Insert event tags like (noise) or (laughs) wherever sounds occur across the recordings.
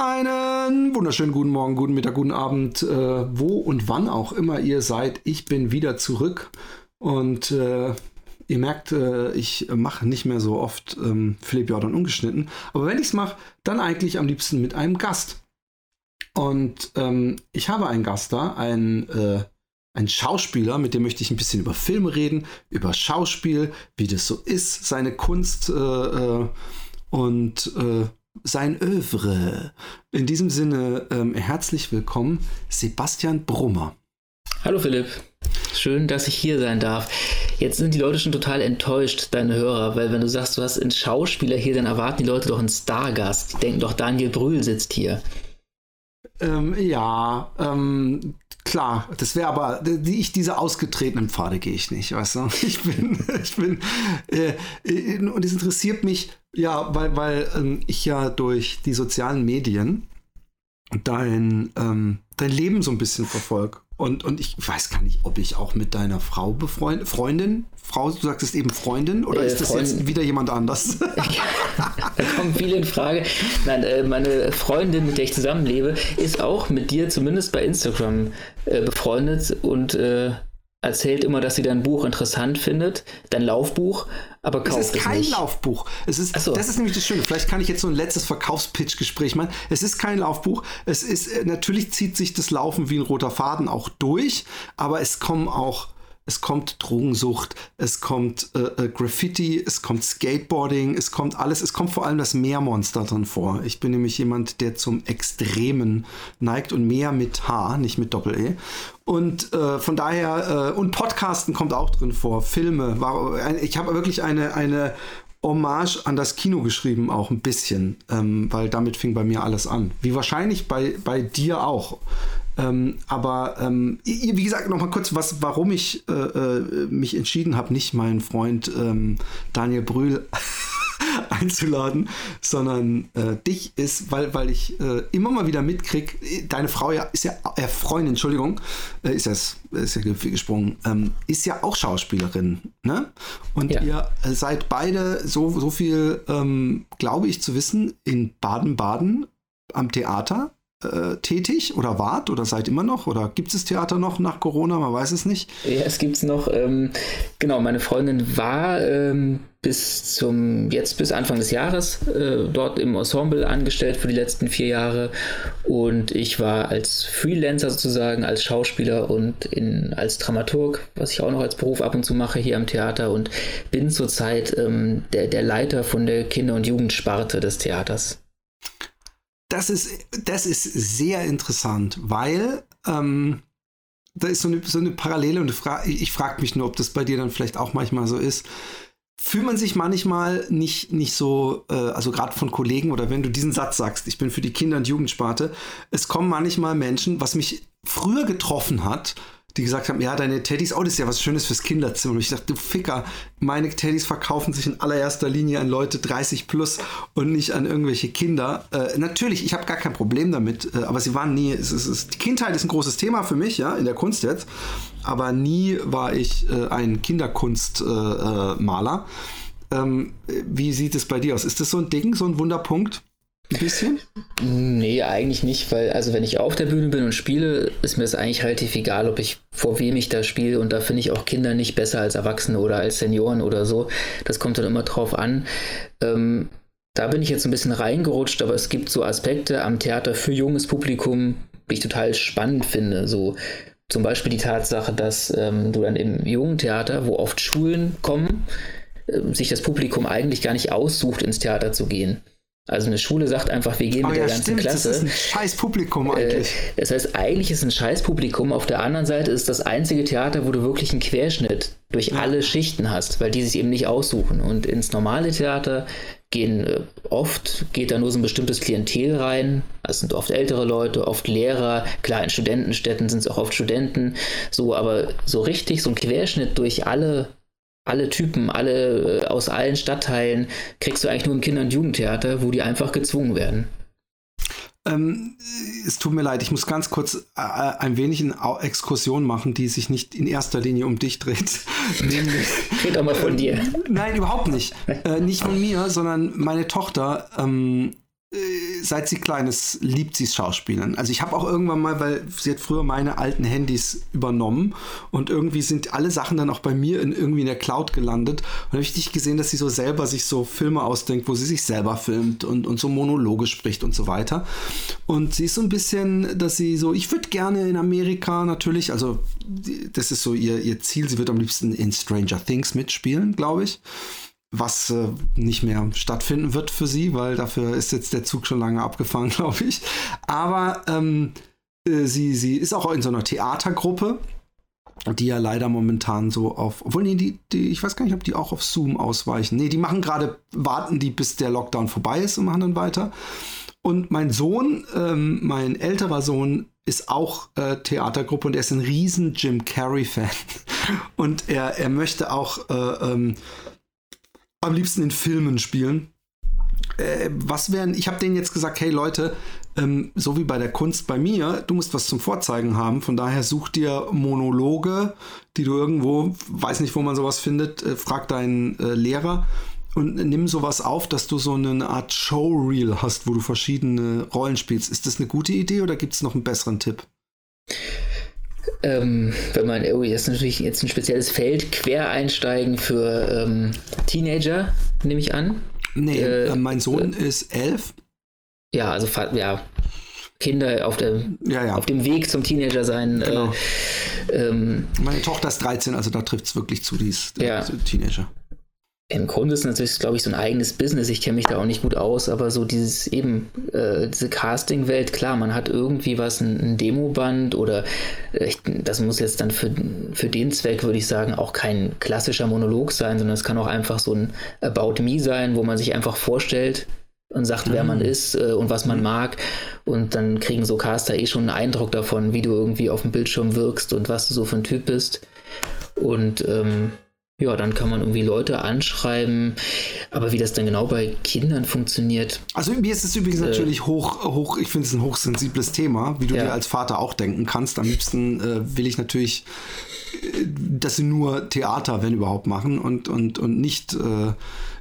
Einen wunderschönen guten Morgen, guten Mittag, guten Abend, äh, wo und wann auch immer ihr seid. Ich bin wieder zurück und äh, ihr merkt, äh, ich mache nicht mehr so oft ähm, Philipp Jordan ungeschnitten. Aber wenn ich es mache, dann eigentlich am liebsten mit einem Gast. Und ähm, ich habe einen Gast da, einen, äh, einen Schauspieler, mit dem möchte ich ein bisschen über Filme reden, über Schauspiel, wie das so ist, seine Kunst äh, äh und äh, sein Övre. In diesem Sinne ähm, herzlich willkommen, Sebastian Brummer. Hallo Philipp, schön, dass ich hier sein darf. Jetzt sind die Leute schon total enttäuscht, deine Hörer, weil wenn du sagst, du hast einen Schauspieler hier, dann erwarten die Leute doch einen Stargast. Die denken doch, Daniel Brühl sitzt hier. Ähm, ja, ähm, klar, das wäre aber, die, ich diese ausgetretenen Pfade gehe ich nicht, weißt du? (laughs) Ich bin, ich bin, äh, äh, und es interessiert mich, ja, weil, weil ähm, ich ja durch die sozialen Medien dein, ähm, dein Leben so ein bisschen verfolge. Und, und ich weiß gar nicht, ob ich auch mit deiner Frau befreundet, Freundin, Frau, du sagtest eben Freundin, oder äh, ist das Freundin. jetzt wieder jemand anders? (laughs) da kommen viele in Frage. Nein, äh, meine Freundin, mit der ich zusammenlebe, ist auch mit dir zumindest bei Instagram äh, befreundet und äh, erzählt immer, dass sie dein Buch interessant findet, dein Laufbuch, aber kauft es ist kein nicht. Laufbuch. Es ist, so. Das ist nämlich das Schöne. Vielleicht kann ich jetzt so ein letztes Verkaufspitch-Gespräch machen. Es ist kein Laufbuch. Es ist äh, natürlich zieht sich das Laufen wie ein roter Faden auch durch, aber es kommen auch es kommt Drogensucht, es kommt äh, äh, Graffiti, es kommt Skateboarding, es kommt alles, es kommt vor allem das Meermonster drin vor. Ich bin nämlich jemand, der zum Extremen neigt und mehr mit H, nicht mit Doppel-E. Und äh, von daher, äh, und Podcasten kommt auch drin vor, Filme. War, ich habe wirklich eine, eine Hommage an das Kino geschrieben, auch ein bisschen, ähm, weil damit fing bei mir alles an. Wie wahrscheinlich bei, bei dir auch. Ähm, aber ähm, wie gesagt, noch mal kurz, was, warum ich äh, äh, mich entschieden habe, nicht meinen Freund ähm, Daniel Brühl (laughs) einzuladen, sondern äh, dich ist, weil, weil ich äh, immer mal wieder mitkriege, deine Frau ja ist ja, äh, Freundin, Entschuldigung, äh, ist, das, ist ja gesprungen, ähm, ist ja auch Schauspielerin, ne? Und ja. ihr seid beide so, so viel, ähm, glaube ich, zu wissen, in Baden-Baden am Theater äh, tätig oder wart oder seid immer noch? Oder gibt es Theater noch nach Corona? Man weiß es nicht. Ja, es gibt es noch. Ähm, genau, meine Freundin war ähm, bis zum, jetzt bis Anfang des Jahres äh, dort im Ensemble angestellt für die letzten vier Jahre. Und ich war als Freelancer sozusagen, als Schauspieler und in, als Dramaturg, was ich auch noch als Beruf ab und zu mache hier am Theater und bin zurzeit ähm, der, der Leiter von der Kinder- und Jugendsparte des Theaters das ist, das ist sehr interessant, weil ähm, da ist so eine, so eine Parallele und ich, ich frage mich nur, ob das bei dir dann vielleicht auch manchmal so ist. Fühlt man sich manchmal nicht, nicht so, äh, also gerade von Kollegen oder wenn du diesen Satz sagst, ich bin für die Kinder- und Jugendsparte, es kommen manchmal Menschen, was mich früher getroffen hat, die gesagt haben, ja, deine Teddys, oh, das ist ja was Schönes fürs Kinderzimmer. Und ich dachte, du Ficker, meine Teddys verkaufen sich in allererster Linie an Leute 30 plus und nicht an irgendwelche Kinder. Äh, natürlich, ich habe gar kein Problem damit, äh, aber sie waren nie, es ist, es, die Kindheit ist ein großes Thema für mich, ja, in der Kunst jetzt, aber nie war ich äh, ein Kinderkunstmaler. Äh, äh, ähm, wie sieht es bei dir aus? Ist das so ein Ding, so ein Wunderpunkt? Ein bisschen? Nee, eigentlich nicht, weil, also wenn ich auf der Bühne bin und spiele, ist mir das eigentlich relativ egal, ob ich vor wem ich da spiele und da finde ich auch Kinder nicht besser als Erwachsene oder als Senioren oder so. Das kommt dann immer drauf an. Ähm, da bin ich jetzt ein bisschen reingerutscht, aber es gibt so Aspekte am Theater für junges Publikum, die ich total spannend finde. So zum Beispiel die Tatsache, dass ähm, du dann im jungen Theater, wo oft Schulen kommen, äh, sich das Publikum eigentlich gar nicht aussucht, ins Theater zu gehen. Also eine Schule sagt einfach, wir gehen oh, mit ja, der ganzen stimmt, Klasse. Das ist ein scheiß Publikum äh, eigentlich. Das heißt, eigentlich ist es ein scheiß Publikum. Auf der anderen Seite ist das einzige Theater, wo du wirklich einen Querschnitt durch ja. alle Schichten hast, weil die sich eben nicht aussuchen. Und ins normale Theater gehen äh, oft, geht da nur so ein bestimmtes Klientel rein. Das sind oft ältere Leute, oft Lehrer. Klar, in Studentenstädten sind es auch oft Studenten. So, aber so richtig, so ein Querschnitt durch alle alle Typen, alle äh, aus allen Stadtteilen kriegst du eigentlich nur im Kinder- und Jugendtheater, wo die einfach gezwungen werden. Ähm, es tut mir leid, ich muss ganz kurz äh, ein wenig eine Exkursion machen, die sich nicht in erster Linie um dich dreht. (laughs) Red doch mal von dir. Nein, überhaupt nicht. Äh, nicht von mir, sondern meine Tochter ähm, äh, seit sie klein ist, liebt sie Schauspielern. Also ich habe auch irgendwann mal, weil sie hat früher meine alten Handys übernommen und irgendwie sind alle Sachen dann auch bei mir in, irgendwie in der Cloud gelandet. Und habe ich dich gesehen, dass sie so selber sich so Filme ausdenkt, wo sie sich selber filmt und, und so Monologe spricht und so weiter. Und sie ist so ein bisschen, dass sie so, ich würde gerne in Amerika natürlich, also das ist so ihr, ihr Ziel, sie wird am liebsten in Stranger Things mitspielen, glaube ich was äh, nicht mehr stattfinden wird für sie, weil dafür ist jetzt der Zug schon lange abgefahren, (laughs) glaube ich. Aber ähm, äh, sie, sie ist auch in so einer Theatergruppe, die ja leider momentan so auf, obwohl nee, die, die, ich weiß gar nicht, ob die auch auf Zoom ausweichen. Nee, die machen gerade, warten die, bis der Lockdown vorbei ist und machen dann weiter. Und mein Sohn, ähm, mein älterer Sohn, ist auch äh, Theatergruppe und er ist ein riesen Jim Carrey-Fan. (laughs) Und er, er möchte auch äh, ähm, am liebsten in Filmen spielen. Äh, was wären, ich habe denen jetzt gesagt, hey Leute, ähm, so wie bei der Kunst bei mir, du musst was zum Vorzeigen haben. Von daher such dir Monologe, die du irgendwo, weiß nicht, wo man sowas findet, äh, frag deinen äh, Lehrer und nimm sowas auf, dass du so eine Art Showreel hast, wo du verschiedene Rollen spielst. Ist das eine gute Idee oder gibt es noch einen besseren Tipp? Ähm, wenn man, oh, das ist natürlich jetzt ein spezielles Feld, Quereinsteigen für ähm, Teenager, nehme ich an. Nee, äh, mein Sohn äh, ist elf. Ja, also ja, Kinder auf, der, ja, ja. auf dem Weg zum Teenager sein. Äh, genau. Äh, ähm, Meine Tochter ist 13, also da trifft es wirklich zu, die ist ja. Teenager. Im Grunde ist natürlich, glaube ich, so ein eigenes Business. Ich kenne mich da auch nicht gut aus, aber so dieses eben, äh, diese Casting-Welt, klar, man hat irgendwie was, ein, ein Demoband oder äh, das muss jetzt dann für, für den Zweck, würde ich sagen, auch kein klassischer Monolog sein, sondern es kann auch einfach so ein About Me sein, wo man sich einfach vorstellt und sagt, wer man mhm. ist äh, und was man mag. Und dann kriegen so Caster eh schon einen Eindruck davon, wie du irgendwie auf dem Bildschirm wirkst und was du so für ein Typ bist. Und ähm, ja, dann kann man irgendwie Leute anschreiben. Aber wie das dann genau bei Kindern funktioniert. Also mir ist es übrigens äh, natürlich hoch, hoch, ich finde es ein hochsensibles Thema, wie du ja. dir als Vater auch denken kannst. Am liebsten äh, will ich natürlich, äh, dass sie nur Theater, wenn überhaupt, machen und, und, und nicht äh,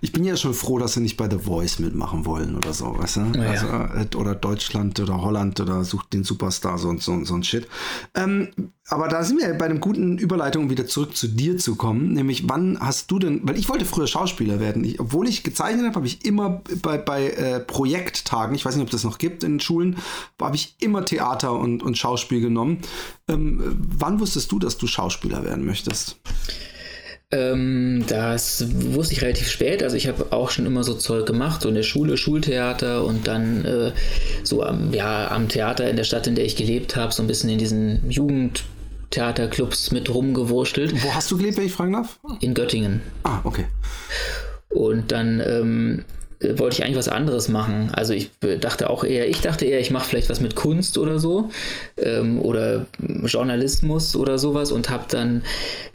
ich bin ja schon froh, dass sie nicht bei The Voice mitmachen wollen oder so, weißt du? Ja, also, äh, oder Deutschland oder Holland oder sucht den Superstar, so, so, so ein Shit. Ähm, aber da sind wir bei einem guten Überleitung, um wieder zurück zu dir zu kommen. Nämlich, wann hast du denn, weil ich wollte früher Schauspieler werden. Ich, obwohl ich gezeichnet habe, habe ich immer bei, bei äh, Projekttagen, ich weiß nicht, ob das noch gibt in Schulen, habe ich immer Theater und, und Schauspiel genommen. Ähm, wann wusstest du, dass du Schauspieler werden möchtest? Ähm, das wusste ich relativ spät. Also ich habe auch schon immer so Zeug gemacht, so in der Schule, Schultheater und dann äh, so am, ja, am Theater in der Stadt, in der ich gelebt habe, so ein bisschen in diesen Jugendtheaterclubs mit rumgewurschtelt. Wo hast du gelebt, wenn ich fragen darf? In Göttingen. Ah, okay. Und dann ähm, äh, wollte ich eigentlich was anderes machen. Also ich dachte auch eher, ich dachte eher, ich mache vielleicht was mit Kunst oder so ähm, oder Journalismus oder sowas und habe dann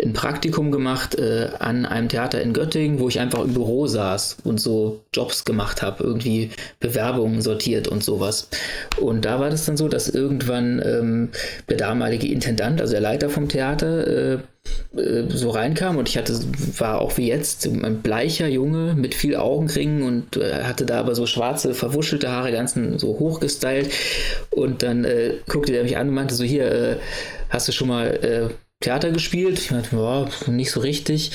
ein Praktikum gemacht äh, an einem Theater in Göttingen, wo ich einfach im Büro saß und so Jobs gemacht habe, irgendwie Bewerbungen sortiert und sowas. Und da war das dann so, dass irgendwann ähm, der damalige Intendant, also der Leiter vom Theater, äh, äh, so reinkam und ich hatte, war auch wie jetzt ein bleicher Junge mit viel Augenringen und äh, hatte da aber so schwarze, verwuschelte Haare, ganzen so hochgestylt und dann äh, guckte er mich an und meinte so, hier, äh, hast du schon mal äh, Theater gespielt? Ich meinte, ja, nicht so richtig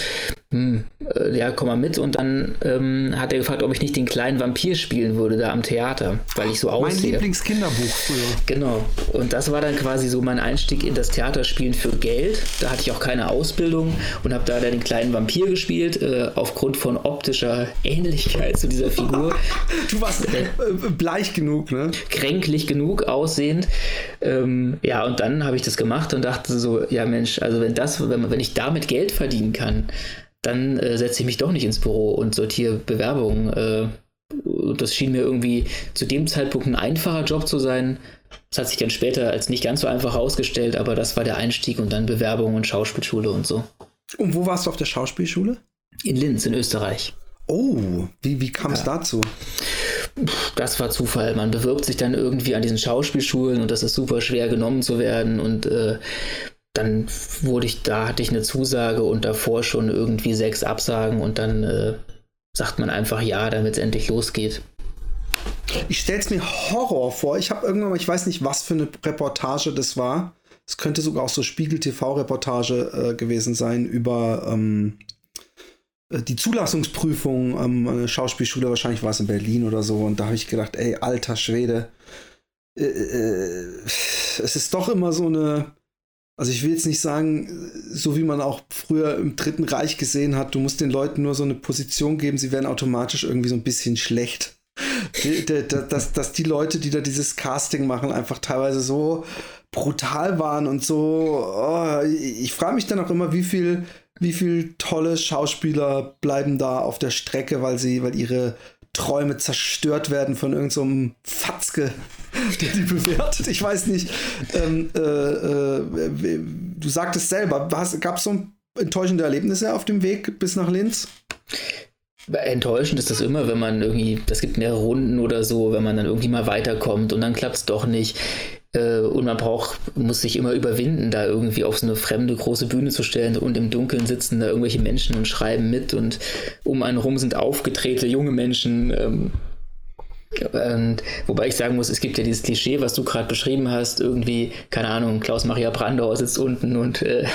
hm, äh, ja, komm mal mit. Und dann ähm, hat er gefragt, ob ich nicht den kleinen Vampir spielen würde da am Theater, weil ich so aussehe. Mein Lieblingskinderbuch früher. Genau. Und das war dann quasi so mein Einstieg in das Theaterspielen für Geld. Da hatte ich auch keine Ausbildung und habe da den kleinen Vampir gespielt, äh, aufgrund von optischer Ähnlichkeit zu dieser Figur. (laughs) du warst äh, bleich genug, ne? Kränklich genug aussehend. Ähm, ja, und dann habe ich das gemacht und dachte so, ja Mensch, also wenn das, wenn, wenn ich damit Geld verdienen kann, dann äh, setze ich mich doch nicht ins Büro und sortiere Bewerbungen. Äh, das schien mir irgendwie zu dem Zeitpunkt ein einfacher Job zu sein. Das hat sich dann später als nicht ganz so einfach herausgestellt, aber das war der Einstieg und dann Bewerbung und Schauspielschule und so. Und wo warst du auf der Schauspielschule? In Linz, in Österreich. Oh, wie, wie kam es ja. dazu? Das war Zufall. Man bewirbt sich dann irgendwie an diesen Schauspielschulen und das ist super schwer genommen zu werden und äh, dann wurde ich, da hatte ich eine Zusage und davor schon irgendwie sechs Absagen und dann äh, sagt man einfach ja, damit es endlich losgeht. Ich stelle es mir Horror vor. Ich habe irgendwann mal, ich weiß nicht, was für eine Reportage das war. Es könnte sogar auch so Spiegel-TV-Reportage äh, gewesen sein über ähm, äh, die Zulassungsprüfung ähm, Schauspielschule. Wahrscheinlich war es in Berlin oder so. Und da habe ich gedacht, ey, alter Schwede. Äh, äh, es ist doch immer so eine. Also ich will jetzt nicht sagen, so wie man auch früher im Dritten Reich gesehen hat, du musst den Leuten nur so eine Position geben, sie werden automatisch irgendwie so ein bisschen schlecht dass, dass die Leute, die da dieses Casting machen, einfach teilweise so brutal waren und so. Oh, ich frage mich dann auch immer, wie viel, wie viel tolle Schauspieler bleiben da auf der Strecke, weil sie, weil ihre Träume zerstört werden von irgendeinem so Fatzke, der die bewertet. Ich weiß nicht. Ähm, äh, äh, du sagtest selber, gab es so enttäuschende Erlebnisse auf dem Weg bis nach Linz? Enttäuschend ist das immer, wenn man irgendwie, das gibt mehrere Runden oder so, wenn man dann irgendwie mal weiterkommt und dann klappt es doch nicht. Äh, und man braucht, muss sich immer überwinden, da irgendwie auf so eine fremde große Bühne zu stellen und im Dunkeln sitzen da irgendwelche Menschen und schreiben mit und um einen rum sind aufgetretene junge Menschen. Ähm, und, wobei ich sagen muss, es gibt ja dieses Klischee, was du gerade beschrieben hast, irgendwie, keine Ahnung, Klaus-Maria Brandauer sitzt unten und äh,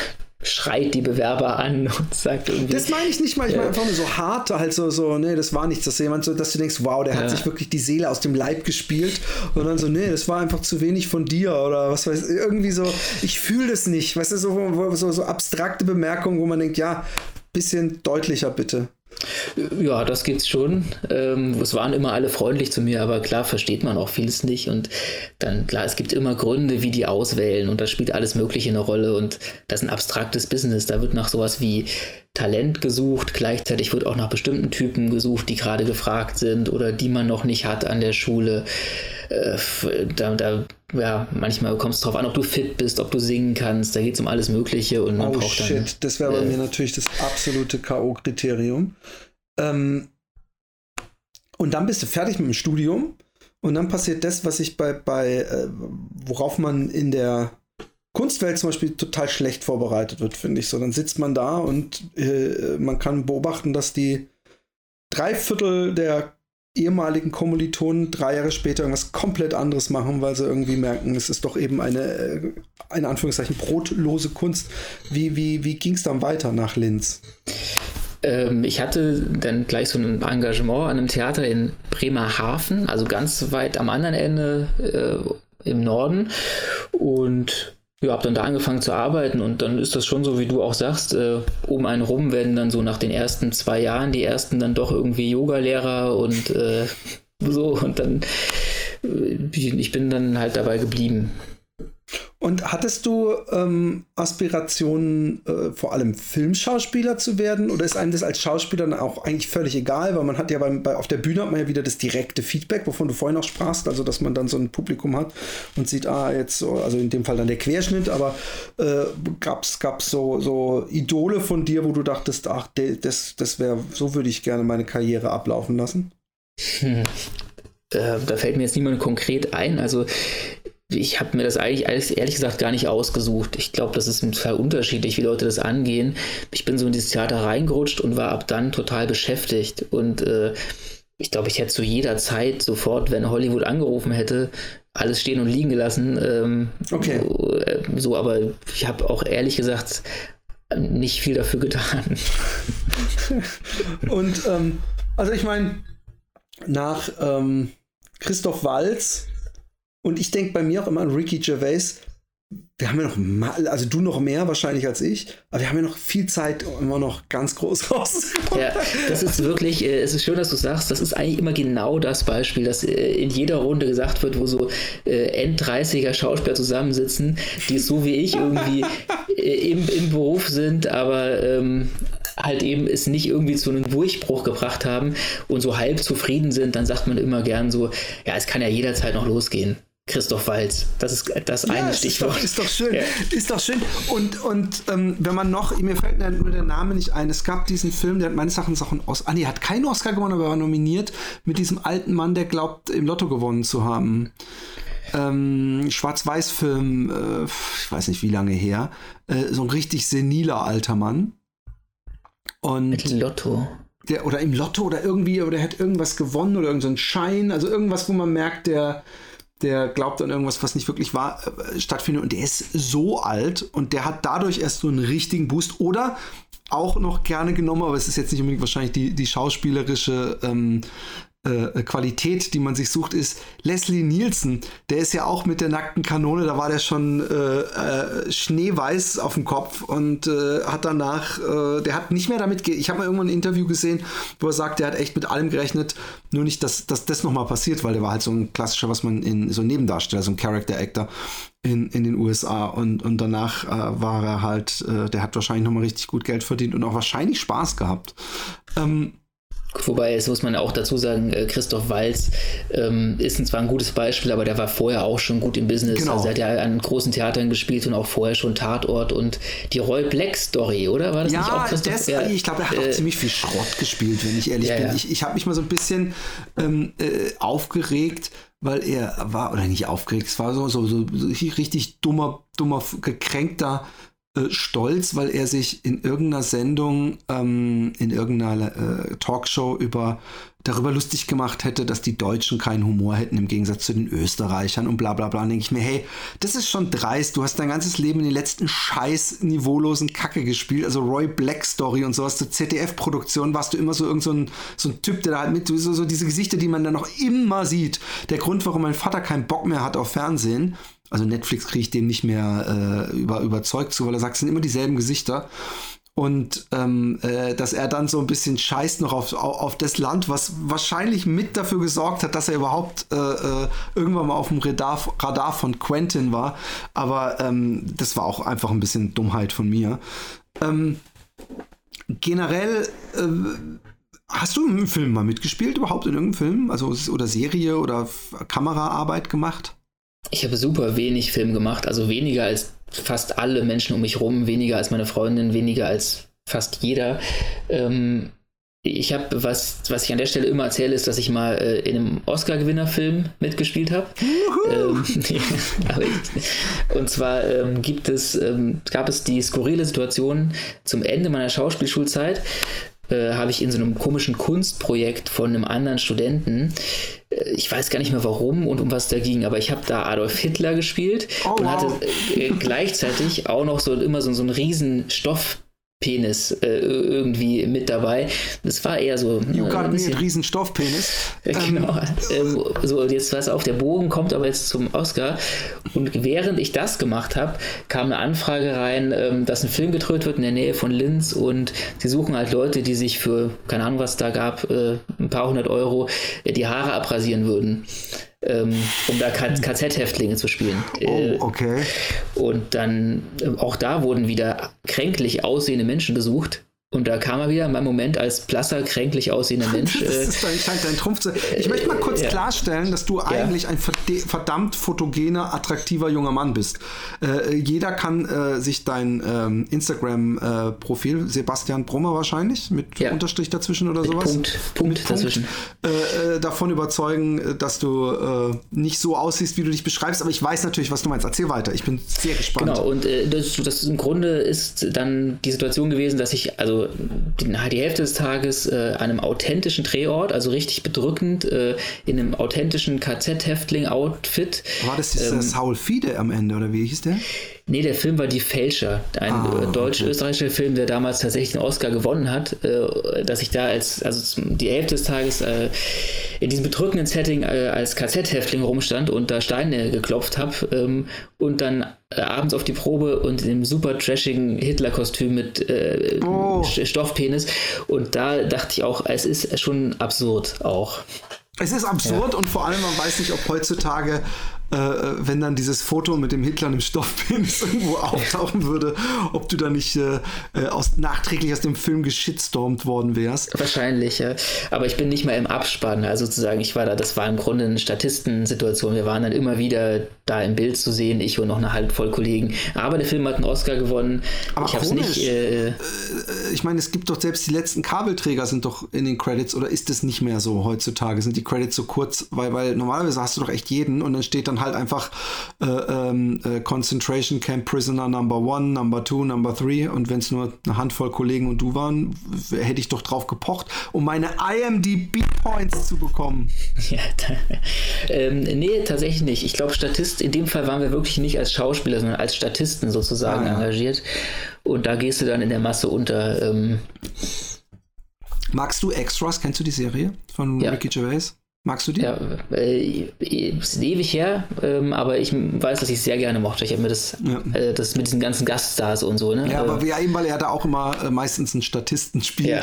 schreit die Bewerber an (laughs) und sagt irgendwie. Das meine ich nicht mal, ich meine einfach nur so hart, halt so, so, nee, das war nichts, dass jemand so, dass du denkst, wow, der ja. hat sich wirklich die Seele aus dem Leib gespielt und dann so, nee, das war einfach zu wenig von dir oder was weiß ich, irgendwie so, ich fühle das nicht, weißt du, so, so, so abstrakte Bemerkungen, wo man denkt, ja, bisschen deutlicher bitte. Ja, das gibt's schon. Ähm, es waren immer alle freundlich zu mir, aber klar versteht man auch vieles nicht. Und dann, klar, es gibt immer Gründe, wie die auswählen und da spielt alles Mögliche eine Rolle. Und das ist ein abstraktes Business. Da wird nach sowas wie Talent gesucht. Gleichzeitig wird auch nach bestimmten Typen gesucht, die gerade gefragt sind oder die man noch nicht hat an der Schule. Äh, da, da, ja, manchmal kommt es darauf an, ob du fit bist, ob du singen kannst. Da geht es um alles Mögliche und man oh, braucht shit. dann. Das wäre bei äh, mir natürlich das absolute K.O.-Kriterium. Ähm, und dann bist du fertig mit dem Studium und dann passiert das, was ich bei, bei äh, worauf man in der Kunstwelt zum Beispiel total schlecht vorbereitet wird, finde ich so. Dann sitzt man da und äh, man kann beobachten, dass die drei Viertel der ehemaligen Kommilitonen drei Jahre später irgendwas komplett anderes machen, weil sie irgendwie merken, es ist doch eben eine, äh, in Anführungszeichen, brotlose Kunst. Wie, wie, wie ging es dann weiter nach Linz? Ähm, ich hatte dann gleich so ein Engagement an einem Theater in Bremerhaven, also ganz weit am anderen Ende äh, im Norden. Und ja, habe dann da angefangen zu arbeiten und dann ist das schon so, wie du auch sagst, äh, um einen rum werden dann so nach den ersten zwei Jahren die ersten dann doch irgendwie Yogalehrer und äh, (laughs) so und dann äh, ich bin dann halt dabei geblieben. Und hattest du ähm, Aspirationen, äh, vor allem Filmschauspieler zu werden? Oder ist einem das als Schauspieler dann auch eigentlich völlig egal? Weil man hat ja beim, bei, auf der Bühne hat man ja wieder das direkte Feedback, wovon du vorhin auch sprachst, also dass man dann so ein Publikum hat und sieht, ah, jetzt, so, also in dem Fall dann der Querschnitt, aber äh, gab es so, so Idole von dir, wo du dachtest, ach, das, das wäre, so würde ich gerne meine Karriere ablaufen lassen? Hm. Äh, da fällt mir jetzt niemand konkret ein. Also ich habe mir das eigentlich ehrlich gesagt gar nicht ausgesucht. Ich glaube, das ist total unterschiedlich, wie Leute das angehen. Ich bin so in dieses Theater reingerutscht und war ab dann total beschäftigt. Und äh, ich glaube, ich hätte zu jeder Zeit sofort, wenn Hollywood angerufen hätte, alles stehen und liegen gelassen. Ähm, okay. So, aber ich habe auch ehrlich gesagt nicht viel dafür getan. (laughs) und ähm, also ich meine, nach ähm, Christoph Walz und ich denke bei mir auch immer an Ricky Gervais. Wir haben ja noch mal, also du noch mehr wahrscheinlich als ich, aber wir haben ja noch viel Zeit, um immer noch ganz groß (laughs) rauszukommen. Ja, das ist wirklich, äh, es ist schön, dass du sagst, das ist eigentlich immer genau das Beispiel, das äh, in jeder Runde gesagt wird, wo so äh, End-30er Schauspieler zusammensitzen, die so wie ich irgendwie äh, im, im Beruf sind, aber ähm, halt eben es nicht irgendwie zu einem Durchbruch gebracht haben und so halb zufrieden sind, dann sagt man immer gern so, ja, es kann ja jederzeit noch losgehen. Christoph Walz. Das ist das ja, eine Stichwort. Ist doch, ist doch schön. Ja. Ist doch schön. Und, und ähm, wenn man noch, mir fällt nur der Name nicht ein, es gab diesen Film, der hat meines Erachtens auch einen Oscar, ah nee, hat keinen Oscar gewonnen, aber war nominiert mit diesem alten Mann, der glaubt, im Lotto gewonnen zu haben. Ähm, Schwarz-Weiß-Film, äh, ich weiß nicht wie lange her, äh, so ein richtig seniler alter Mann. Und mit Lotto. der, oder im Lotto oder irgendwie, oder der hat irgendwas gewonnen oder irgendeinen so Schein, also irgendwas, wo man merkt, der, der glaubt an irgendwas, was nicht wirklich wahr äh, stattfindet und der ist so alt und der hat dadurch erst so einen richtigen Boost oder auch noch gerne genommen, aber es ist jetzt nicht unbedingt wahrscheinlich die, die schauspielerische ähm, äh, Qualität, die man sich sucht, ist Leslie Nielsen. Der ist ja auch mit der nackten Kanone, da war der schon äh, äh, schneeweiß auf dem Kopf und äh, hat danach, äh, der hat nicht mehr damit, ich habe mal irgendwann ein Interview gesehen, wo er sagt, der hat echt mit allem gerechnet, nur nicht, dass, dass das nochmal passiert, weil der war halt so ein klassischer, was man in so ein Nebendarsteller, so ein Character Actor in, in den USA und, und danach äh, war er halt, der hat wahrscheinlich nochmal richtig gut Geld verdient und auch wahrscheinlich Spaß gehabt. Ähm, Wobei, es muss man auch dazu sagen, äh, Christoph Walz ähm, ist zwar ein gutes Beispiel, aber der war vorher auch schon gut im Business. Genau. Also er hat ja an großen Theatern gespielt und auch vorher schon Tatort und die Roy Black Story, oder? War das ja, nicht auch Christoph? Das, ja, ich glaube, er hat auch äh, ziemlich viel Schrott gespielt, wenn ich ehrlich ja, bin. Ja. Ich, ich habe mich mal so ein bisschen ähm, äh, aufgeregt, weil er war, oder nicht aufgeregt, es war so, so, so richtig dummer, dummer, gekränkter äh, stolz, weil er sich in irgendeiner Sendung, ähm, in irgendeiner äh, Talkshow über darüber lustig gemacht hätte, dass die Deutschen keinen Humor hätten im Gegensatz zu den Österreichern und bla bla bla. Denke ich mir, hey, das ist schon dreist. Du hast dein ganzes Leben in den letzten scheiß niveaulosen Kacke gespielt. Also Roy Black Story und sowas. Zur ZDF-Produktion warst du immer so irgend so ein, so ein Typ, der da halt mit, so, so diese Gesichter, die man dann noch immer sieht. Der Grund, warum mein Vater keinen Bock mehr hat auf Fernsehen, also Netflix kriege ich dem nicht mehr äh, über, überzeugt zu, weil er sagt, es sind immer dieselben Gesichter. Und ähm, äh, dass er dann so ein bisschen scheißt noch auf, auf das Land, was wahrscheinlich mit dafür gesorgt hat, dass er überhaupt äh, äh, irgendwann mal auf dem Radar, Radar von Quentin war. Aber ähm, das war auch einfach ein bisschen Dummheit von mir. Ähm, generell äh, Hast du im Film mal mitgespielt überhaupt in irgendeinem Film? Also oder Serie oder Kameraarbeit gemacht? Ich habe super wenig Film gemacht, also weniger als fast alle Menschen um mich rum, weniger als meine Freundin, weniger als fast jeder. Ähm, ich habe, was, was ich an der Stelle immer erzähle, ist, dass ich mal äh, in einem Oscar-Gewinner-Film mitgespielt habe. Ähm, (laughs) und zwar ähm, gibt es, ähm, gab es die skurrile Situation zum Ende meiner Schauspielschulzeit, äh, habe ich in so einem komischen Kunstprojekt von einem anderen Studenten äh, ich weiß gar nicht mehr warum und um was da ging, aber ich habe da Adolf Hitler gespielt oh, und wow. hatte äh, gleichzeitig auch noch so immer so, so einen riesen Stoff Penis äh, irgendwie mit dabei. Das war eher so. You got me ein riesen Stoffpenis. (laughs) genau. Ähm, so, jetzt was auf, der Bogen kommt aber jetzt zum Oscar. Und während ich das gemacht habe, kam eine Anfrage rein, ähm, dass ein Film gedreht wird in der Nähe von Linz und sie suchen halt Leute, die sich für, keine Ahnung, was da gab, äh, ein paar hundert Euro äh, die Haare abrasieren würden ähm, um da KZ-Häftlinge zu spielen. Oh, äh, okay. Und dann, äh, auch da wurden wieder kränklich aussehende Menschen besucht, und da kam er wieder in meinem Moment als blasser, kränklich aussehender (laughs) Mensch. das äh, ist dein, scheint dein Trumpf zu Ich möchte mal kurz äh, klarstellen, dass du ja. eigentlich ein verdammt fotogener, attraktiver junger Mann bist. Äh, jeder kann äh, sich dein ähm, Instagram-Profil, Sebastian Brummer wahrscheinlich, mit ja. Unterstrich dazwischen oder sowas. Punkt, Punkt, Punkt dazwischen. Äh, äh, davon überzeugen, dass du nicht so aussiehst, wie du dich beschreibst. Aber ich weiß natürlich, was du meinst. Erzähl weiter. Ich bin sehr gespannt. Genau, und das, das im Grunde ist dann die Situation gewesen, dass ich, also die, die Hälfte des Tages äh, an einem authentischen Drehort, also richtig bedrückend, äh, in einem authentischen KZ-Häftling-Outfit. War das ähm, Saul Fiede am Ende oder wie hieß der? Nee, der Film war Die Fälscher, ein ah, äh, deutsch-österreichischer okay. Film, der damals tatsächlich den Oscar gewonnen hat, äh, dass ich da als, also die Hälfte des Tages äh, in diesem bedrückenden Setting als KZ-Häftling rumstand und da Steine geklopft habe ähm, und dann abends auf die Probe und in dem super trashigen Hitler-Kostüm mit äh, oh. Stoffpenis und da dachte ich auch, es ist schon absurd auch. Es ist absurd ja. und vor allem man weiß nicht, ob heutzutage äh, wenn dann dieses Foto mit dem Hitler im Stoffpenis (laughs) irgendwo auftauchen würde, ob du da nicht äh, äh, aus, nachträglich aus dem Film geschitstormt worden wärst. Wahrscheinlich, ja. Aber ich bin nicht mal im Abspann. Also sozusagen, ich war da, das war im Grunde eine Statistensituation. Wir waren dann immer wieder da im Bild zu sehen, ich und noch eine Handvoll Kollegen. Aber der Film hat einen Oscar gewonnen. Aber ich hab's nicht. Äh, äh, ich meine, es gibt doch selbst die letzten Kabelträger sind doch in den Credits oder ist es nicht mehr so heutzutage? Sind die Credits so kurz? Weil, weil normalerweise hast du doch echt jeden und dann steht dann halt einfach äh, ähm, äh, Concentration Camp Prisoner Number One, Number Two, Number Three und wenn es nur eine Handvoll Kollegen und du waren, hätte ich doch drauf gepocht, um meine IMDb Points zu bekommen. (laughs) Ja, ähm, nee, tatsächlich nicht. Ich glaube, Statist, in dem Fall waren wir wirklich nicht als Schauspieler, sondern als Statisten sozusagen ah, ja. engagiert. Und da gehst du dann in der Masse unter. Ähm, Magst du Extras? Kennst du die Serie von ja. Ricky Gervais? Magst du die? Ja, äh, ist ewig her, ähm, aber ich weiß, dass ich es sehr gerne mochte. Ich habe mir das, ja. äh, das mit diesen ganzen Gaststars und so, ne? Ja, aber äh, ja, eben, weil er da auch immer äh, meistens einen Statisten spielt. Ja.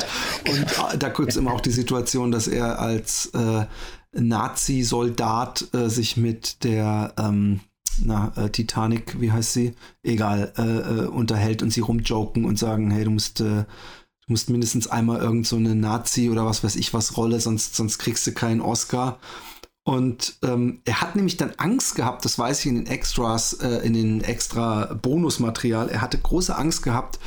Und äh, da gibt es immer auch die Situation, dass er als äh, Nazi-Soldat sich mit der ähm, na, Titanic, wie heißt sie? Egal, unterhält und sie rumjoken und sagen, hey, du musst musst mindestens einmal irgend so eine Nazi oder was weiß ich was Rolle, sonst, sonst kriegst du keinen Oscar. Und ähm, er hat nämlich dann Angst gehabt, das weiß ich in den Extras, äh, in den extra Bonusmaterial, er hatte große Angst gehabt,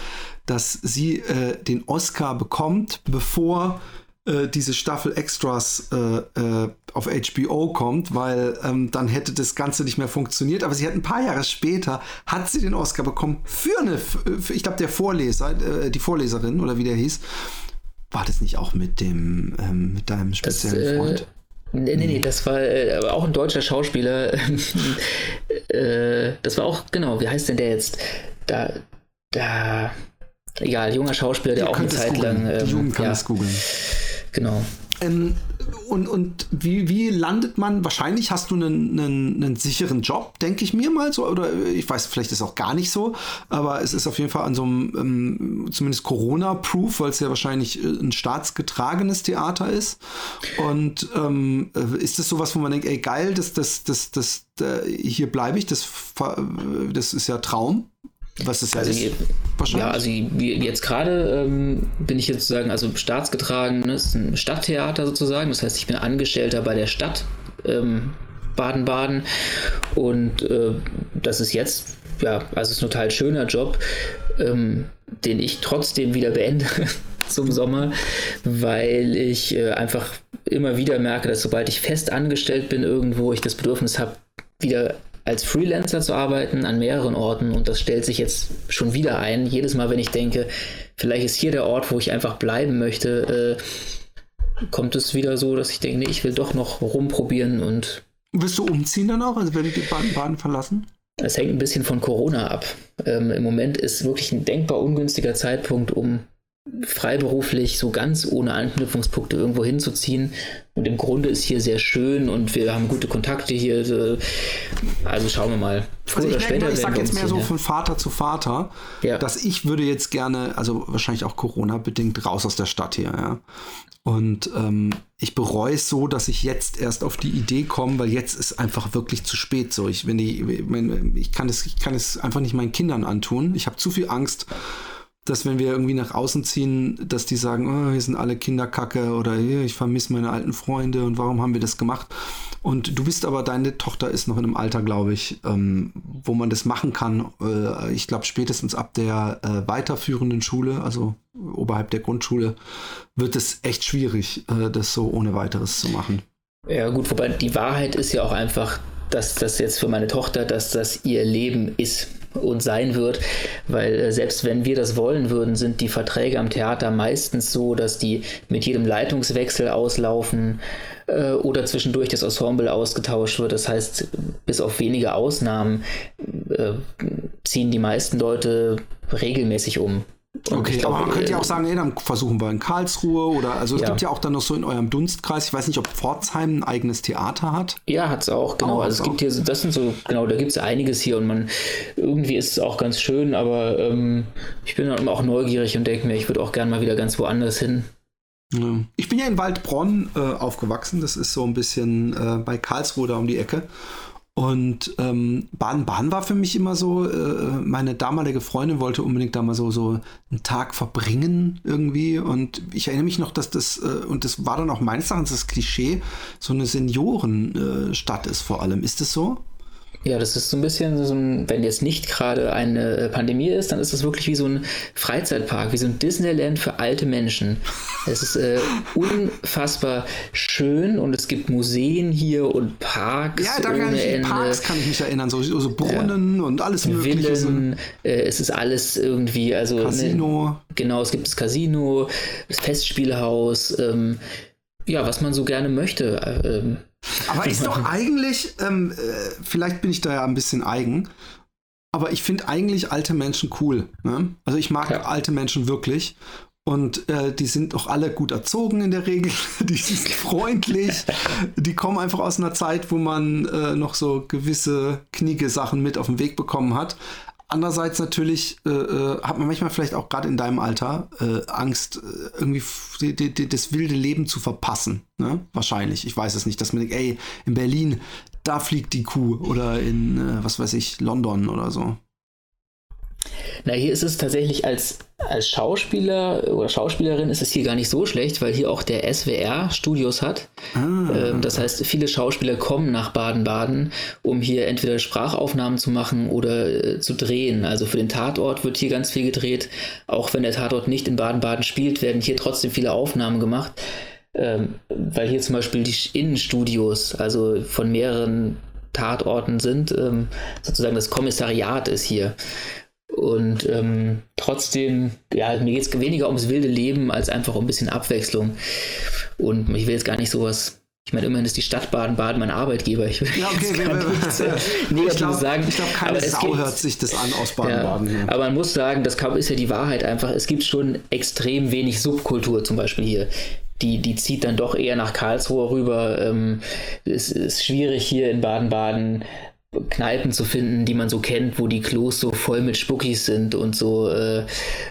dass sie äh, den Oscar bekommt, bevor äh, diese Staffel Extras äh, äh, auf HBO kommt, weil ähm, dann hätte das Ganze nicht mehr funktioniert. Aber sie hat ein paar Jahre später, hat sie den Oscar bekommen für eine, für, ich glaube, der Vorleser, äh, die Vorleserin oder wie der hieß. War das nicht auch mit dem, ähm, mit deinem speziellen das, äh, Freund? Nee, nee, nee, das war äh, auch ein deutscher Schauspieler. (laughs) äh, das war auch, genau, wie heißt denn der jetzt? Da, da, egal, junger Schauspieler, der Ihr auch eine Zeit lang. Ähm, Die Jugend kann ja, es googeln. Genau. Ähm, und und wie, wie landet man? Wahrscheinlich hast du einen, einen, einen sicheren Job, denke ich mir mal so. Oder ich weiß, vielleicht ist es auch gar nicht so. Aber es ist auf jeden Fall an so einem ähm, zumindest Corona-Proof, weil es ja wahrscheinlich äh, ein staatsgetragenes Theater ist. Und ähm, äh, ist das sowas, wo man denkt, ey geil, das, das, das, das, das hier bleibe ich, das, das ist ja Traum. Was ist also, ist? Ja, also jetzt gerade ähm, bin ich jetzt sozusagen, also staatsgetragen, ne, ist ein Stadttheater sozusagen, das heißt, ich bin Angestellter bei der Stadt ähm, Baden-Baden. Und äh, das ist jetzt, ja, also es ist ein total schöner Job, ähm, den ich trotzdem wieder beende (laughs) zum Sommer, weil ich äh, einfach immer wieder merke, dass sobald ich fest angestellt bin irgendwo, ich das Bedürfnis habe, wieder als Freelancer zu arbeiten an mehreren Orten und das stellt sich jetzt schon wieder ein. Jedes Mal, wenn ich denke, vielleicht ist hier der Ort, wo ich einfach bleiben möchte, äh, kommt es wieder so, dass ich denke, nee, ich will doch noch rumprobieren und. Wirst du umziehen dann auch, also wenn die Baden-Baden verlassen? Es hängt ein bisschen von Corona ab. Ähm, Im Moment ist wirklich ein denkbar ungünstiger Zeitpunkt, um freiberuflich so ganz ohne Anknüpfungspunkte irgendwo hinzuziehen. Und im Grunde ist hier sehr schön und wir haben gute Kontakte hier. Also schauen wir mal. Also ich, später ich sage jetzt mehr so von Vater zu Vater, ja. dass ich würde jetzt gerne, also wahrscheinlich auch Corona-bedingt, raus aus der Stadt hier. Ja. Und ähm, ich bereue es so, dass ich jetzt erst auf die Idee komme, weil jetzt ist einfach wirklich zu spät. So, ich, wenn die, ich, kann es, ich kann es einfach nicht meinen Kindern antun. Ich habe zu viel Angst dass wenn wir irgendwie nach außen ziehen, dass die sagen, oh, wir sind alle Kinderkacke oder ich vermisse meine alten Freunde und warum haben wir das gemacht? Und du bist aber, deine Tochter ist noch in einem Alter, glaube ich, ähm, wo man das machen kann. Äh, ich glaube, spätestens ab der äh, weiterführenden Schule, also oberhalb der Grundschule, wird es echt schwierig, äh, das so ohne weiteres zu machen. Ja, gut, wobei die Wahrheit ist ja auch einfach, dass das jetzt für meine Tochter, dass das ihr Leben ist und sein wird, weil äh, selbst wenn wir das wollen würden, sind die Verträge am Theater meistens so, dass die mit jedem Leitungswechsel auslaufen äh, oder zwischendurch das Ensemble ausgetauscht wird. Das heißt, bis auf wenige Ausnahmen äh, ziehen die meisten Leute regelmäßig um. Okay, glaub, aber man könnte ja auch sagen, ey, dann versuchen wir in Karlsruhe oder also es ja. gibt ja auch dann noch so in eurem Dunstkreis, ich weiß nicht, ob Pforzheim ein eigenes Theater hat. Ja, hat es auch, genau. Oh, also es gibt hier, das sind so, genau, da gibt es einiges hier und man, irgendwie ist es auch ganz schön, aber ähm, ich bin dann auch neugierig und denke mir, ich würde auch gerne mal wieder ganz woanders hin. Ich bin ja in Waldbronn äh, aufgewachsen, das ist so ein bisschen äh, bei Karlsruhe da um die Ecke. Und ähm, Baden-Baden war für mich immer so, äh, meine damalige Freundin wollte unbedingt da mal so, so einen Tag verbringen irgendwie. Und ich erinnere mich noch, dass das, äh, und das war dann auch meines Erachtens das Klischee, so eine Seniorenstadt äh, ist vor allem. Ist das so? Ja, das ist so ein bisschen so ein, wenn jetzt nicht gerade eine Pandemie ist, dann ist das wirklich wie so ein Freizeitpark, wie so ein Disneyland für alte Menschen. Es ist äh, unfassbar schön und es gibt Museen hier und Parks. Ja, da kann ich, Ende. Parks kann ich mich erinnern, so, so Brunnen ja. und alles Mögliche. Villen, äh, es ist alles irgendwie, also. Ne, Casino. Ne, genau, es gibt das Casino, das Festspielhaus, ähm, ja, was man so gerne möchte. Äh, ähm, aber ist doch eigentlich, ähm, äh, vielleicht bin ich da ja ein bisschen eigen, aber ich finde eigentlich alte Menschen cool. Ne? Also ich mag ja. alte Menschen wirklich. Und äh, die sind auch alle gut erzogen in der Regel. (laughs) die sind (laughs) freundlich. die kommen einfach aus einer Zeit, wo man äh, noch so gewisse kniege Sachen mit auf den Weg bekommen hat. Andererseits natürlich äh, äh, hat man manchmal vielleicht auch gerade in deinem Alter äh, Angst, äh, irgendwie das wilde Leben zu verpassen. Ne? Wahrscheinlich. Ich weiß es nicht, dass man denkt, ey, in Berlin, da fliegt die Kuh oder in, äh, was weiß ich, London oder so. Na, hier ist es tatsächlich als, als Schauspieler oder Schauspielerin ist es hier gar nicht so schlecht, weil hier auch der SWR Studios hat. Ah. Ähm, das heißt, viele Schauspieler kommen nach Baden-Baden, um hier entweder Sprachaufnahmen zu machen oder äh, zu drehen. Also für den Tatort wird hier ganz viel gedreht. Auch wenn der Tatort nicht in Baden-Baden spielt, werden hier trotzdem viele Aufnahmen gemacht. Ähm, weil hier zum Beispiel die Innenstudios, also von mehreren Tatorten sind, ähm, sozusagen das Kommissariat ist hier. Und ähm, trotzdem, ja, mir geht es weniger ums wilde Leben als einfach um ein bisschen Abwechslung. Und ich will jetzt gar nicht sowas. Ich meine, immerhin ist die Stadt Baden-Baden mein Arbeitgeber. Ich will ja, okay, gar nichts äh, Negatives sagen. Ich glaube, keine Sau gibt, hört sich das an aus Baden-Baden. Ja, aber man muss sagen, das ist ja die Wahrheit einfach. Es gibt schon extrem wenig Subkultur zum Beispiel hier. Die, die zieht dann doch eher nach Karlsruhe rüber. Ähm, es ist schwierig hier in Baden-Baden Kneipen zu finden, die man so kennt, wo die Klos so voll mit Spuckis sind und so äh,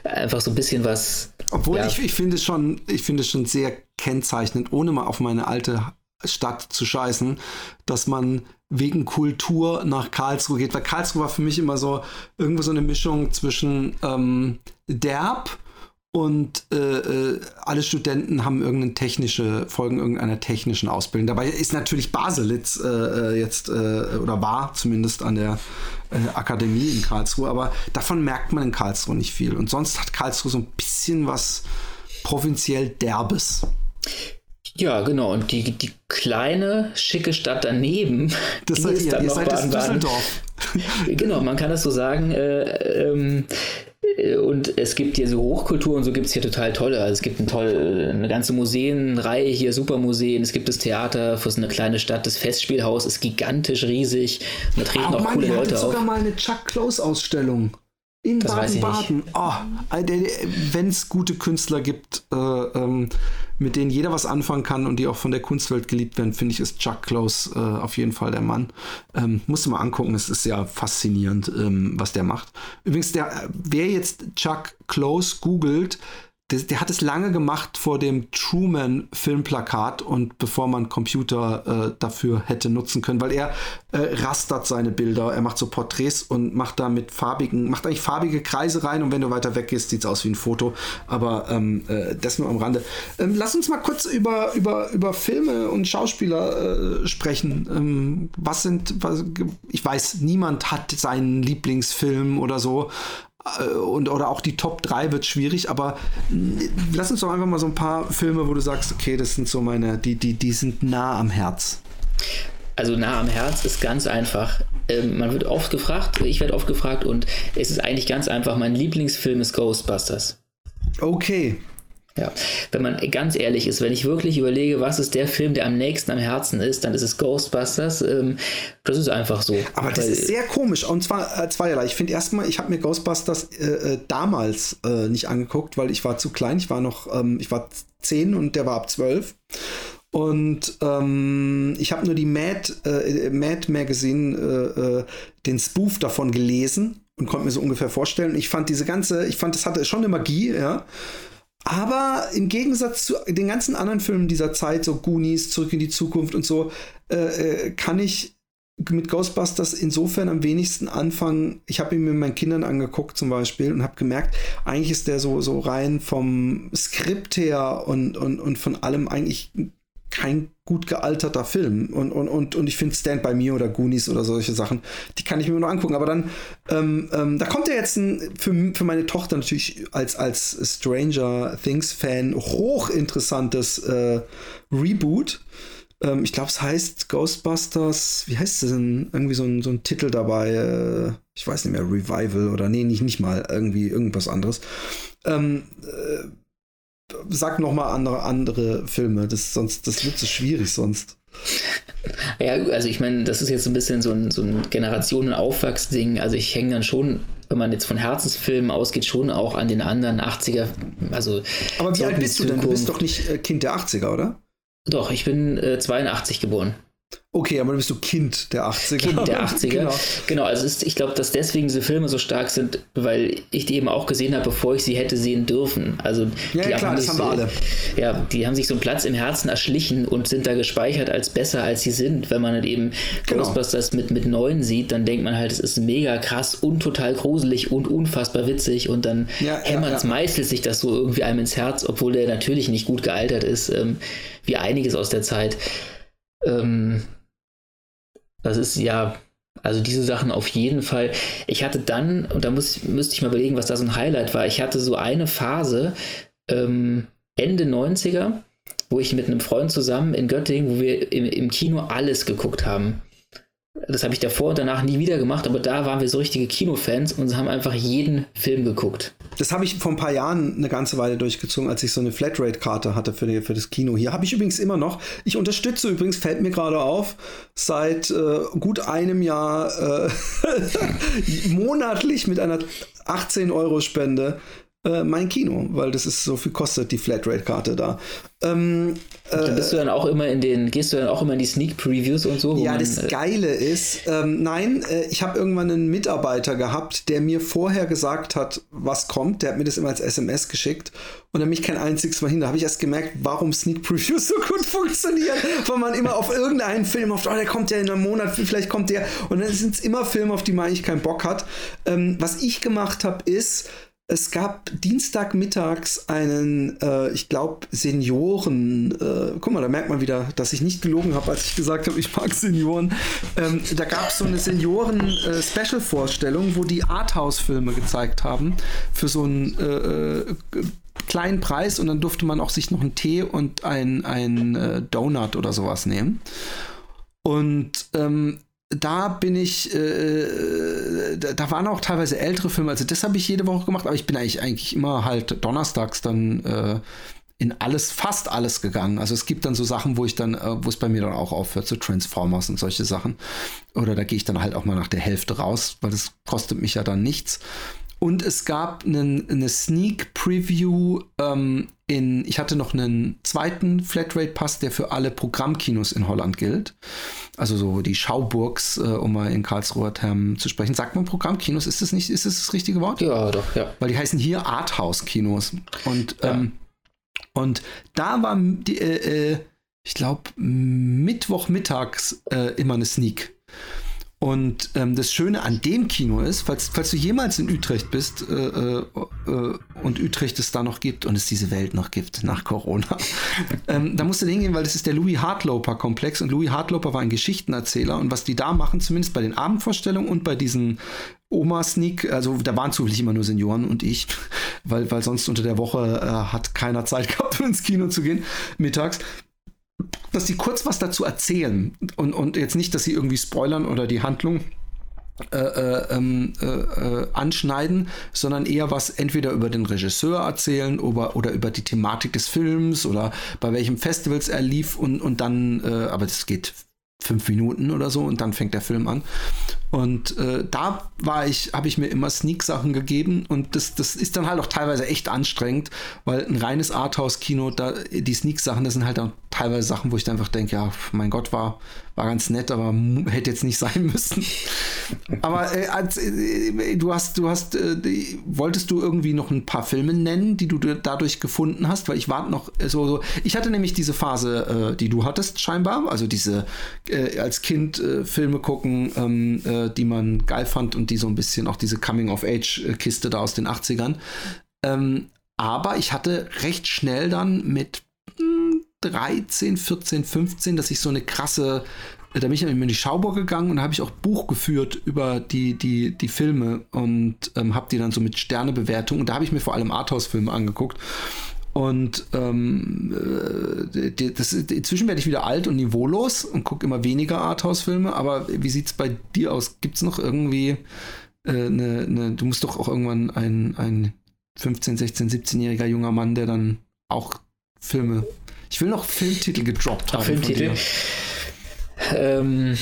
einfach so ein bisschen was. Obwohl ja. ich, ich finde es schon, ich finde es schon sehr kennzeichnend, ohne mal auf meine alte Stadt zu scheißen, dass man wegen Kultur nach Karlsruhe geht. Weil Karlsruhe war für mich immer so irgendwo so eine Mischung zwischen ähm, derb und äh, äh, alle Studenten haben irgendeine technische, folgen irgendeiner technischen Ausbildung. Dabei ist natürlich Baselitz äh, äh jetzt äh, oder war zumindest an der äh, Akademie in Karlsruhe, aber davon merkt man in Karlsruhe nicht viel. Und sonst hat Karlsruhe so ein bisschen was provinziell Derbes. Ja, genau. Und die, die kleine, schicke Stadt daneben, (laughs) das die seid ist ihr, dann ihr noch seid Baden-Baden. Düsseldorf. (laughs) genau, man kann das so sagen. Äh, ähm, und es gibt hier so Hochkultur und so gibt es hier total tolle. Also es gibt ein toll, eine ganze Museenreihe hier, Supermuseen. Es gibt das Theater für so eine kleine Stadt. Das Festspielhaus ist gigantisch riesig. Und da treten oh, auch Mann, coole Leute auf. sogar mal eine Chuck Close Ausstellung. In Baden-Baden. Oh, Wenn es gute Künstler gibt, äh, ähm, mit denen jeder was anfangen kann und die auch von der Kunstwelt geliebt werden, finde ich, ist Chuck Close äh, auf jeden Fall der Mann. Ähm, musst du mal angucken, es ist ja faszinierend, ähm, was der macht. Übrigens, der, wer jetzt Chuck Close googelt, der, der, hat es lange gemacht vor dem Truman-Filmplakat und bevor man Computer äh, dafür hätte nutzen können, weil er äh, rastert seine Bilder, er macht so Porträts und macht da mit farbigen, macht eigentlich farbige Kreise rein und wenn du weiter weg gehst, sieht es aus wie ein Foto. Aber ähm, äh, das nur am Rande. Ähm, lass uns mal kurz über, über, über Filme und Schauspieler äh, sprechen. Ähm, was sind, was, ich weiß, niemand hat seinen Lieblingsfilm oder so, und oder auch die Top 3 wird schwierig, aber lass uns doch einfach mal so ein paar Filme, wo du sagst, okay, das sind so meine, die, die, die sind nah am Herz. Also nah am Herz ist ganz einfach. Ähm, man wird oft gefragt, ich werde oft gefragt und es ist eigentlich ganz einfach. Mein Lieblingsfilm ist Ghostbusters. Okay, ja, wenn man ganz ehrlich ist, wenn ich wirklich überlege, was ist der Film, der am nächsten am Herzen ist, dann ist es Ghostbusters. Ähm, das ist einfach so. Aber das ist sehr komisch und zwar äh, zweierlei. Ich finde erstmal, ich habe mir Ghostbusters äh, äh, damals äh, nicht angeguckt, weil ich war zu klein. Ich war noch, ähm, ich war zehn und der war ab zwölf. Und ähm, ich habe nur die Mad, äh, Mad Magazine, äh, den Spoof davon gelesen und konnte mir so ungefähr vorstellen. Ich fand diese ganze, ich fand, das hatte schon eine Magie, ja. Aber im Gegensatz zu den ganzen anderen Filmen dieser Zeit, so Goonies, Zurück in die Zukunft und so, äh, äh kann ich mit Ghostbusters insofern am wenigsten anfangen. Ich habe ihn mir mit meinen Kindern angeguckt zum Beispiel und habe gemerkt, eigentlich ist der so, so rein vom Skript her und, und, und von allem eigentlich kein gut gealterter Film. Und, und, und, und ich finde Stand By Me oder Goonies oder solche Sachen, die kann ich mir nur angucken. Aber dann, ähm, ähm, da kommt ja jetzt ein, für, für meine Tochter natürlich als, als Stranger Things-Fan hochinteressantes äh, Reboot. Ähm, ich glaube, es heißt Ghostbusters, wie heißt es denn? Irgendwie so ein, so ein Titel dabei, äh, ich weiß nicht mehr, Revival oder nee, nicht, nicht mal, irgendwie irgendwas anderes. Ähm, äh, sag noch mal andere, andere Filme, das, sonst, das wird so schwierig sonst. Ja, also ich meine, das ist jetzt ein bisschen so ein, so ein Generationen-Aufwachsding. Also ich hänge dann schon, wenn man jetzt von Herzensfilmen ausgeht, schon auch an den anderen 80er. Also Aber wie alt bist du denn? Du bist doch nicht äh, Kind der 80er, oder? Doch, ich bin äh, 82 geboren. Okay, aber dann bist du Kind der 80er. Kind der (laughs) 80er. genau. genau, also ist, ich glaube, dass deswegen diese Filme so stark sind, weil ich die eben auch gesehen habe, bevor ich sie hätte sehen dürfen. Also ja, die ja klar, das haben wir alle. Ja, die haben sich so einen Platz im Herzen erschlichen und sind da gespeichert als besser, als sie sind. Wenn man halt eben genau. Ghostbusters mit, mit neun sieht, dann denkt man halt, es ist mega krass und total gruselig und unfassbar witzig und dann ja, hämmert ja, meißelt sich das so irgendwie einem ins Herz, obwohl der natürlich nicht gut gealtert ist, ähm, wie einiges aus der Zeit. Ähm, das ist ja, also diese Sachen auf jeden Fall. Ich hatte dann, und da muss, müsste ich mal überlegen, was da so ein Highlight war. Ich hatte so eine Phase, ähm, Ende 90er, wo ich mit einem Freund zusammen in Göttingen, wo wir im, im Kino alles geguckt haben. Das habe ich davor und danach nie wieder gemacht, aber da waren wir so richtige Kinofans und haben einfach jeden Film geguckt. Das habe ich vor ein paar Jahren eine ganze Weile durchgezogen, als ich so eine Flatrate-Karte hatte für, die, für das Kino hier. Habe ich übrigens immer noch. Ich unterstütze übrigens, fällt mir gerade auf, seit äh, gut einem Jahr äh, (laughs) monatlich mit einer 18 Euro Spende äh, mein Kino, weil das ist so viel kostet die Flatrate-Karte da. Ähm, dann bist du dann auch immer in den, gehst du dann auch immer in die Sneak Previews und so? Ja, man, das äh, Geile ist, ähm, nein, äh, ich habe irgendwann einen Mitarbeiter gehabt, der mir vorher gesagt hat, was kommt. Der hat mir das immer als SMS geschickt und dann mich kein einziges Mal hin. Da habe ich erst gemerkt, warum Sneak Previews (laughs) so gut funktionieren, weil man immer auf irgendeinen Film hofft, oh, der kommt ja in einem Monat, vielleicht kommt der. Und dann sind es immer Filme, auf die man eigentlich keinen Bock hat. Ähm, was ich gemacht habe, ist, es gab Dienstagmittags einen, äh, ich glaube, Senioren. Äh, guck mal, da merkt man wieder, dass ich nicht gelogen habe, als ich gesagt habe, ich mag Senioren. Ähm, da gab es so eine Senioren-Special-Vorstellung, äh, wo die Arthouse-Filme gezeigt haben für so einen äh, äh, kleinen Preis und dann durfte man auch sich noch einen Tee und ein, ein äh, Donut oder sowas nehmen. Und ähm, da bin ich, äh, da, da, waren auch teilweise ältere Filme, also das habe ich jede Woche gemacht, aber ich bin eigentlich, eigentlich immer halt donnerstags dann äh, in alles, fast alles gegangen. Also es gibt dann so Sachen, wo ich dann, äh, wo es bei mir dann auch aufhört, so Transformers und solche Sachen. Oder da gehe ich dann halt auch mal nach der Hälfte raus, weil das kostet mich ja dann nichts. Und es gab einen, eine Sneak Preview ähm, in, ich hatte noch einen zweiten Flatrate-Pass, der für alle Programmkinos in Holland gilt. Also so die Schauburgs, äh, um mal in Karlsruher Termen zu sprechen. Sagt man Programmkinos? Ist das nicht, ist das das richtige Wort? Ja, doch, ja. Weil die heißen hier Arthouse-Kinos. Und, ja. ähm, und da war die, äh, äh ich glaube, Mittwochmittags äh, immer eine Sneak. Und ähm, das Schöne an dem Kino ist, falls, falls du jemals in Utrecht bist äh, äh, äh, und Utrecht es da noch gibt und es diese Welt noch gibt nach Corona, (laughs) ähm, da musst du hingehen, weil das ist der Louis Hartloper Komplex und Louis Hartloper war ein Geschichtenerzähler und was die da machen, zumindest bei den Abendvorstellungen und bei diesen Oma-Sneak, also da waren zufällig immer nur Senioren und ich, weil, weil sonst unter der Woche äh, hat keiner Zeit (laughs) gehabt, ins Kino zu gehen, mittags dass sie kurz was dazu erzählen und, und jetzt nicht, dass sie irgendwie spoilern oder die Handlung äh, äh, ähm, äh, äh, anschneiden, sondern eher was entweder über den Regisseur erzählen oder, oder über die Thematik des Films oder bei welchem Festivals er lief und, und dann, äh, aber das geht fünf Minuten oder so und dann fängt der Film an. Und äh, da war ich, habe ich mir immer Sneak-Sachen gegeben und das, das ist dann halt auch teilweise echt anstrengend, weil ein reines Arthouse-Kino, da die Sneak-Sachen, das sind halt auch teilweise Sachen, wo ich dann einfach denke, ja, mein Gott, war, war ganz nett, aber hätte jetzt nicht sein müssen. aber äh, als, äh, du hast, du hast, äh, wolltest du irgendwie noch ein paar Filme nennen, die du dadurch gefunden hast? Weil ich warte noch äh, so, so, ich hatte nämlich diese Phase, äh, die du hattest scheinbar, also diese äh, als Kind Filme gucken, ähm, die man geil fand und die so ein bisschen auch diese Coming-of-Age-Kiste da aus den 80ern. Ähm, aber ich hatte recht schnell dann mit 13, 14, 15, dass ich so eine krasse, da bin ich in die Schauburg gegangen und habe ich auch Buch geführt über die, die, die Filme und ähm, habe die dann so mit Sternebewertung und da habe ich mir vor allem Arthouse-Filme angeguckt. Und ähm, äh, das, inzwischen werde ich wieder alt und niveaulos und gucke immer weniger Arthouse-Filme. Aber wie sieht es bei dir aus? Gibt es noch irgendwie äh, eine, eine, du musst doch auch irgendwann ein, ein 15, 16, 17-jähriger junger Mann, der dann auch Filme. Ich will noch Filmtitel gedroppt haben. Filmtitel. Ähm,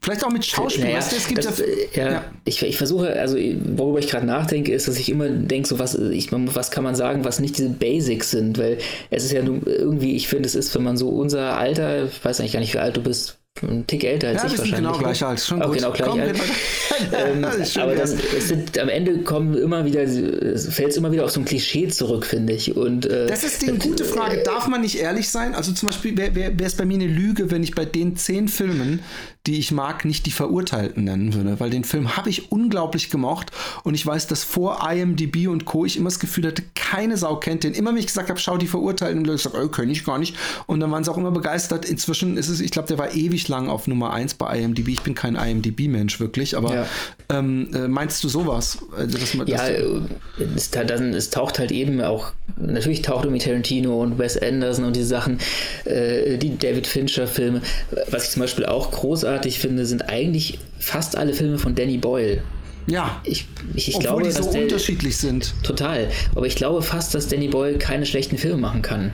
Vielleicht auch mit Schauspiel. Naja, weißt du, es gibt das, ja, ja. Ich, ich, versuche, also worüber ich gerade nachdenke, ist, dass ich immer denke, so was, ich, was kann man sagen, was nicht diese Basics sind, weil es ist ja nun irgendwie, ich finde, es ist, wenn man so unser Alter, ich weiß eigentlich gar nicht, wie alt du bist, ein Tick älter als ja, ich wahrscheinlich. Genau gleich alt, schon auch gut. Genau gleich Komm, alt. (laughs) ähm, aber das, es sind, am Ende kommen immer wieder, fällt es immer wieder auf so ein Klischee zurück, finde ich. Und, äh, das ist die das, gute Frage. Darf man nicht ehrlich sein? Also zum Beispiel wäre wär, es bei mir eine Lüge, wenn ich bei den zehn Filmen, die ich mag, nicht die Verurteilten nennen würde, weil den Film habe ich unglaublich gemocht und ich weiß, dass vor IMDb und Co. ich immer das Gefühl hatte, keine Sau kennt den. Immer wenn ich gesagt habe, schau die Verurteilten, und Leute sagen, oh, kenne ich gar nicht. Und dann waren sie auch immer begeistert. Inzwischen ist es, ich glaube, der war ewig lang auf Nummer 1 bei IMDb. Ich bin kein IMDb-Mensch wirklich, aber ja. ähm, äh, meinst du sowas? Also, dass man, ja, äh, es, dann, es taucht halt eben auch, natürlich taucht irgendwie Tarantino und Wes Anderson und diese Sachen, äh, die David Fincher-Filme. Was ich zum Beispiel auch großartig finde, sind eigentlich fast alle Filme von Danny Boyle. Ja. Ich, ich, ich Obwohl glaube, die so der, unterschiedlich sind. Total. Aber ich glaube fast, dass Danny Boyle keine schlechten Filme machen kann.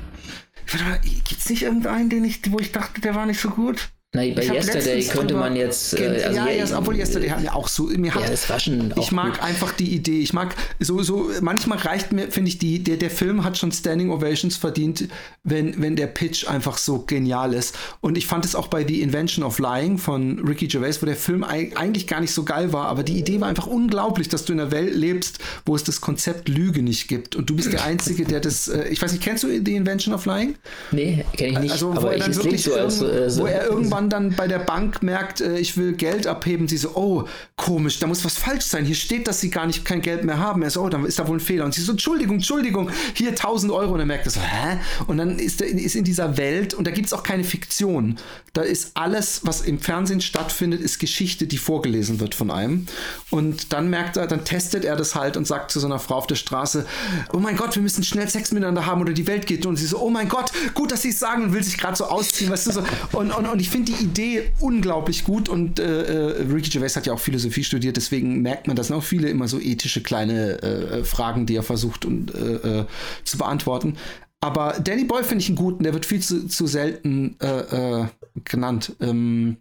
Gibt es nicht irgendeinen, den ich, wo ich dachte, der war nicht so gut? Na, bei Yesterday könnte man jetzt. Äh, also ja, ja, obwohl Yesterday hat mir auch so. Mir hat, ja, das war schon ich mag gut. einfach die Idee. Ich mag so, so, manchmal reicht mir, finde ich, die, der, der Film hat schon Standing Ovations verdient, wenn, wenn der Pitch einfach so genial ist. Und ich fand es auch bei The Invention of Lying von Ricky Gervais, wo der Film eigentlich gar nicht so geil war, aber die Idee war einfach unglaublich, dass du in einer Welt lebst, wo es das Konzept Lüge nicht gibt. Und du bist der Einzige, der das. Äh, ich weiß nicht, kennst du The Invention of Lying? Nee, kenne ich nicht. Also, wo aber er dann wirklich so, als, äh, so, wo er irgendwann man dann bei der Bank merkt, äh, ich will Geld abheben, sie so, oh, komisch, da muss was falsch sein. Hier steht, dass sie gar nicht kein Geld mehr haben. Er so, oh, dann ist da wohl ein Fehler. Und sie so, Entschuldigung, Entschuldigung, hier 1000 Euro. Und er merkt so, hä? Und dann ist er ist in dieser Welt und da gibt es auch keine Fiktion. Da ist alles, was im Fernsehen stattfindet, ist Geschichte, die vorgelesen wird von einem. Und dann merkt er, dann testet er das halt und sagt zu so einer Frau auf der Straße, oh mein Gott, wir müssen schnell Sex miteinander haben oder die Welt geht. Und sie so, oh mein Gott, gut, dass sie es sagen und will sich gerade so ausziehen, weißt du so. Und, und, und ich finde die Idee unglaublich gut und äh, äh, Ricky Gervais hat ja auch Philosophie studiert, deswegen merkt man, das auch viele immer so ethische kleine äh, Fragen, die er versucht und, äh, äh zu beantworten. Aber Danny Boy finde ich einen guten, der wird viel zu, zu selten äh, genannt. Ähm,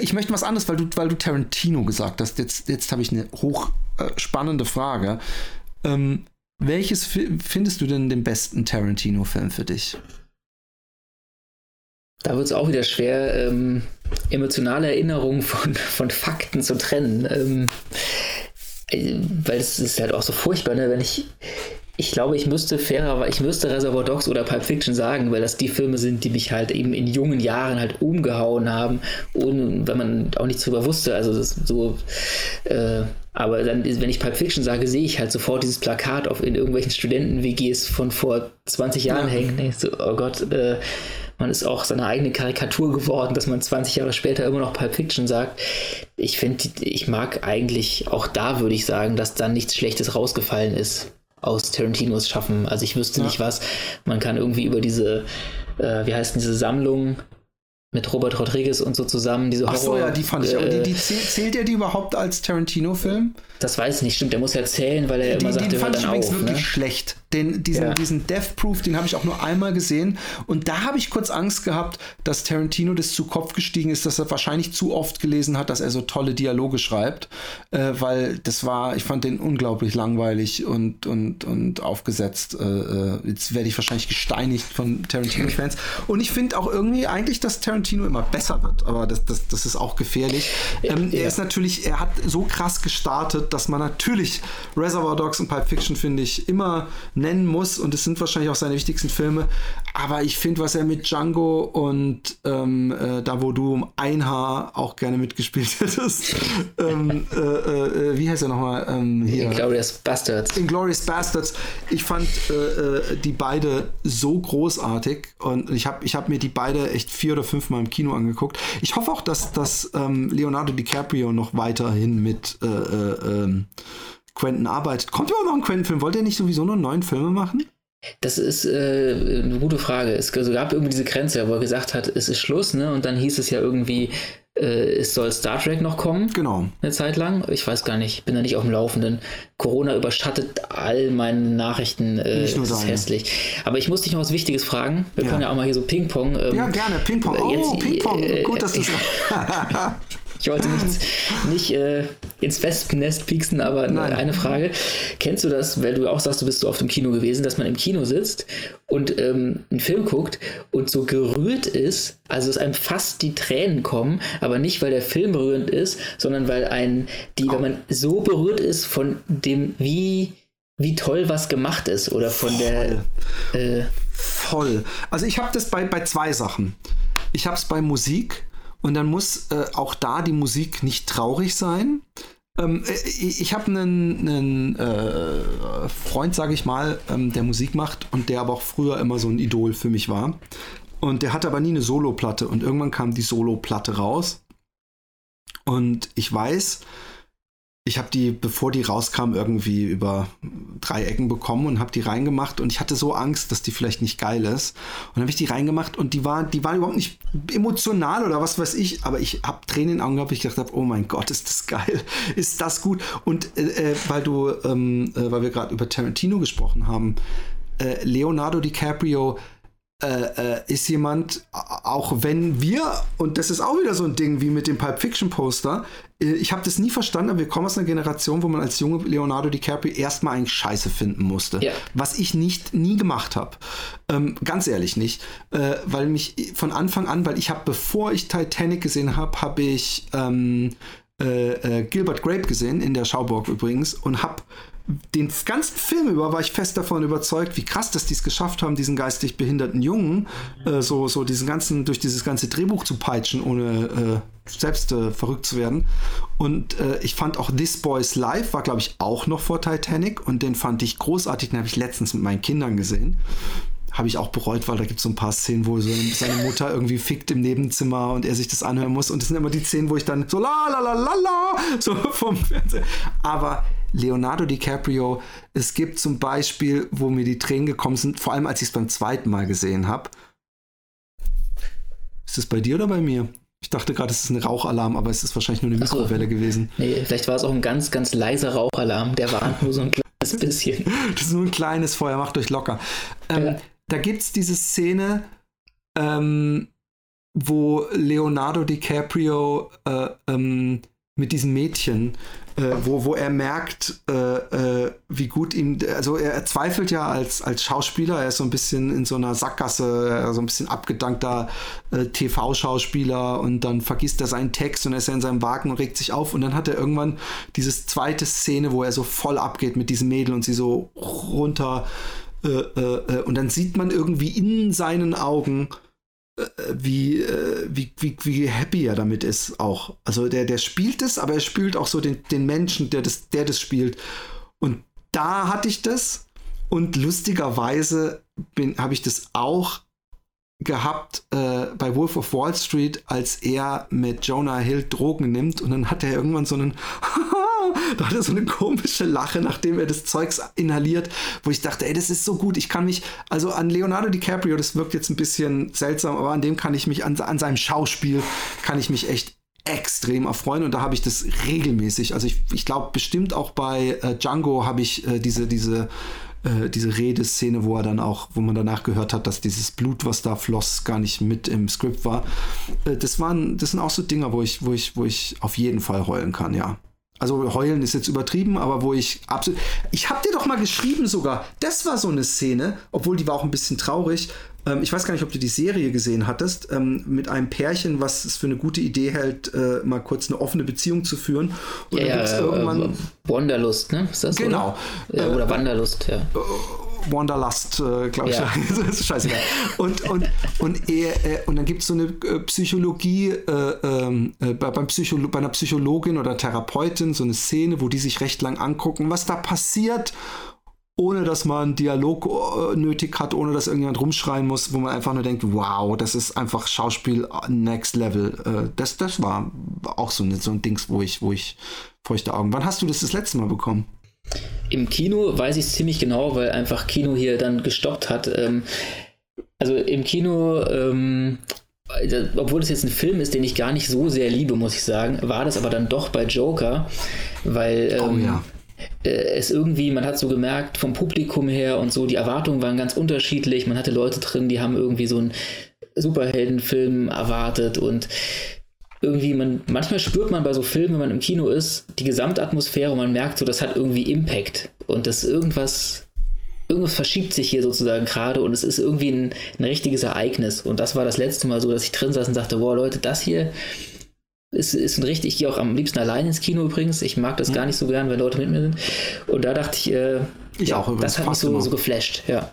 ich möchte was anderes, weil du, weil du Tarantino gesagt hast. Jetzt, jetzt habe ich eine hochspannende Frage. Ähm, welches findest du denn den besten Tarantino-Film für dich? Da wird es auch wieder schwer, ähm, emotionale Erinnerungen von, von Fakten zu trennen. Ähm, äh, weil es ist halt auch so furchtbar, ne? wenn ich. Ich glaube, ich müsste fairer, ich müsste Reservoir Dogs oder Pulp Fiction sagen, weil das die Filme sind, die mich halt eben in jungen Jahren halt umgehauen haben, und wenn man auch nichts drüber wusste. Also das so, äh, aber dann, wenn ich Pulp Fiction sage, sehe ich halt sofort dieses Plakat auf in irgendwelchen Studenten-WGs von vor 20 Jahren ja. hängen. So, oh Gott, äh, man ist auch seine eigene Karikatur geworden, dass man 20 Jahre später immer noch Pulp Fiction sagt. Ich finde, ich mag eigentlich, auch da würde ich sagen, dass dann nichts Schlechtes rausgefallen ist aus Tarantinos Schaffen. Also ich wüsste ja. nicht was. Man kann irgendwie über diese, äh, wie heißt diese Sammlung, mit Robert Rodriguez und so zusammen, diese Horror. Ach so, ja, die fand ich. Aber die, die äh, zählt, zählt er die überhaupt als Tarantino-Film? Das weiß ich nicht, stimmt. Der muss ja zählen, weil er die, immer sagt, den fand ich übrigens auf, wirklich ne? schlecht. Den, diesen, ja. diesen Death Proof, den habe ich auch nur einmal gesehen. Und da habe ich kurz Angst gehabt, dass Tarantino das zu Kopf gestiegen ist, dass er wahrscheinlich zu oft gelesen hat, dass er so tolle Dialoge schreibt. Äh, weil das war, ich fand den unglaublich langweilig und, und, und aufgesetzt. Äh, äh jetzt werde ich wahrscheinlich gesteinigt von Tarantino-Fans. Und ich finde auch irgendwie eigentlich, dass Tarantino immer besser wird. Aber das, das, das ist auch gefährlich. Ähm, ja. Er ist natürlich, er hat so krass gestartet, dass man natürlich Reservoir Dogs und Pulp Fiction, finde ich, immer nennen muss und es sind wahrscheinlich auch seine wichtigsten Filme. Aber ich finde, was er mit Django und ähm, äh, da, wo du um ein Haar auch gerne mitgespielt (laughs) hättest, ähm, äh, äh, wie heißt er nochmal? Ähm, Inglourious Bastards. Inglourious Bastards. Ich fand äh, äh, die beide so großartig und ich habe ich hab mir die beide echt vier oder fünf Mal im Kino angeguckt. Ich hoffe auch, dass, dass ähm, Leonardo DiCaprio noch weiterhin mit äh, ähm, Quentin arbeitet. Kommt überhaupt noch ein Quentin-Film? Wollt ihr nicht sowieso noch neun Filme machen? Das ist äh, eine gute Frage. Es gab irgendwie diese Grenze, wo er gesagt hat, es ist Schluss, ne? Und dann hieß es ja irgendwie, äh, es soll Star Trek noch kommen. Genau. Eine Zeit lang. Ich weiß gar nicht, bin da nicht auf dem Laufenden. Corona überschattet all meine Nachrichten. Äh, nicht nur das ist hässlich. Aber ich muss dich noch was Wichtiges fragen. Wir ja. können ja auch mal hier so Ping-Pong. Ähm, ja, gerne. Ping-Pong. Oh, Ping-Pong. Äh, Gut, dass du es. (laughs) (laughs) Ich wollte nicht, (laughs) nicht äh, ins Wespennest pieksen, aber Nein. eine Frage. Kennst du das, weil du auch sagst, du bist so oft im Kino gewesen, dass man im Kino sitzt und ähm, einen Film guckt und so gerührt ist, also dass einem fast die Tränen kommen, aber nicht, weil der Film berührend ist, sondern weil ein, die, wenn man so berührt ist von dem, wie, wie toll was gemacht ist oder von Voll. der. Äh, Voll. Also ich habe das bei, bei zwei Sachen. Ich habe es bei Musik und dann muss äh, auch da die Musik nicht traurig sein. Ähm, äh, ich habe einen, einen äh, Freund, sage ich mal, ähm, der Musik macht und der aber auch früher immer so ein Idol für mich war. Und der hatte aber nie eine Soloplatte. Und irgendwann kam die Soloplatte raus. Und ich weiß, ich habe die, bevor die rauskam, irgendwie über drei Ecken bekommen und habe die reingemacht und ich hatte so Angst, dass die vielleicht nicht geil ist. Und habe ich die reingemacht und die war, die war überhaupt nicht emotional oder was weiß ich, aber ich habe Tränen in den Augen gehabt, ich dachte, oh mein Gott, ist das geil, (laughs) ist das gut. Und äh, äh weil du, ähm, äh, weil wir gerade über Tarantino gesprochen haben, äh, Leonardo DiCaprio äh, äh, ist jemand, auch wenn wir, und das ist auch wieder so ein Ding wie mit dem Pulp Fiction Poster, äh, ich habe das nie verstanden, aber wir kommen aus einer Generation, wo man als junge Leonardo DiCaprio erstmal eigentlich Scheiße finden musste. Ja. Was ich nicht, nie gemacht habe. Ähm, ganz ehrlich nicht. Äh, weil mich von Anfang an, weil ich habe, bevor ich Titanic gesehen habe, habe ich ähm, äh, äh, Gilbert Grape gesehen, in der Schauburg übrigens, und habe den ganzen Film über war ich fest davon überzeugt, wie krass, dass die es geschafft haben, diesen geistig behinderten Jungen äh, so, so diesen ganzen, durch dieses ganze Drehbuch zu peitschen, ohne äh, selbst äh, verrückt zu werden. Und äh, ich fand auch This Boy's Life war, glaube ich, auch noch vor Titanic und den fand ich großartig, den habe ich letztens mit meinen Kindern gesehen habe ich auch bereut, weil da gibt es so ein paar Szenen, wo so seine Mutter irgendwie fickt im Nebenzimmer und er sich das anhören muss. Und das sind immer die Szenen, wo ich dann so la la la la la so (laughs) vom Fernseher. Aber Leonardo DiCaprio. Es gibt zum Beispiel, wo mir die Tränen gekommen sind, vor allem als ich es beim zweiten Mal gesehen habe. Ist es bei dir oder bei mir? Ich dachte gerade, es ist ein Rauchalarm, aber es ist wahrscheinlich nur eine Mikrowelle so. gewesen. Nee, vielleicht war es auch ein ganz, ganz leiser Rauchalarm. Der war nur so ein kleines (laughs) bisschen. das ist nur ein kleines Feuer, macht euch locker. Ähm, ja. Da gibt es diese Szene, ähm, wo Leonardo DiCaprio äh, ähm, mit diesem Mädchen äh, wo, wo er merkt, äh, äh, wie gut ihm, also er, zweifelt ja als, als Schauspieler, er ist so ein bisschen in so einer Sackgasse, so ein bisschen abgedankter äh, TV-Schauspieler und dann vergisst er seinen Text und er ist ja in seinem Wagen und regt sich auf und dann hat er irgendwann diese zweite Szene, wo er so voll abgeht mit diesem Mädel und sie so runter äh, äh, und dann sieht man irgendwie in seinen Augen, äh, wie, äh, wie, wie, wie happy er damit ist auch. Also der, der spielt es, aber er spielt auch so den, den Menschen, der das, der das spielt. Und da hatte ich das. Und lustigerweise habe ich das auch gehabt äh, bei Wolf of Wall Street, als er mit Jonah Hill Drogen nimmt und dann hat er irgendwann so einen (laughs) (laughs) da hat er so eine komische Lache, nachdem er das Zeugs inhaliert, wo ich dachte, ey, das ist so gut. Ich kann mich, also an Leonardo DiCaprio, das wirkt jetzt ein bisschen seltsam, aber an dem kann ich mich, an, an seinem Schauspiel kann ich mich echt extrem erfreuen und da habe ich das regelmäßig. Also ich, ich glaube bestimmt auch bei äh, Django habe ich äh, diese, diese äh, diese Redeszene, wo er dann auch, wo man danach gehört hat, dass dieses Blut, was da floss, gar nicht mit im Skript war. Äh, das waren, das sind auch so Dinger, wo ich, wo ich, wo ich auf jeden Fall heulen kann, ja. Also heulen ist jetzt übertrieben, aber wo ich absolut. Ich habe dir doch mal geschrieben sogar. Das war so eine Szene, obwohl die war auch ein bisschen traurig. Ähm, ich weiß gar nicht, ob du die Serie gesehen hattest, ähm, mit einem Pärchen, was es für eine gute Idee hält, äh, mal kurz eine offene Beziehung zu führen. Und ja, dann gibt's ja, irgendwann. Äh, Wanderlust, ne? Ist das genau. Oder, oder Wanderlust, ja. Wanderlust, äh, glaube ich. Ja. (laughs) das ist scheißegal. Und, und, und, er, äh, und dann gibt es so eine äh, Psychologie äh, ähm, äh, bei, beim Psycholo bei einer Psychologin oder Therapeutin, so eine Szene, wo die sich recht lang angucken, was da passiert ohne dass man Dialog äh, nötig hat, ohne dass irgendjemand rumschreien muss, wo man einfach nur denkt, wow, das ist einfach Schauspiel next level. Das, das war auch so, eine, so ein Dings, wo ich, wo ich feuchte Augen. Wann hast du das das letzte Mal bekommen? Im Kino weiß ich es ziemlich genau, weil einfach Kino hier dann gestoppt hat. Ähm, also im Kino, ähm, obwohl es jetzt ein Film ist, den ich gar nicht so sehr liebe, muss ich sagen, war das aber dann doch bei Joker, weil oh ähm, ja äh, es irgendwie, man hat so gemerkt, vom Publikum her und so, die Erwartungen waren ganz unterschiedlich. Man hatte Leute drin, die haben irgendwie so einen Superheldenfilm erwartet und irgendwie, man, manchmal spürt man bei so Filmen, wenn man im Kino ist, die Gesamtatmosphäre und man merkt so, das hat irgendwie Impact und das irgendwas, irgendwas verschiebt sich hier sozusagen gerade und es ist irgendwie ein, ein richtiges Ereignis. Und das war das letzte Mal so, dass ich drin saß und dachte, wow Leute, das hier, ist, ist ein richtig, ich gehe auch am liebsten allein ins Kino übrigens. Ich mag das mhm. gar nicht so gern, wenn Leute mit mir sind. Und da dachte ich, äh, ich ja, auch übrigens. Das hat mich so, so geflasht, ja.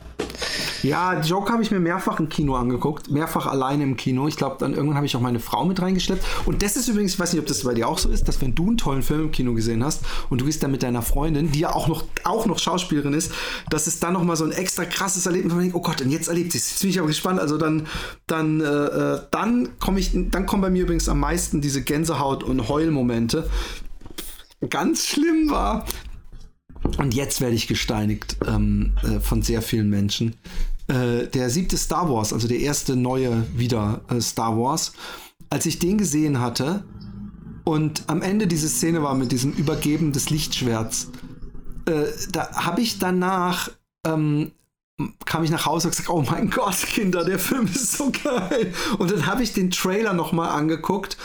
Ja, Joker habe ich mir mehrfach im Kino angeguckt, mehrfach alleine im Kino. Ich glaube, dann irgendwann habe ich auch meine Frau mit reingeschleppt. Und das ist übrigens, ich weiß nicht, ob das bei dir auch so ist, dass wenn du einen tollen Film im Kino gesehen hast und du gehst dann mit deiner Freundin, die ja auch noch, auch noch Schauspielerin ist, dass es dann nochmal so ein extra krasses Erlebnis, wo man denkt, oh Gott, und jetzt erlebt sie es. Jetzt bin ich aber gespannt. Also dann, dann, äh, äh dann komme ich, dann kommen bei mir übrigens am meisten diese Gänsehaut- und Heulmomente. Ganz schlimm war, und jetzt werde ich gesteinigt ähm, äh, von sehr vielen Menschen. Äh, der siebte Star Wars, also der erste neue wieder äh, Star Wars, als ich den gesehen hatte und am Ende diese Szene war mit diesem Übergeben des Lichtschwerts, äh, da habe ich danach ähm, kam ich nach Hause und gesagt, oh mein Gott, Kinder, der Film ist so geil. Und dann habe ich den Trailer nochmal angeguckt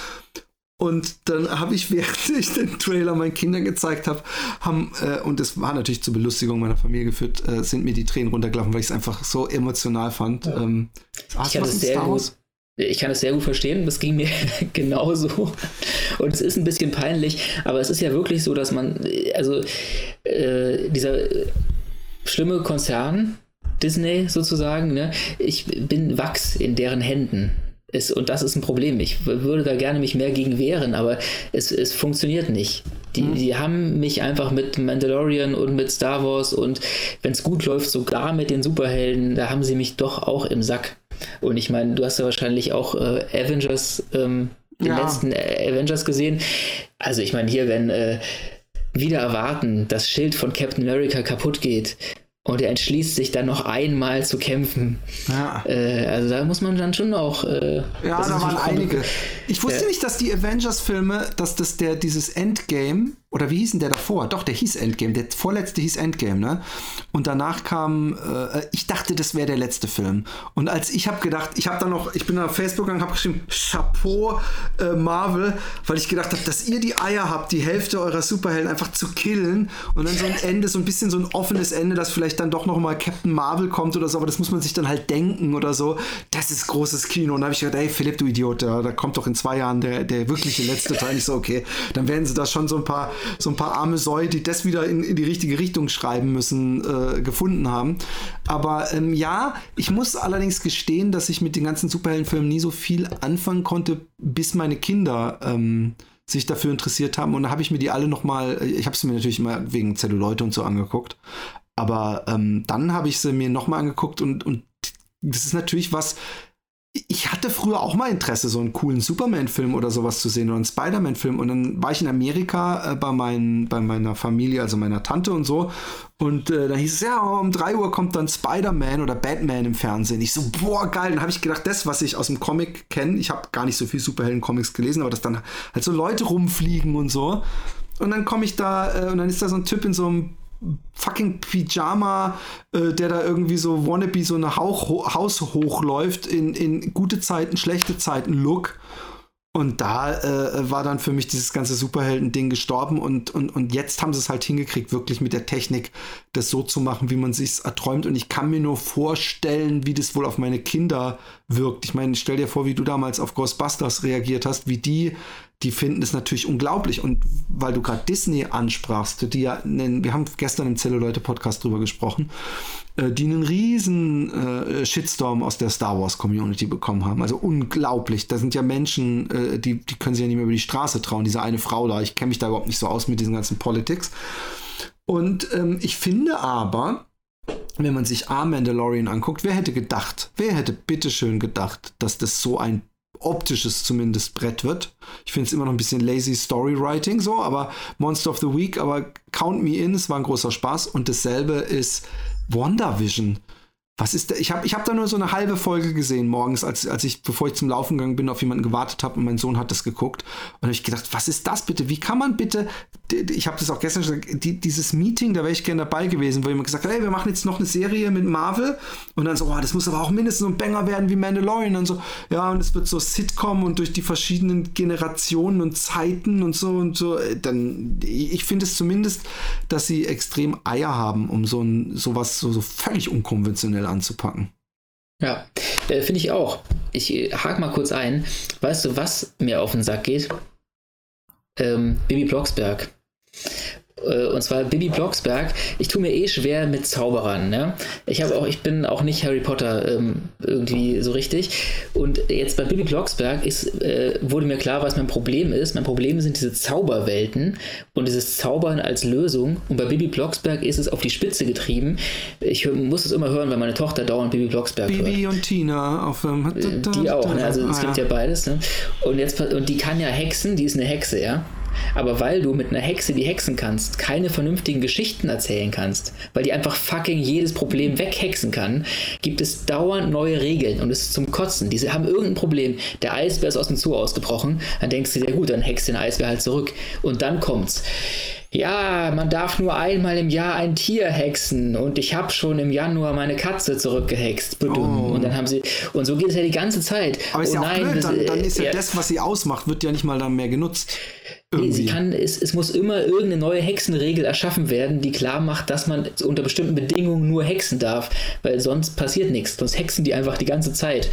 und dann habe ich, (laughs) während ich den Trailer meinen Kindern gezeigt habe, haben, äh, und das war natürlich zur Belustigung meiner Familie geführt, äh, sind mir die Tränen runtergelaufen, weil ich es einfach so emotional fand. Ja. Ähm, ich, kann es sehr gut, ich kann es sehr gut verstehen, das ging mir (laughs) genauso. Und es ist ein bisschen peinlich, aber es ist ja wirklich so, dass man, also äh, dieser schlimme Konzern, Disney sozusagen, ne, ich bin Wachs in deren Händen. Ist, und das ist ein Problem. Ich würde da gerne mich mehr gegen wehren, aber es, es funktioniert nicht. Die, mhm. die haben mich einfach mit Mandalorian und mit Star Wars und wenn es gut läuft, sogar mit den Superhelden, da haben sie mich doch auch im Sack. Und ich meine, du hast ja wahrscheinlich auch äh, Avengers, ähm, den ja. letzten Avengers gesehen. Also ich meine, hier, wenn äh, wieder erwarten, das Schild von Captain America kaputt geht und er entschließt sich dann noch einmal zu kämpfen. Ja. Äh, also da muss man dann schon auch. Äh, ja, da waren einige. Ich wusste äh, nicht, dass die Avengers-Filme, dass das der dieses Endgame oder wie hieß denn der davor? Doch, der hieß Endgame. Der vorletzte hieß Endgame, ne? Und danach kam, äh, ich dachte, das wäre der letzte Film. Und als ich habe gedacht, ich habe dann noch, ich bin auf Facebook und habe geschrieben, Chapeau äh, Marvel, weil ich gedacht habe, dass ihr die Eier habt, die Hälfte eurer Superhelden einfach zu killen und dann so ein Ende, so ein bisschen so ein offenes Ende, dass vielleicht dann doch noch mal Captain Marvel kommt oder so, aber das muss man sich dann halt denken oder so. Das ist großes Kino. Und da habe ich gedacht, ey Philipp, du Idiot, da, da kommt doch in zwei Jahren der, der wirkliche letzte Teil. Ich so, okay, dann werden sie da schon so ein paar so ein paar arme Säue, die das wieder in, in die richtige Richtung schreiben müssen, äh, gefunden haben. Aber ähm, ja, ich muss allerdings gestehen, dass ich mit den ganzen Superheldenfilmen nie so viel anfangen konnte, bis meine Kinder ähm, sich dafür interessiert haben. Und da habe ich mir die alle nochmal, äh, ich habe sie mir natürlich immer wegen Zelluleute und so angeguckt. Aber ähm, dann habe ich sie mir nochmal angeguckt und, und das ist natürlich was, ich hatte früher auch mal Interesse, so einen coolen Superman-Film oder sowas zu sehen oder einen Spider-Man-Film. Und dann war ich in Amerika äh, bei, mein, bei meiner Familie, also meiner Tante und so. Und äh, dann hieß es, ja, um 3 Uhr kommt dann Spider-Man oder Batman im Fernsehen. Ich so, boah, geil. Dann habe ich gedacht, das, was ich aus dem Comic kenne, ich habe gar nicht so viel Superhelden-Comics gelesen, aber dass dann halt so Leute rumfliegen und so. Und dann komme ich da äh, und dann ist da so ein Typ in so einem fucking Pyjama, äh, der da irgendwie so wannabe so eine Hauch, Haus hochläuft in, in gute Zeiten, schlechte Zeiten Look. Und da äh, war dann für mich dieses ganze Superhelden-Ding gestorben und, und, und jetzt haben sie es halt hingekriegt, wirklich mit der Technik das so zu machen, wie man sich erträumt. Und ich kann mir nur vorstellen, wie das wohl auf meine Kinder wirkt. Ich meine, stell dir vor, wie du damals auf Ghostbusters reagiert hast, wie die die finden es natürlich unglaublich. Und weil du gerade Disney ansprachst, die ja, wir haben gestern im Zelluleute-Podcast drüber gesprochen, äh, die einen riesen äh, Shitstorm aus der Star Wars Community bekommen haben. Also unglaublich. Da sind ja Menschen, äh, die, die können sich ja nicht mehr über die Straße trauen. Diese eine Frau da, ich kenne mich da überhaupt nicht so aus mit diesen ganzen Politics. Und ähm, ich finde aber, wenn man sich A Mandalorian anguckt, wer hätte gedacht, wer hätte bitteschön gedacht, dass das so ein optisches zumindest Brett wird. Ich finde es immer noch ein bisschen lazy Storywriting so, aber Monster of the Week, aber Count Me In, es war ein großer Spaß und dasselbe ist WandaVision. Was ist da? Ich habe ich hab da nur so eine halbe Folge gesehen morgens, als, als ich, bevor ich zum Laufen gegangen bin, auf jemanden gewartet habe und mein Sohn hat das geguckt. Und habe ich gedacht, was ist das bitte? Wie kann man bitte, ich habe das auch gestern schon gesagt, die, dieses Meeting, da wäre ich gerne dabei gewesen, wo jemand gesagt hat, hey, wir machen jetzt noch eine Serie mit Marvel. Und dann so, oh, das muss aber auch mindestens so ein Banger werden wie Mandalorian. Und so, ja, und es wird so Sitcom und durch die verschiedenen Generationen und Zeiten und so und so. Dann, ich finde es zumindest, dass sie extrem Eier haben, um so ein, sowas so, so völlig unkonventionell anzupacken. Ja, äh, finde ich auch. Ich äh, hake mal kurz ein. Weißt du, was mir auf den Sack geht? Ähm, Bibi Blocksberg. Äh, und zwar Bibi Blocksberg. Ich tue mir eh schwer mit Zauberern. Ne? Ich habe auch, ich bin auch nicht Harry Potter ähm, irgendwie so richtig. Und jetzt bei Bibi Blocksberg ist, äh, wurde mir klar, was mein Problem ist. Mein Problem sind diese Zauberwelten und dieses Zaubern als Lösung. Und bei Bibi Blocksberg ist es auf die Spitze getrieben. Ich muss es immer hören, weil meine Tochter dauernd Bibi Blocksberg Bibi hört. und Tina auf ähm, Die auch, ne? also es ah, gibt ja beides. Ne? Und jetzt und die kann ja hexen, die ist eine Hexe, ja. Aber weil du mit einer Hexe, die hexen kannst, keine vernünftigen Geschichten erzählen kannst, weil die einfach fucking jedes Problem weghexen kann, gibt es dauernd neue Regeln und es ist zum Kotzen. Diese haben irgendein Problem. Der Eisbär ist aus dem Zoo ausgebrochen. Dann denkst du dir, gut, dann hext den Eisbär halt zurück. Und dann kommt's ja, man darf nur einmal im Jahr ein Tier hexen und ich habe schon im Januar meine Katze zurückgehext. Oh. Und dann haben sie und so geht es ja die ganze Zeit. Aber ist oh, ja nein, blöd, dann, dann ist ja, ja, das, was sie ausmacht, wird ja nicht mal dann mehr genutzt. Nee, sie kann, es, es muss immer irgendeine neue Hexenregel erschaffen werden, die klar macht, dass man unter bestimmten Bedingungen nur hexen darf, weil sonst passiert nichts. Sonst hexen die einfach die ganze Zeit.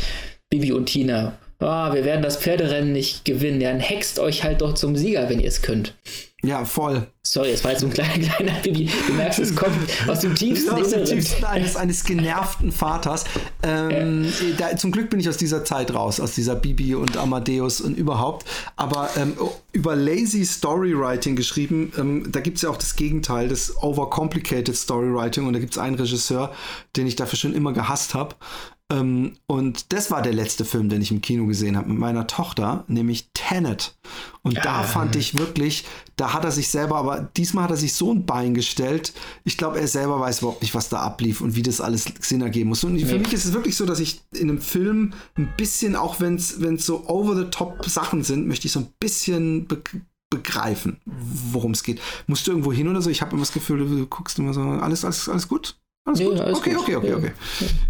Bibi und Tina. Oh, wir werden das Pferderennen nicht gewinnen. Dann hext euch halt doch zum Sieger, wenn ihr es könnt. Ja, voll. Sorry, es war jetzt so ein kleiner, (laughs) kleiner Bibi. Du merkst, es kommt aus dem tiefsten, aus dem tiefsten eines, eines genervten Vaters. Ähm, ja. da, zum Glück bin ich aus dieser Zeit raus, aus dieser Bibi und Amadeus und überhaupt. Aber ähm, über lazy Storywriting geschrieben, ähm, da gibt es ja auch das Gegenteil, das overcomplicated Storywriting. Und da gibt es einen Regisseur, den ich dafür schon immer gehasst habe. Ähm, und das war der letzte Film, den ich im Kino gesehen habe mit meiner Tochter, nämlich Tenet. Und ja. da fand ich wirklich, da hat er sich selber, aber diesmal hat er sich so ein Bein gestellt. Ich glaube, er selber weiß überhaupt nicht, was da ablief und wie das alles Sinn ergeben muss. Und für mich ist es wirklich so, dass ich in einem Film ein bisschen, auch wenn es so over-the-top Sachen sind, möchte ich so ein bisschen be begreifen, worum es geht. Musst du irgendwo hin oder so? Ich habe immer das Gefühl, du guckst immer so, alles, alles, alles gut? Alles nee, gut? Alles okay, gut. okay, okay, okay.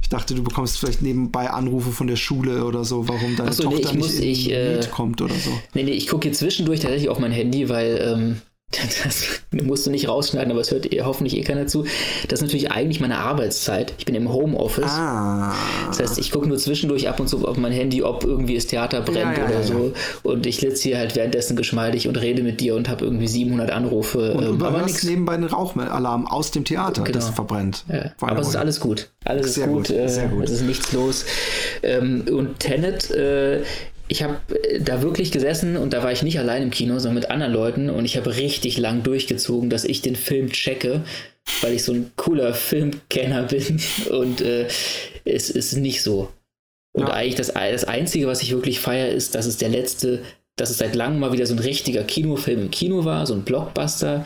Ich dachte, du bekommst vielleicht nebenbei Anrufe von der Schule oder so, warum deine so, Tochter nee, nicht ich, in äh, kommt oder so. Nee, nee, ich gucke hier zwischendurch tatsächlich auf mein Handy, weil ähm, (laughs) das musst du nicht rausschneiden, aber es hört eh, hoffentlich eh keiner zu. Das ist natürlich eigentlich meine Arbeitszeit. Ich bin im Homeoffice. Ah. Das heißt, ich gucke nur zwischendurch ab und zu auf mein Handy, ob irgendwie das Theater brennt ja, ja, oder ja, so. Und ich sitze hier halt währenddessen geschmeidig und rede mit dir und habe irgendwie 700 Anrufe. Und ähm, aber nichts nebenbei einen Rauchalarm aus dem Theater, genau. das verbrennt. Aber es ist alles gut. Alles Sehr ist gut. gut. Äh, Sehr gut. Es ist nichts los. Ähm, und Tenet äh, ich habe äh, da wirklich gesessen und da war ich nicht allein im Kino, sondern mit anderen Leuten und ich habe richtig lang durchgezogen, dass ich den Film checke, weil ich so ein cooler Filmkenner (laughs) bin und äh, es ist nicht so. Und ja. eigentlich das, das Einzige, was ich wirklich feiere, ist, dass es der letzte, dass es seit langem mal wieder so ein richtiger Kinofilm im Kino war, so ein Blockbuster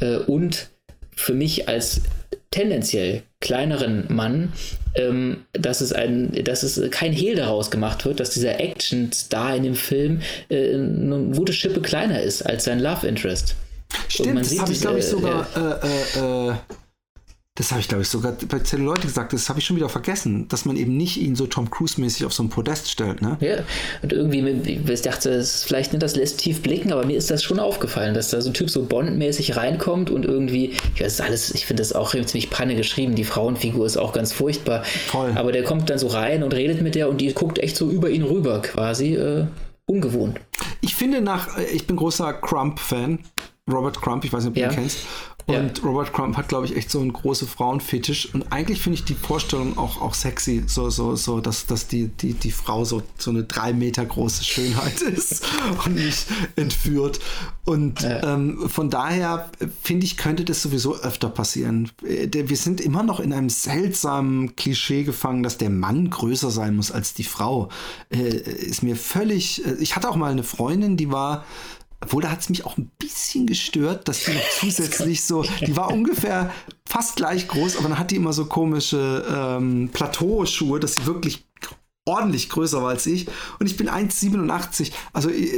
äh, und für mich als tendenziell kleineren Mann, ähm, dass, es ein, dass es kein Hehl daraus gemacht wird, dass dieser Action-Star in dem Film äh, eine gute Schippe kleiner ist als sein Love Interest. Stimmt, das habe ich, glaube ich, sogar äh, äh, äh das habe ich, glaube ich, sogar bei Leute gesagt, das habe ich schon wieder vergessen, dass man eben nicht ihn so Tom Cruise-mäßig auf so ein Podest stellt, ne? Ja, und irgendwie, ich dachte, es vielleicht nicht das lässt tief blicken, aber mir ist das schon aufgefallen, dass da so ein Typ so Bond-mäßig reinkommt und irgendwie, ich weiß alles, ich finde das auch ziemlich panne geschrieben, die Frauenfigur ist auch ganz furchtbar. Voll. Aber der kommt dann so rein und redet mit der und die guckt echt so über ihn rüber quasi. Äh, ungewohnt. Ich finde nach, äh, ich bin großer Crump-Fan. Robert Crump, ich weiß nicht, ob du ja. ihn kennst. Und ja. Robert Crump hat, glaube ich, echt so einen großen Frauenfetisch. Und eigentlich finde ich die Vorstellung auch, auch sexy, so, so, so, dass, dass die, die, die Frau so, so eine drei Meter große Schönheit (laughs) ist und mich entführt. Und ja. ähm, von daher finde ich, könnte das sowieso öfter passieren. Äh, wir sind immer noch in einem seltsamen Klischee gefangen, dass der Mann größer sein muss als die Frau. Äh, ist mir völlig. Äh, ich hatte auch mal eine Freundin, die war obwohl, da hat es mich auch ein bisschen gestört, dass die noch zusätzlich so, die war ungefähr fast gleich groß, aber dann hat die immer so komische ähm, Plateauschuhe, dass sie wirklich ordentlich größer war als ich. Und ich bin 1,87. Also ich,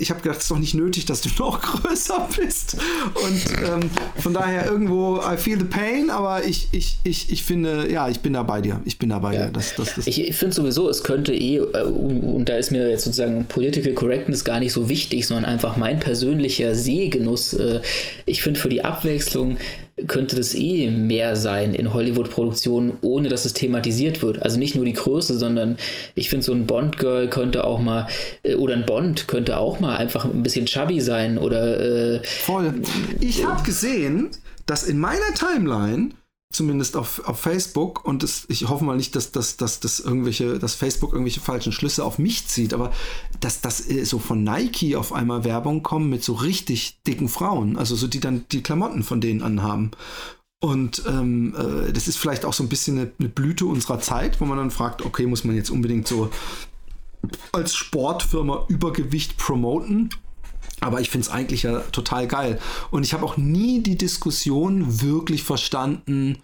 ich habe gedacht, es ist doch nicht nötig, dass du (laughs) noch größer bist. Und ähm, von daher irgendwo, I feel the pain, aber ich, ich, ich, ich finde, ja, ich bin da bei dir. Ich bin da bei ja. dir. Das, das, das ich finde sowieso, es könnte eh, äh, und da ist mir jetzt sozusagen Political Correctness gar nicht so wichtig, sondern einfach mein persönlicher Sehgenuss. Äh, ich finde für die Abwechslung könnte das eh mehr sein in Hollywood-Produktionen, ohne dass es thematisiert wird. Also nicht nur die Größe, sondern ich finde, so ein Bond-Girl könnte auch mal, äh, oder ein Bond könnte auch mal einfach ein bisschen chubby sein oder. Äh, Voll. Ich habe gesehen, dass in meiner Timeline zumindest auf, auf Facebook und das, ich hoffe mal nicht, dass, dass, dass, dass irgendwelche, dass Facebook irgendwelche falschen Schlüsse auf mich zieht, aber dass das äh, so von Nike auf einmal Werbung kommen mit so richtig dicken Frauen, also so die dann die Klamotten von denen anhaben. Und ähm, äh, das ist vielleicht auch so ein bisschen eine, eine Blüte unserer Zeit, wo man dann fragt, okay, muss man jetzt unbedingt so als Sportfirma Übergewicht promoten? Aber ich finde es eigentlich ja total geil. Und ich habe auch nie die Diskussion wirklich verstanden,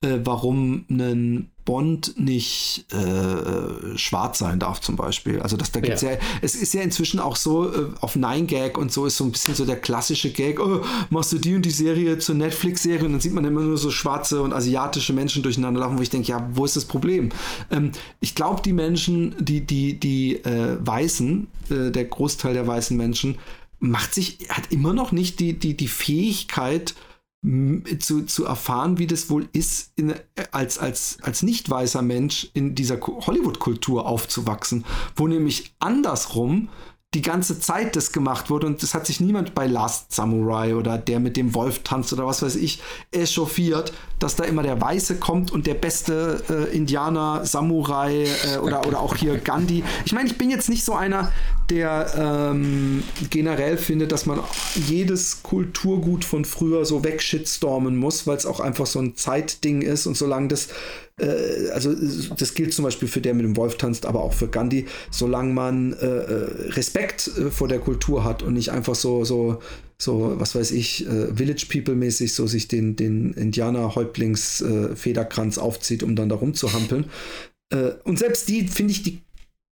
äh, warum ein Bond nicht äh, schwarz sein darf, zum Beispiel. Also, dass da gibt's ja. ja, es ist ja inzwischen auch so, äh, auf Nine Gag und so ist so ein bisschen so der klassische Gag, oh, machst du die und die Serie zur Netflix-Serie und dann sieht man immer nur so schwarze und asiatische Menschen durcheinander laufen, wo ich denke, ja, wo ist das Problem? Ähm, ich glaube, die Menschen, die, die, die äh, Weißen, äh, der Großteil der weißen Menschen, macht sich, hat immer noch nicht die, die, die Fähigkeit, zu, zu erfahren, wie das wohl ist, in, als, als, als nicht weißer Mensch in dieser Hollywood-Kultur aufzuwachsen, wo nämlich andersrum die ganze Zeit das gemacht wurde und das hat sich niemand bei Last Samurai oder der mit dem Wolf tanzt oder was weiß ich echauffiert, dass da immer der Weiße kommt und der beste äh, Indianer, Samurai äh, oder, oder auch hier Gandhi. Ich meine, ich bin jetzt nicht so einer, der ähm, generell findet, dass man jedes Kulturgut von früher so wegshitstormen muss, weil es auch einfach so ein Zeitding ist und solange das äh, also das gilt zum Beispiel für der mit dem Wolf tanzt, aber auch für Gandhi, solange man äh, äh Respekt äh, vor der Kultur hat und nicht einfach so, so, so, was weiß ich, äh, Village People-mäßig so sich den, den Indianer-Häuptlings-Federkranz aufzieht, um dann da rumzuhampeln. und selbst die, finde ich, die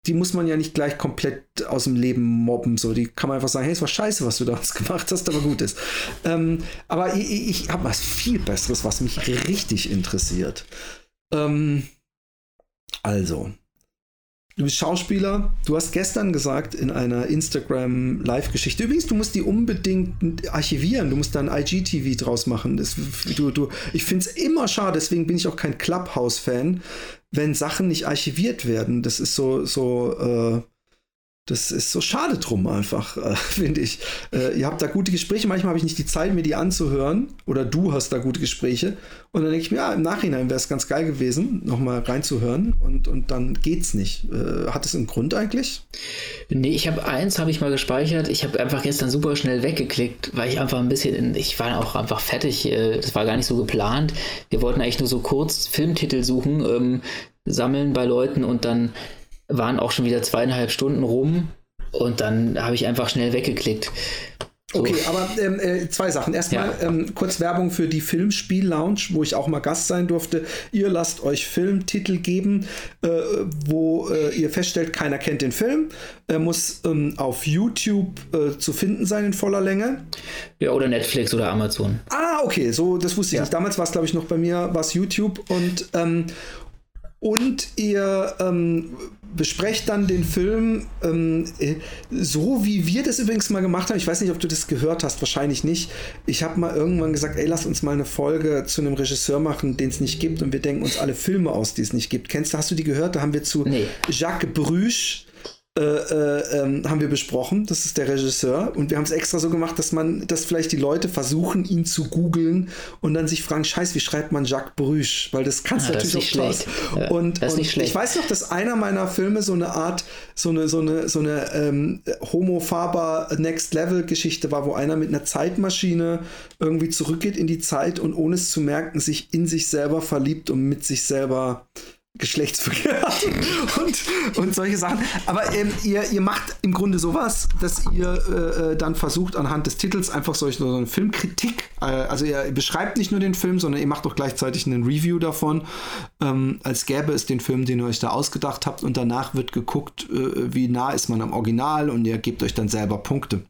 die muss man ja nicht gleich komplett aus dem Leben mobben. So, die kann man einfach sagen, hey, es war scheiße, was du da gemacht hast, aber gut ist. Ähm, aber ich, ich habe was viel Besseres, was mich richtig interessiert. Ähm, also, du bist Schauspieler. Du hast gestern gesagt in einer Instagram Live-Geschichte. Übrigens, du musst die unbedingt archivieren. Du musst da ein IGTV draus machen. Das, du, du, ich finde es immer schade, deswegen bin ich auch kein Clubhouse-Fan, wenn Sachen nicht archiviert werden. Das ist so, so, äh, das ist so schade drum einfach, äh, (laughs) finde ich. Äh, ihr habt da gute Gespräche, manchmal habe ich nicht die Zeit, mir die anzuhören. Oder du hast da gute Gespräche. Und dann denke ich mir, ja, im Nachhinein wäre es ganz geil gewesen, nochmal reinzuhören. Und, und dann geht's nicht. Äh, hat es einen Grund eigentlich? Nee, ich habe eins, habe ich mal gespeichert. Ich habe einfach gestern super schnell weggeklickt, weil ich einfach ein bisschen, ich war auch einfach fertig. Äh, das war gar nicht so geplant. Wir wollten eigentlich nur so kurz Filmtitel suchen, ähm, sammeln bei Leuten und dann waren auch schon wieder zweieinhalb Stunden rum und dann habe ich einfach schnell weggeklickt. So. Okay, aber ähm, äh, zwei Sachen. Erstmal ja. ähm, kurz Werbung für die Filmspiel-Lounge, wo ich auch mal Gast sein durfte. Ihr lasst euch Filmtitel geben, äh, wo äh, ihr feststellt, keiner kennt den Film. Er muss ähm, auf YouTube äh, zu finden sein in voller Länge. Ja, oder Netflix oder Amazon. Ah, okay, so, das wusste ich ja. nicht. Damals war es, glaube ich, noch bei mir, war es YouTube und ähm, und ihr ähm, besprecht dann den Film ähm, äh, so, wie wir das übrigens mal gemacht haben. Ich weiß nicht, ob du das gehört hast, wahrscheinlich nicht. Ich habe mal irgendwann gesagt, ey, lass uns mal eine Folge zu einem Regisseur machen, den es nicht gibt und wir denken uns alle Filme aus, die es nicht gibt. Kennst du, hast du die gehört? Da haben wir zu nee. Jacques Brüch äh, äh, ähm, haben wir besprochen. Das ist der Regisseur. Und wir haben es extra so gemacht, dass man, dass vielleicht die Leute versuchen, ihn zu googeln und dann sich fragen, scheiße, wie schreibt man Jacques Brüch? Weil das kannst du ah, natürlich auch schlecht. Ja, und, und ich weiß noch, dass einer meiner Filme so eine Art, so eine, so eine, so eine ähm, Homo-Faber Next Level-Geschichte war, wo einer mit einer Zeitmaschine irgendwie zurückgeht in die Zeit und ohne es zu merken, sich in sich selber verliebt und mit sich selber Geschlechtsverkehr (laughs) und, und solche Sachen. Aber ähm, ihr, ihr macht im Grunde sowas, dass ihr äh, äh, dann versucht, anhand des Titels einfach solche, so eine Filmkritik, äh, also ihr beschreibt nicht nur den Film, sondern ihr macht auch gleichzeitig einen Review davon, ähm, als gäbe es den Film, den ihr euch da ausgedacht habt und danach wird geguckt, äh, wie nah ist man am Original und ihr gebt euch dann selber Punkte.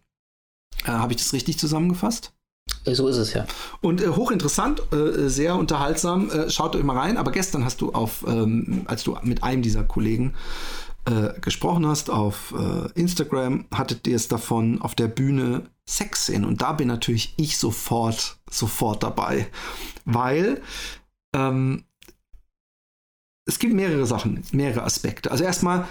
Äh, Habe ich das richtig zusammengefasst? So ist es ja. Und äh, hochinteressant, äh, sehr unterhaltsam. Äh, schaut euch mal rein. Aber gestern hast du auf, ähm, als du mit einem dieser Kollegen äh, gesprochen hast auf äh, Instagram, hattet ihr es davon auf der Bühne Sex sehen. Und da bin natürlich ich sofort, sofort dabei. Weil ähm, es gibt mehrere Sachen, mehrere Aspekte. Also erstmal,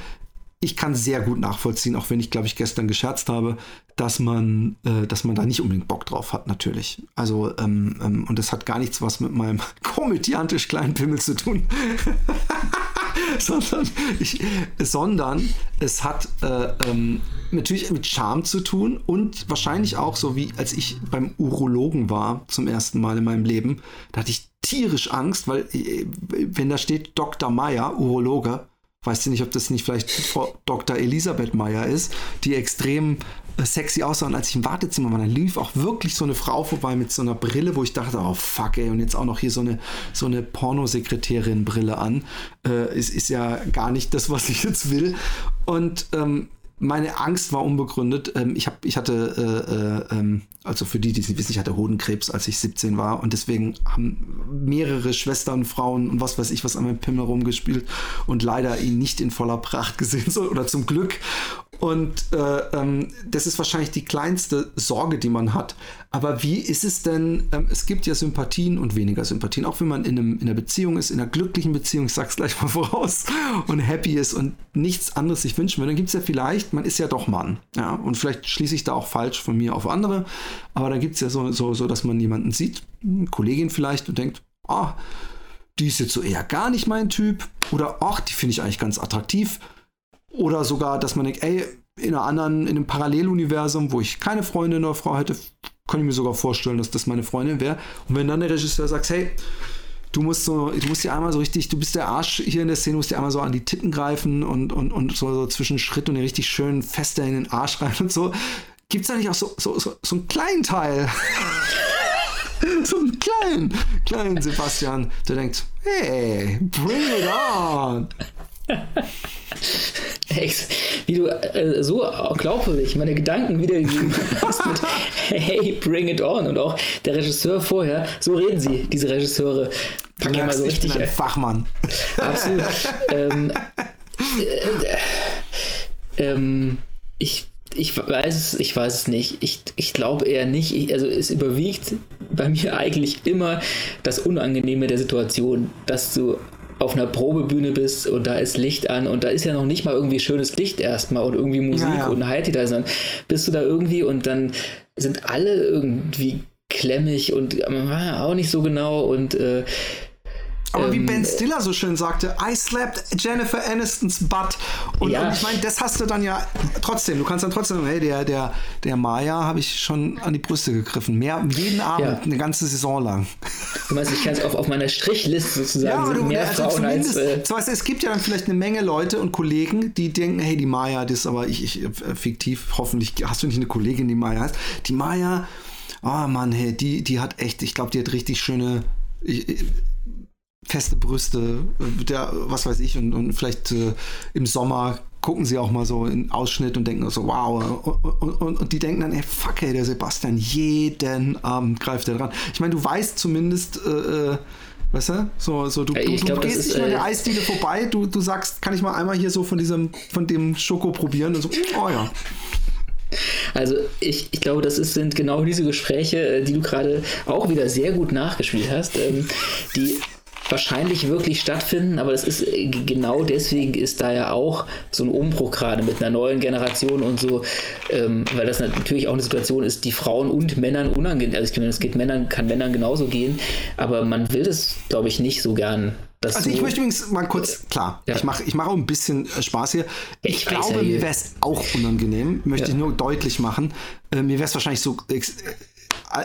ich kann sehr gut nachvollziehen, auch wenn ich, glaube ich, gestern gescherzt habe, dass man, äh, dass man da nicht unbedingt Bock drauf hat, natürlich. Also, ähm, ähm, und das hat gar nichts was mit meinem (laughs) komödiantisch kleinen Pimmel zu tun. (laughs) sondern, ich, sondern es hat äh, ähm, natürlich mit Charme zu tun und wahrscheinlich auch so wie als ich beim Urologen war zum ersten Mal in meinem Leben, da hatte ich tierisch Angst, weil äh, wenn da steht Dr. Meyer, Urologe, Weißt du nicht, ob das nicht vielleicht Frau Dr. Elisabeth Meyer ist, die extrem äh, sexy aussah. Und als ich im Wartezimmer war, dann lief auch wirklich so eine Frau vorbei mit so einer Brille, wo ich dachte, oh fuck, ey, und jetzt auch noch hier so eine, so eine Pornosekretärin-Brille an. Äh, ist, ist ja gar nicht das, was ich jetzt will. Und ähm, meine Angst war unbegründet. Ähm, ich, hab, ich hatte, äh, äh, ähm, also für die, die es nicht wissen, ich hatte Hodenkrebs, als ich 17 war. Und deswegen haben mehrere Schwestern, Frauen und was weiß ich was an meinem Pimmel rumgespielt und leider ihn nicht in voller Pracht gesehen, so, oder zum Glück. Und äh, ähm, das ist wahrscheinlich die kleinste Sorge, die man hat. Aber wie ist es denn? Ähm, es gibt ja Sympathien und weniger Sympathien. Auch wenn man in, einem, in einer Beziehung ist, in einer glücklichen Beziehung, ich sag's gleich mal (laughs) voraus, und happy ist und nichts anderes sich wünschen will, dann gibt es ja vielleicht, man ist ja doch Mann. Ja, und vielleicht schließe ich da auch falsch von mir auf andere. Aber da gibt es ja so, so, so, dass man jemanden sieht, eine Kollegin vielleicht, und denkt, ah, oh, die ist jetzt so eher gar nicht mein Typ. Oder ach, die finde ich eigentlich ganz attraktiv oder sogar, dass man denkt, ey, in einer anderen, in einem Paralleluniversum, wo ich keine Freundin oder Frau hätte, kann ich mir sogar vorstellen, dass das meine Freundin wäre. Und wenn dann der Regisseur sagt, hey, du musst so, du musst dir einmal so richtig, du bist der Arsch hier in der Szene, musst dir einmal so an die Titten greifen und, und, und so, so zwischen Schritt und dir richtig schön fester in den Arsch rein und so. Gibt es da nicht auch so, so, so, so einen kleinen Teil? (laughs) so einen kleinen, kleinen Sebastian, der denkt, hey, bring it on. Wie du äh, so glaubwürdig meine Gedanken wiedergegeben hast mit Hey, bring it on. Und auch der Regisseur vorher, so reden sie, diese Regisseure. Du merkst, so richtig, ein Fachmann. Absolut. ähm, äh, ähm, ich ich weiß es, ich weiß es nicht. Ich, ich glaube eher nicht. Ich, also es überwiegt bei mir (laughs) eigentlich immer das Unangenehme der Situation, dass du auf einer Probebühne bist und da ist Licht an und da ist ja noch nicht mal irgendwie schönes Licht erstmal und irgendwie Musik ja, ja. und Heidi da, sondern bist du da irgendwie und dann sind alle irgendwie klemmig und äh, auch nicht so genau und äh, aber wie Ben ähm, Stiller so schön sagte, I slapped Jennifer Anistons butt. Und, ja. und ich meine, das hast du dann ja trotzdem. Du kannst dann trotzdem sagen, hey, der, der, der Maya habe ich schon an die Brüste gegriffen. Mehr, jeden Abend, ja. eine ganze Saison lang. Du meinst, ich kann es auf, auf meiner Strichliste sozusagen ja, sind du, mehr also Frauen als... Äh, weißt, es gibt ja dann vielleicht eine Menge Leute und Kollegen, die denken, hey, die Maya, das ist aber ich, ich äh, fiktiv, hoffentlich hast du nicht eine Kollegin, die Maya heißt. Die Maya, oh Mann, hey, die, die hat echt, ich glaube, die hat richtig schöne... Ich, feste Brüste, äh, der, was weiß ich, und, und vielleicht äh, im Sommer gucken sie auch mal so in Ausschnitt und denken so, wow. Und, und, und, die denken dann, ey, fuck, ey, der Sebastian, jeden Abend greift er dran. Ich meine, du weißt zumindest, äh, äh weißt du, so, so du, ich du, glaub, du gehst nicht mal an der Eisdiele vorbei, du, du sagst, kann ich mal einmal hier so von diesem, von dem Schoko probieren? Und so, oh ja. Also ich, ich glaube, das ist, sind genau diese Gespräche, die du gerade auch wieder sehr gut nachgespielt hast, ähm, die wahrscheinlich wirklich stattfinden, aber das ist äh, genau deswegen ist da ja auch so ein Umbruch gerade mit einer neuen Generation und so, ähm, weil das natürlich auch eine Situation ist, die Frauen und Männern unangenehm, also ich meine, es geht Männern, kann Männern genauso gehen, aber man will das, glaube ich, nicht so gern also ich möchte übrigens mal kurz, klar, ja. ich mache ich mach auch ein bisschen äh, Spaß hier. Ich, ich glaube, ja mir wäre es auch unangenehm, möchte ja. ich nur deutlich machen. Äh, mir wäre es wahrscheinlich so, äh,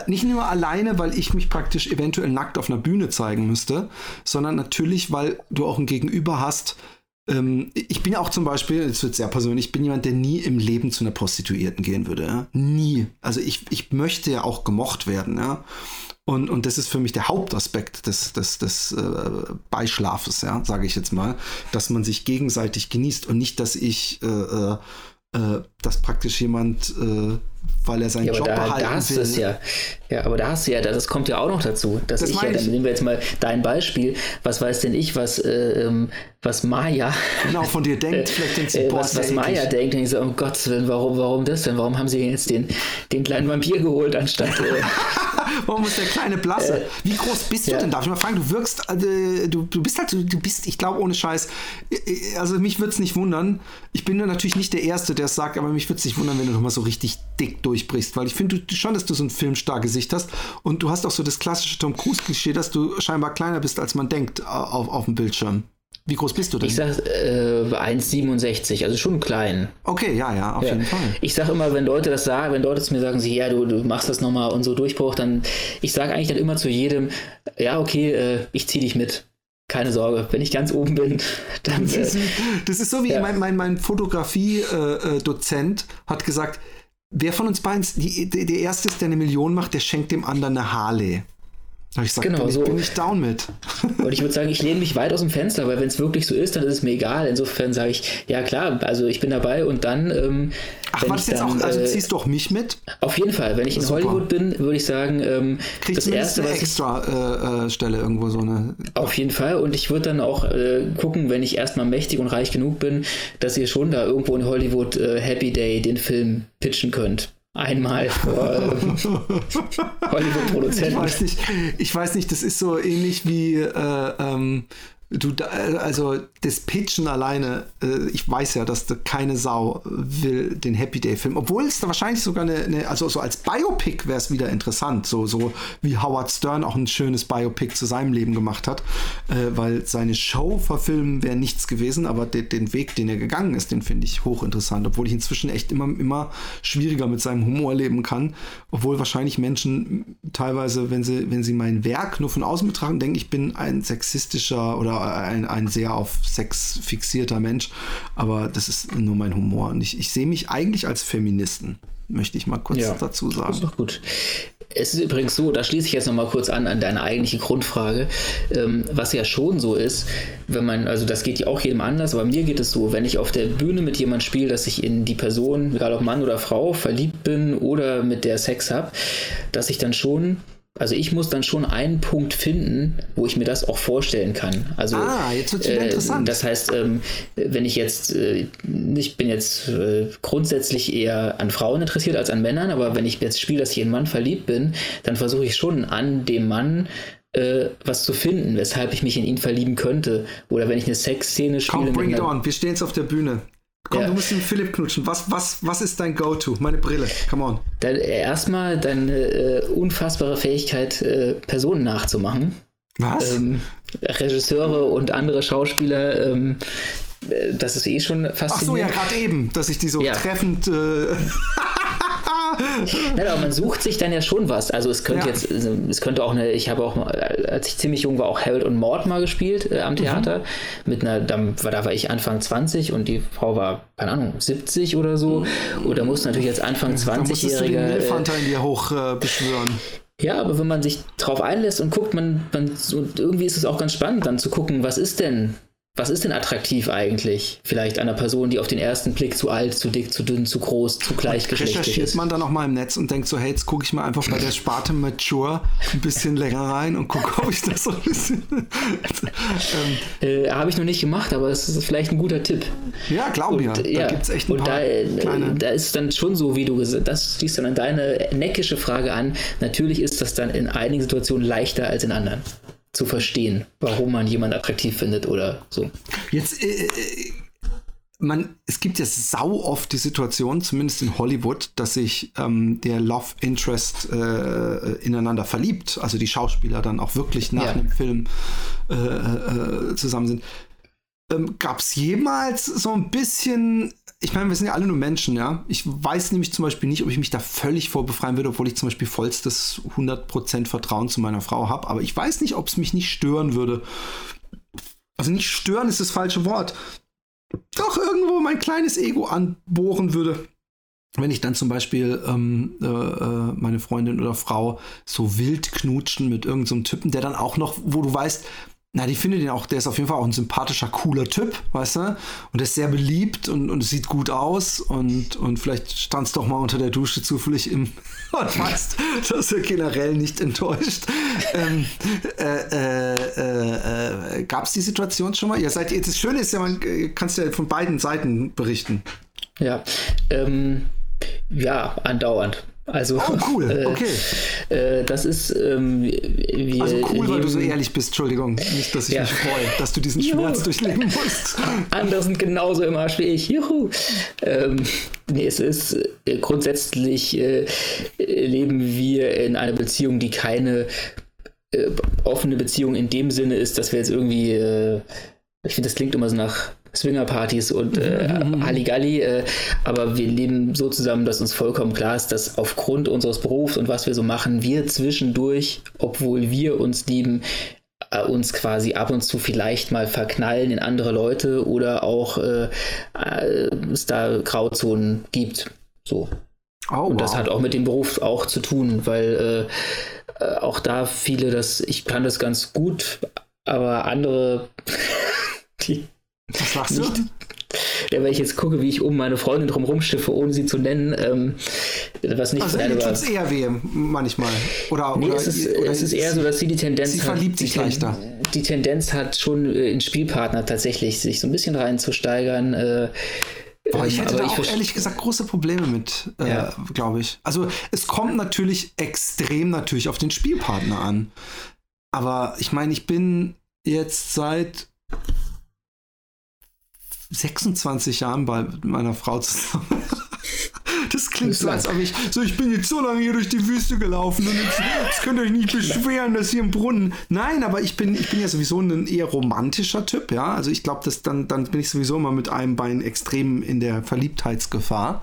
nicht nur alleine, weil ich mich praktisch eventuell nackt auf einer Bühne zeigen müsste, sondern natürlich, weil du auch ein Gegenüber hast. Ähm, ich bin ja auch zum Beispiel, es wird sehr persönlich, ich bin jemand, der nie im Leben zu einer Prostituierten gehen würde. Ja? Nie. Also ich, ich möchte ja auch gemocht werden. Ja? Und, und das ist für mich der Hauptaspekt des, des, des äh, Beischlafes, ja, sage ich jetzt mal, dass man sich gegenseitig genießt und nicht, dass ich, äh, äh, äh dass praktisch jemand äh, weil er seinen ja, Job da, behalten da hast will. Es ja. ja, aber da hast du ja, das kommt ja auch noch dazu. Dass das ich ja, dann nehmen wir jetzt mal dein Beispiel. Was weiß denn ich, was, äh, ähm, was Maya. Genau, von dir denkt, (laughs) vielleicht denkt sie, äh, was, was Maya denkt, und ich so, um Gottes Willen, warum, warum das denn? Warum haben sie jetzt den, den kleinen Vampir geholt, anstatt. Äh, (laughs) warum ist der kleine Blasse? Äh, Wie groß bist ja. du denn? Darf ich mal fragen? Du wirkst, äh, du, du bist halt, du bist, ich glaube, ohne Scheiß, äh, also mich würde es nicht wundern. Ich bin natürlich nicht der Erste, der es sagt, aber mich würde es nicht wundern, wenn du nochmal so richtig dick durchbrichst, weil ich finde schon, dass du so ein Filmstar-Gesicht hast und du hast auch so das klassische Tom Cruise-Klischee, dass du scheinbar kleiner bist, als man denkt auf, auf dem Bildschirm. Wie groß bist du denn? Ich sag äh, 1,67, also schon klein. Okay, ja, ja, auf ja. jeden Fall. Ich sag immer, wenn Leute das sagen, wenn Leute zu mir sagen, sie, ja, du, du machst das nochmal und so Durchbruch, dann, ich sage eigentlich dann immer zu jedem, ja, okay, äh, ich zieh dich mit. Keine Sorge, wenn ich ganz oben bin, (laughs) dann. Das ist, das ist so wie ja. mein, mein, mein Fotografie-Dozent äh, hat gesagt, wer von uns beiden die, der Erste der eine Million macht, der schenkt dem anderen eine Harley. Da ich gesagt, genau, bin, so. bin ich down mit. (laughs) Und ich würde sagen, ich lehne mich weit aus dem Fenster, weil wenn es wirklich so ist, dann ist es mir egal. Insofern sage ich, ja klar, also ich bin dabei und dann. Ähm, Ach, war das jetzt auch, also äh, ziehst du auch mich mit? Auf jeden Fall. Wenn ich in Super. Hollywood bin, würde ich sagen, ähm, Kriegst das erste, eine extra äh, äh, Stelle irgendwo so eine. Auf jeden Fall. Und ich würde dann auch äh, gucken, wenn ich erstmal mächtig und reich genug bin, dass ihr schon da irgendwo in Hollywood äh, Happy Day den Film pitchen könnt einmal ähm, (laughs) Hollywood-Produzenten. Ich weiß nicht, ich weiß nicht, das ist so ähnlich wie äh, ähm, du, also das Pitchen alleine, äh, ich weiß ja, dass da keine Sau will den Happy Day Film, obwohl es da wahrscheinlich sogar eine, eine also so als Biopic wäre es wieder interessant, so, so wie Howard Stern auch ein schönes Biopic zu seinem Leben gemacht hat, äh, weil seine Show verfilmen wäre nichts gewesen, aber de, den Weg, den er gegangen ist, den finde ich hochinteressant, obwohl ich inzwischen echt immer, immer schwieriger mit seinem Humor leben kann, obwohl wahrscheinlich Menschen teilweise, wenn sie, wenn sie mein Werk nur von außen betrachten, denken, ich bin ein sexistischer oder ein, ein sehr auf Sex fixierter Mensch, aber das ist nur mein Humor. Und ich, ich sehe mich eigentlich als Feministen, möchte ich mal kurz ja, dazu sagen. Das ist doch gut. Es ist übrigens so, da schließe ich jetzt nochmal kurz an an deine eigentliche Grundfrage, ähm, was ja schon so ist, wenn man, also das geht ja auch jedem anders, aber mir geht es so, wenn ich auf der Bühne mit jemandem spiele, dass ich in die Person, egal ob Mann oder Frau, verliebt bin oder mit der Sex habe, dass ich dann schon also ich muss dann schon einen Punkt finden, wo ich mir das auch vorstellen kann. Also, ah, jetzt wird es wieder äh, interessant. Das heißt, ähm, wenn ich jetzt, äh, ich bin jetzt äh, grundsätzlich eher an Frauen interessiert als an Männern, aber wenn ich jetzt spiele, dass ich in einen Mann verliebt bin, dann versuche ich schon an dem Mann äh, was zu finden, weshalb ich mich in ihn verlieben könnte. Oder wenn ich eine Sexszene spiele. Komm, bring it on, wir stehen jetzt auf der Bühne. Komm, ja. du musst den Philipp knutschen. Was, was, was ist dein Go-To? Meine Brille. Come on. Dann erstmal deine äh, unfassbare Fähigkeit, äh, Personen nachzumachen. Was? Ähm, Regisseure und andere Schauspieler. Ähm, äh, das ist eh schon faszinierend. Ach so, ja, gerade eben, dass ich die so ja. treffend. Äh (laughs) Nein, aber man sucht sich dann ja schon was. Also es könnte ja. jetzt, es könnte auch eine, ich habe auch, als ich ziemlich jung war, auch Harold und Mord mal gespielt äh, am Theater. Mhm. Mit einer, da war, da war ich Anfang 20 und die Frau war, keine Ahnung, 70 oder so. Und da musste natürlich jetzt Anfang 20-Jähriger. Da Elefanter in dir hoch äh, beschwören. Ja, aber wenn man sich drauf einlässt und guckt, man, man so, irgendwie ist es auch ganz spannend, dann zu gucken, was ist denn was ist denn attraktiv eigentlich? Vielleicht einer Person, die auf den ersten Blick zu alt, zu dick, zu dünn, zu groß, zu gleichgeschlechtlich Recherchiert ist. man dann auch mal im Netz und denkt so, hey, jetzt gucke ich mal einfach bei der Sparte Mature ein bisschen länger rein und gucke, ob ich das so ein bisschen... (laughs) ähm, äh, Habe ich noch nicht gemacht, aber es ist vielleicht ein guter Tipp. Ja, glaube mir. Da ja, gibt es echt ein und paar da, äh, kleine... da ist dann schon so, wie du gesagt das schließt dann an deine neckische Frage an. Natürlich ist das dann in einigen Situationen leichter als in anderen. Zu verstehen, warum man jemanden attraktiv findet oder so. Jetzt, äh, äh, man, es gibt ja sau oft die Situation, zumindest in Hollywood, dass sich ähm, der Love Interest äh, ineinander verliebt, also die Schauspieler dann auch wirklich nach ja. einem Film äh, äh, zusammen sind. Ähm, Gab es jemals so ein bisschen ich meine, wir sind ja alle nur Menschen, ja. Ich weiß nämlich zum Beispiel nicht, ob ich mich da völlig vorbefreien würde, obwohl ich zum Beispiel vollstes 100% Vertrauen zu meiner Frau habe. Aber ich weiß nicht, ob es mich nicht stören würde. Also nicht stören ist das falsche Wort. Doch irgendwo mein kleines Ego anbohren würde. Wenn ich dann zum Beispiel ähm, äh, äh meine Freundin oder Frau so wild knutschen mit irgendeinem so Typen, der dann auch noch, wo du weißt, na, die finde den auch, der ist auf jeden Fall auch ein sympathischer, cooler Typ, weißt du? Und er ist sehr beliebt und, und sieht gut aus und, und vielleicht standst doch mal unter der Dusche zufällig im (laughs) und weißt, dass er generell nicht enttäuscht. Ähm, äh, äh, äh, Gab es die Situation schon mal? Ihr seid, das Schöne ist ja, man kann es ja von beiden Seiten berichten. Ja, ähm, ja, andauernd. Also, oh, cool, äh, okay. Äh, das ist. Ähm, wir also cool, weil du so ehrlich bist, Entschuldigung. Nicht, dass ich ja. mich freue, dass du diesen Juhu. Schmerz durchleben musst. (laughs) Andere sind genauso im Arsch wie ich. Juhu. Ähm, nee, es ist äh, grundsätzlich äh, leben wir in einer Beziehung, die keine äh, offene Beziehung in dem Sinne ist, dass wir jetzt irgendwie. Äh, ich finde, das klingt immer so nach Swingerpartys und äh, mhm. Halligalli, äh, aber wir leben so zusammen, dass uns vollkommen klar ist, dass aufgrund unseres Berufs und was wir so machen, wir zwischendurch, obwohl wir uns lieben, äh, uns quasi ab und zu vielleicht mal verknallen in andere Leute oder auch äh, äh, es da Grauzonen gibt. So. Oh, und das wow. hat auch mit dem Beruf auch zu tun, weil äh, auch da viele das, ich kann das ganz gut, aber andere, (laughs) die was machst du? Ja, wenn ich jetzt gucke, wie ich um meine Freundin drum rumschiffe, ohne sie zu nennen, ähm, was nicht also tut es eher weh manchmal. Oder, nee, oder, es, ist, oder es ist eher so, dass sie die Tendenz sie hat. verliebt sich die, leichter. Die Tendenz hat schon äh, in Spielpartner tatsächlich, sich so ein bisschen reinzusteigern. Äh, Boah, ich ähm, hätte da auch ehrlich gesagt große Probleme mit, äh, ja. glaube ich. Also es kommt natürlich extrem natürlich auf den Spielpartner an. Aber ich meine, ich bin jetzt seit 26 Jahren bei meiner Frau zusammen. (laughs) Das klingt so, als ob ich so, ich bin jetzt so lange hier durch die Wüste gelaufen und jetzt, jetzt könnt ihr euch nicht beschweren, dass hier im Brunnen. Nein, aber ich bin, ich bin ja sowieso ein eher romantischer Typ, ja. Also ich glaube, dann, dann bin ich sowieso immer mit einem Bein extrem in der Verliebtheitsgefahr.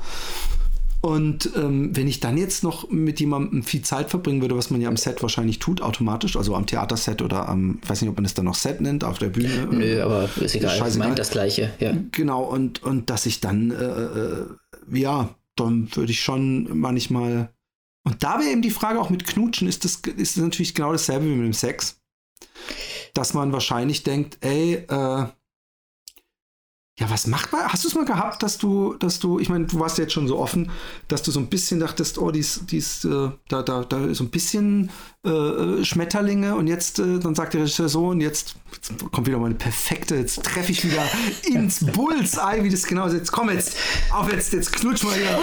Und ähm, wenn ich dann jetzt noch mit jemandem viel Zeit verbringen würde, was man ja am Set wahrscheinlich tut, automatisch, also am Theaterset oder am, weiß nicht, ob man es dann noch Set nennt, auf der Bühne. Nö, äh, aber ist egal, ich meine das Gleiche, ja. Genau, und, und dass ich dann, äh, äh, ja, dann würde ich schon manchmal. Und da wäre eben die Frage auch mit Knutschen, ist das, ist das natürlich genau dasselbe wie mit dem Sex. Dass man wahrscheinlich denkt, ey, äh, ja, was macht man? Hast du es mal gehabt, dass du, dass du, ich meine, du warst ja jetzt schon so offen, dass du so ein bisschen dachtest, oh, dies, dies, äh, da, da, da ist so ein bisschen äh, äh, Schmetterlinge und jetzt, äh, dann sagt der Regisseur so und jetzt, jetzt kommt wieder meine perfekte, jetzt treffe ich wieder (laughs) ins Bullseye, wie das genau ist. Jetzt komm jetzt, auf jetzt, jetzt knutsch mal hier.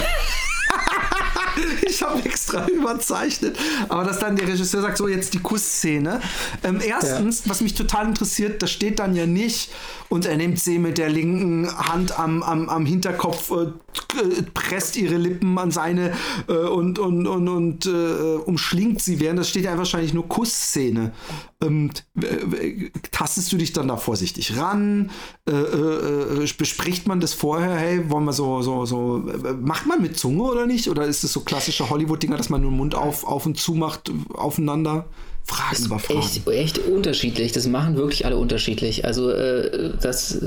(laughs) ich habe extra (laughs) überzeichnet. Aber dass dann der Regisseur sagt, so jetzt die Kussszene. Ähm, erstens, ja. was mich total interessiert, da steht dann ja nicht und er nimmt sie mit der linken Hand am, am, am Hinterkopf, äh, presst ihre Lippen an seine äh, und, und, und, und äh, umschlingt sie während. Das steht ja wahrscheinlich nur Kussszene. Ähm, tastest du dich dann da vorsichtig ran? Äh, äh, äh, bespricht man das vorher? Hey, wollen wir so, so, so, macht man mit Zunge oder nicht? Oder ist es so klassische Hollywood-Dinger, dass man nur den Mund auf, auf und zu macht aufeinander? Fragen über Fragen. Echt, echt unterschiedlich. Das machen wirklich alle unterschiedlich. Also äh, das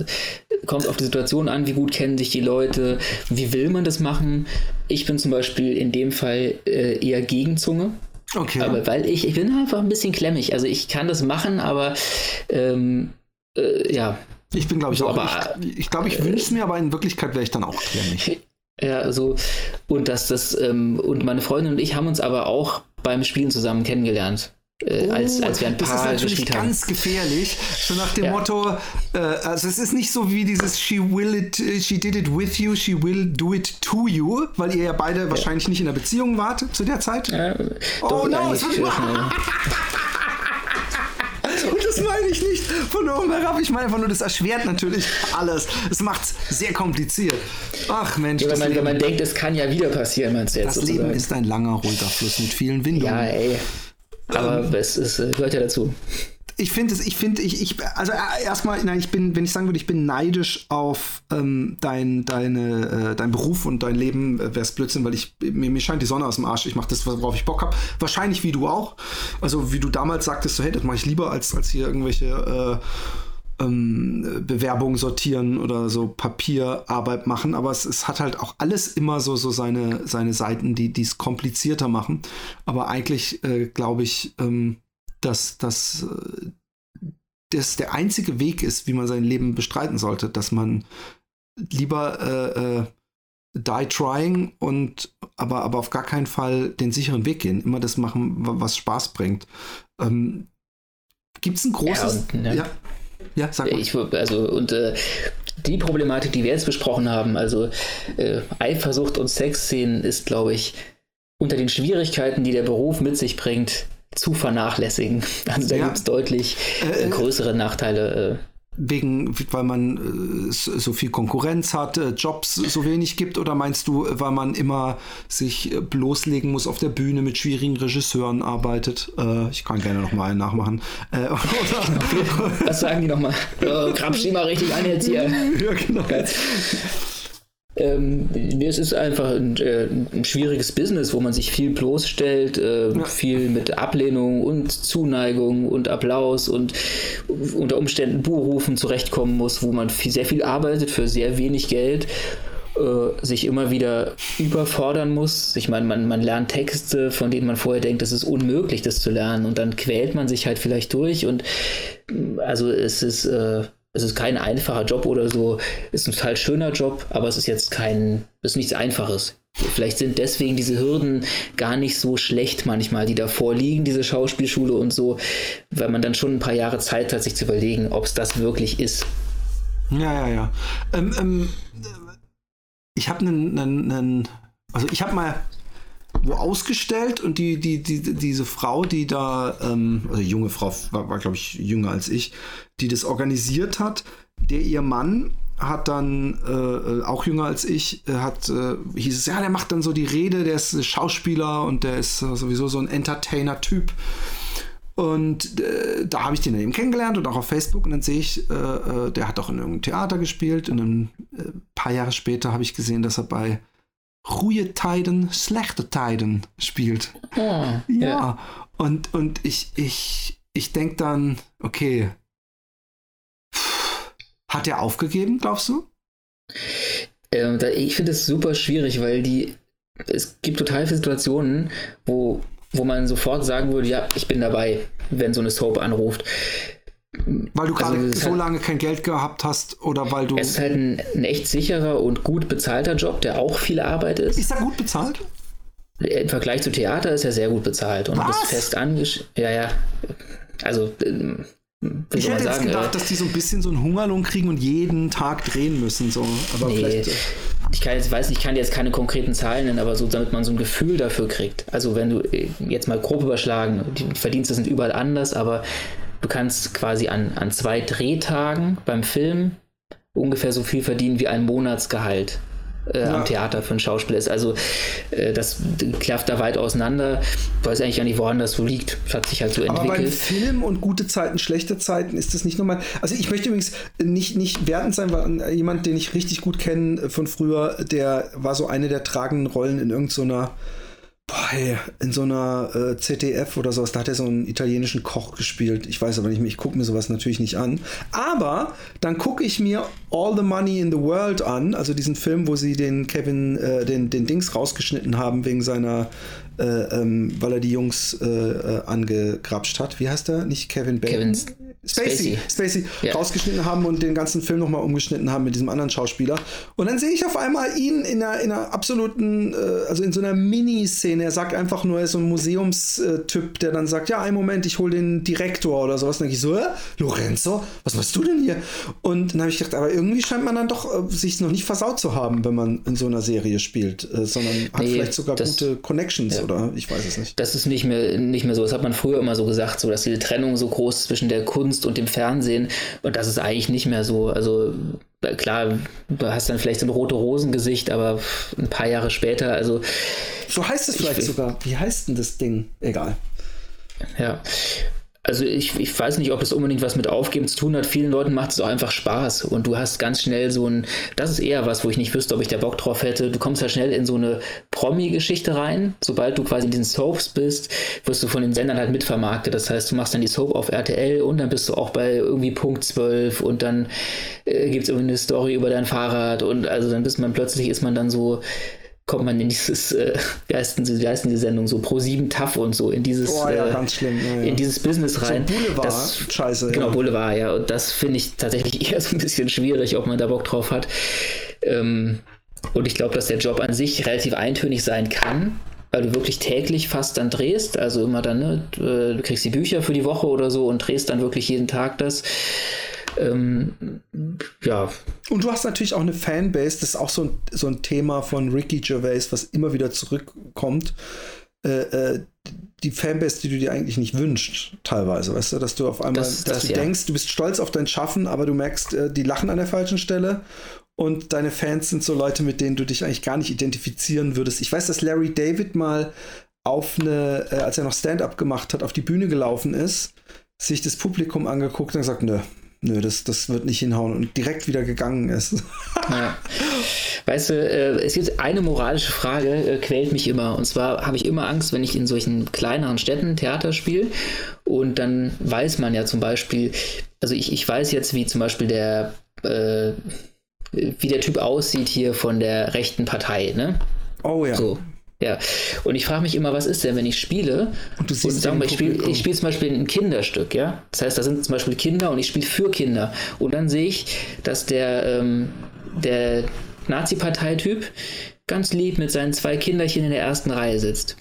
kommt auf die Situation an, wie gut kennen sich die Leute, wie will man das machen. Ich bin zum Beispiel in dem Fall äh, eher gegen Zunge. Okay. Aber weil ich, ich bin einfach ein bisschen klemmig. Also ich kann das machen, aber ähm, äh, ja. Ich bin, glaube ich, auch. Aber, ich ich glaube, ich wünsche es mir, aber in Wirklichkeit wäre ich dann auch klemmig. (laughs) Ja, so und dass das ähm, und meine Freundin und ich haben uns aber auch beim Spielen zusammen kennengelernt. Äh, oh, als, als wir ein paar Das ist natürlich ganz gefährlich. So nach dem ja. Motto, äh, also es ist nicht so wie dieses She will it, she did it with you, she will do it to you, weil ihr ja beide ja. wahrscheinlich nicht in einer Beziehung wart zu der Zeit. Ja, oh no, es (laughs) wird Und das meine ich nicht von oben herab. Ich meine einfach nur, das erschwert natürlich alles. Es macht es sehr kompliziert. Ach Mensch. Ja, wenn, man, wenn man denkt, es kann ja wieder passieren, meinst du jetzt? Das sozusagen. Leben ist ein langer, ruhiger Fluss mit vielen Windungen. Ja, ey. Aber ähm, es, es gehört ja dazu ich finde es, ich finde, ich, ich, also äh, erstmal, nein, ich bin, wenn ich sagen würde, ich bin neidisch auf ähm, dein, deine, äh, dein Beruf und dein Leben, äh, wäre es Blödsinn, weil ich, mir, mir scheint die Sonne aus dem Arsch, ich mache das, worauf ich Bock habe. Wahrscheinlich wie du auch. Also wie du damals sagtest, so, hey, das mache ich lieber, als, als hier irgendwelche äh, ähm, Bewerbungen sortieren oder so Papierarbeit machen, aber es, es hat halt auch alles immer so, so seine, seine Seiten, die es komplizierter machen. Aber eigentlich äh, glaube ich, ähm, dass, dass äh, das der einzige Weg ist, wie man sein Leben bestreiten sollte, dass man lieber äh, äh, die trying und aber, aber auf gar keinen Fall den sicheren Weg gehen. Immer das machen, was Spaß bringt. Ähm, Gibt es ein großes. Ja, ne? ja, ja, sag mal. Ich, also, und äh, die Problematik, die wir jetzt besprochen haben, also äh, Eifersucht und Sexszenen, ist, glaube ich, unter den Schwierigkeiten, die der Beruf mit sich bringt, zu vernachlässigen. Also da ja. gibt es deutlich äh, äh, größere Nachteile. Äh. Wegen, weil man äh, so viel Konkurrenz hat, äh, Jobs so wenig gibt, oder meinst du, weil man immer sich äh, bloßlegen muss auf der Bühne mit schwierigen Regisseuren arbeitet? ich kann gerne nochmal einen nachmachen. (laughs) Was sagen die nochmal? Oh, Krabsch mal richtig an jetzt hier. (laughs) ja, genau. Ähm, es ist einfach ein, äh, ein, schwieriges Business, wo man sich viel bloßstellt, äh, ja. viel mit Ablehnung und Zuneigung und Applaus und unter Umständen Buhrufen zurechtkommen muss, wo man viel, sehr viel arbeitet für sehr wenig Geld äh, sich immer wieder überfordern muss. Ich meine, man, man lernt Texte, von denen man vorher denkt, es ist unmöglich, das zu lernen. Und dann quält man sich halt vielleicht durch. Und also es ist, äh, es ist kein einfacher Job oder so. Ist ein total schöner Job, aber es ist jetzt kein, ist nichts Einfaches. Vielleicht sind deswegen diese Hürden gar nicht so schlecht manchmal, die davor liegen, diese Schauspielschule und so, weil man dann schon ein paar Jahre Zeit hat, sich zu überlegen, ob es das wirklich ist. Ja, ja, ja. Ähm, ähm, ich habe einen, also ich habe mal wo ausgestellt und die, die, die, diese Frau, die da, ähm, also junge Frau, war, war glaube ich jünger als ich, die das organisiert hat, der ihr Mann hat dann, äh, äh, auch jünger als ich, äh, hat, äh, hieß es, ja, der macht dann so die Rede, der ist Schauspieler und der ist äh, sowieso so ein Entertainer-Typ. Und äh, da habe ich den eben kennengelernt und auch auf Facebook und dann sehe ich, der hat auch in irgendeinem Theater gespielt und ein paar Jahre später habe ich gesehen, dass er bei Ruhe Tiden, schlechte Tiden spielt. Oh, ja. ja. Und, und ich, ich, ich denke dann, okay, hat er aufgegeben, glaubst du? Ähm, da, ich finde es super schwierig, weil die, es gibt total viele Situationen, wo, wo man sofort sagen würde, ja, ich bin dabei, wenn so eine Soap anruft. Weil du also gerade so halt, lange kein Geld gehabt hast oder weil du. Es ist halt ein, ein, echt sicherer und gut bezahlter Job, der auch viel Arbeit ist. Ist er gut bezahlt? Im Vergleich zu Theater ist er sehr gut bezahlt und Was? du bist fest angestellt. Ja, ja. Also ähm, ich hätte jetzt gedacht, äh, dass die so ein bisschen so einen Hungerlohn kriegen und jeden Tag drehen müssen. So. Aber nee, vielleicht. Äh, ich kann jetzt, weiß nicht, ich kann jetzt keine konkreten Zahlen nennen, aber so, damit man so ein Gefühl dafür kriegt. Also wenn du äh, jetzt mal grob überschlagen, die Verdienste sind überall anders, aber du kannst quasi an, an zwei Drehtagen beim Film ungefähr so viel verdienen wie ein Monatsgehalt äh, ja. am Theater für einen Schauspieler ist. Also äh, das klafft da weit auseinander. Ich weiß eigentlich gar nicht, woran das so liegt. Das hat sich halt so entwickelt. Aber beim Film und gute Zeiten, schlechte Zeiten ist das nicht nochmal. Also ich möchte übrigens nicht, nicht wertend sein, weil jemand, den ich richtig gut kenne von früher, der war so eine der tragenden Rollen in irgendeiner so Boah, hey, in so einer äh, ZDF oder sowas, da hat er so einen italienischen Koch gespielt. Ich weiß aber nicht mehr, ich gucke mir sowas natürlich nicht an. Aber dann gucke ich mir All the Money in the World an, also diesen Film, wo sie den Kevin, äh, den, den Dings rausgeschnitten haben wegen seiner, äh, ähm, weil er die Jungs äh, äh, angegrapscht hat. Wie heißt er? Nicht Kevin Bacon? Kevin Spacey, Spacey, ja. rausgeschnitten haben und den ganzen Film nochmal umgeschnitten haben mit diesem anderen Schauspieler. Und dann sehe ich auf einmal ihn in einer, in einer absoluten, äh, also in so einer Mini-Szene. Er sagt einfach nur, er ist so ein Museumstyp, der dann sagt, ja, einen Moment, ich hole den Direktor oder sowas. Und dann denke ich so, äh, Lorenzo, was machst du denn hier? Und dann habe ich gedacht, aber irgendwie scheint man dann doch äh, sich noch nicht versaut zu haben, wenn man in so einer Serie spielt, äh, sondern hat nee, vielleicht sogar gute Connections ja, oder ich weiß es nicht. Das ist nicht mehr, nicht mehr so. Das hat man früher immer so gesagt, so dass diese Trennung so groß zwischen der Kunst und dem Fernsehen und das ist eigentlich nicht mehr so. Also klar, du hast dann vielleicht so ein rote Rosengesicht, aber ein paar Jahre später, also. So heißt es vielleicht ich, sogar. Wie heißt denn das Ding? Egal. Ja also ich, ich weiß nicht, ob es unbedingt was mit Aufgeben zu tun hat. Vielen Leuten macht es auch einfach Spaß und du hast ganz schnell so ein, das ist eher was, wo ich nicht wüsste, ob ich da Bock drauf hätte. Du kommst ja schnell in so eine Promi-Geschichte rein. Sobald du quasi in diesen Soaps bist, wirst du von den Sendern halt mitvermarktet. Das heißt, du machst dann die Soap auf RTL und dann bist du auch bei irgendwie Punkt 12 und dann äh, gibt es irgendwie eine Story über dein Fahrrad und also dann bist man plötzlich ist man dann so kommt man in dieses, äh, wie, heißt denn, wie heißt denn die Sendung, so Pro 7 Tough und so, in dieses, oh, ja, äh, schlimm, ja, ja. in dieses Business rein. So Boulevard, das, scheiße. Genau, Boulevard, ja. Und das finde ich tatsächlich (laughs) eher so ein bisschen schwierig, ob man da Bock drauf hat. Ähm, und ich glaube, dass der Job an sich relativ eintönig sein kann, weil du wirklich täglich fast dann drehst, also immer dann, ne, du kriegst die Bücher für die Woche oder so und drehst dann wirklich jeden Tag das. Ähm, ja. Und du hast natürlich auch eine Fanbase, das ist auch so ein, so ein Thema von Ricky Gervais, was immer wieder zurückkommt. Äh, äh, die Fanbase, die du dir eigentlich nicht wünschst, teilweise, weißt du, dass du auf einmal, das, dass das, du ja. denkst, du bist stolz auf dein Schaffen, aber du merkst, äh, die lachen an der falschen Stelle und deine Fans sind so Leute, mit denen du dich eigentlich gar nicht identifizieren würdest. Ich weiß, dass Larry David mal auf eine, äh, als er noch Stand-up gemacht hat, auf die Bühne gelaufen ist, sich das Publikum angeguckt und gesagt, nö, nö, das, das wird nicht hinhauen und direkt wieder gegangen ist. (laughs) Ja. Weißt du, äh, es gibt eine moralische Frage, äh, quält mich immer. Und zwar habe ich immer Angst, wenn ich in solchen kleineren Städten Theater spiele. Und dann weiß man ja zum Beispiel, also ich, ich weiß jetzt, wie zum Beispiel der, äh, wie der Typ aussieht hier von der rechten Partei, ne? Oh ja. So. Ja, und ich frage mich immer, was ist denn, wenn ich spiele und du siehst und sagen wir, ich spiele spiel zum Beispiel ein Kinderstück, ja? Das heißt, da sind zum Beispiel Kinder und ich spiele für Kinder. Und dann sehe ich, dass der, ähm, der Nazi-Parteityp ganz lieb mit seinen zwei Kinderchen in der ersten Reihe sitzt.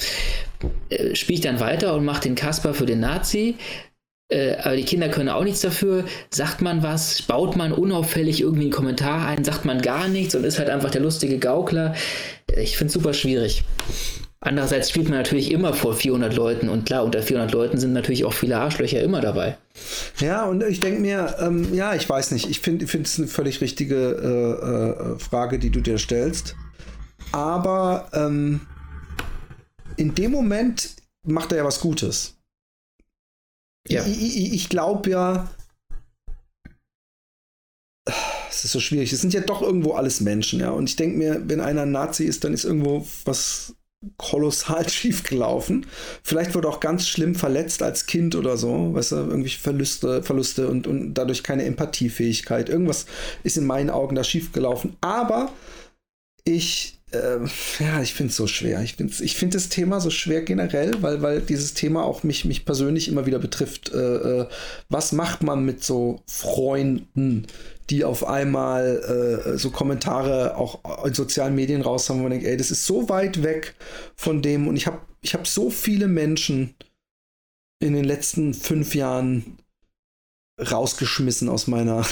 Äh, spiele ich dann weiter und mache den Kasper für den Nazi, äh, aber die Kinder können auch nichts dafür. Sagt man was, baut man unauffällig irgendwie einen Kommentar ein, sagt man gar nichts und ist halt einfach der lustige Gaukler. Ich finde es super schwierig. Andererseits spielt man natürlich immer vor 400 Leuten und klar, unter 400 Leuten sind natürlich auch viele Arschlöcher immer dabei. Ja, und ich denke mir, ähm, ja, ich weiß nicht, ich finde es eine völlig richtige äh, äh, Frage, die du dir stellst. Aber ähm, in dem Moment macht er ja was Gutes. Ja. Ich, ich, ich glaube ja, es ist so schwierig. Es sind ja doch irgendwo alles Menschen, ja. Und ich denke mir, wenn einer Nazi ist, dann ist irgendwo was kolossal (laughs) schief gelaufen. Vielleicht wurde auch ganz schlimm verletzt als Kind oder so, weißt du, irgendwelche Verluste, Verluste und, und dadurch keine Empathiefähigkeit. Irgendwas ist in meinen Augen da schief gelaufen. Aber ich äh, (laughs) ja, ich finde es so schwer. Ich finde ich find das Thema so schwer generell, weil, weil dieses Thema auch mich, mich persönlich immer wieder betrifft. Äh, äh, was macht man mit so Freunden, die auf einmal äh, so Kommentare auch in sozialen Medien raus haben, wo man denkt, ey, das ist so weit weg von dem und ich habe ich hab so viele Menschen in den letzten fünf Jahren rausgeschmissen aus meiner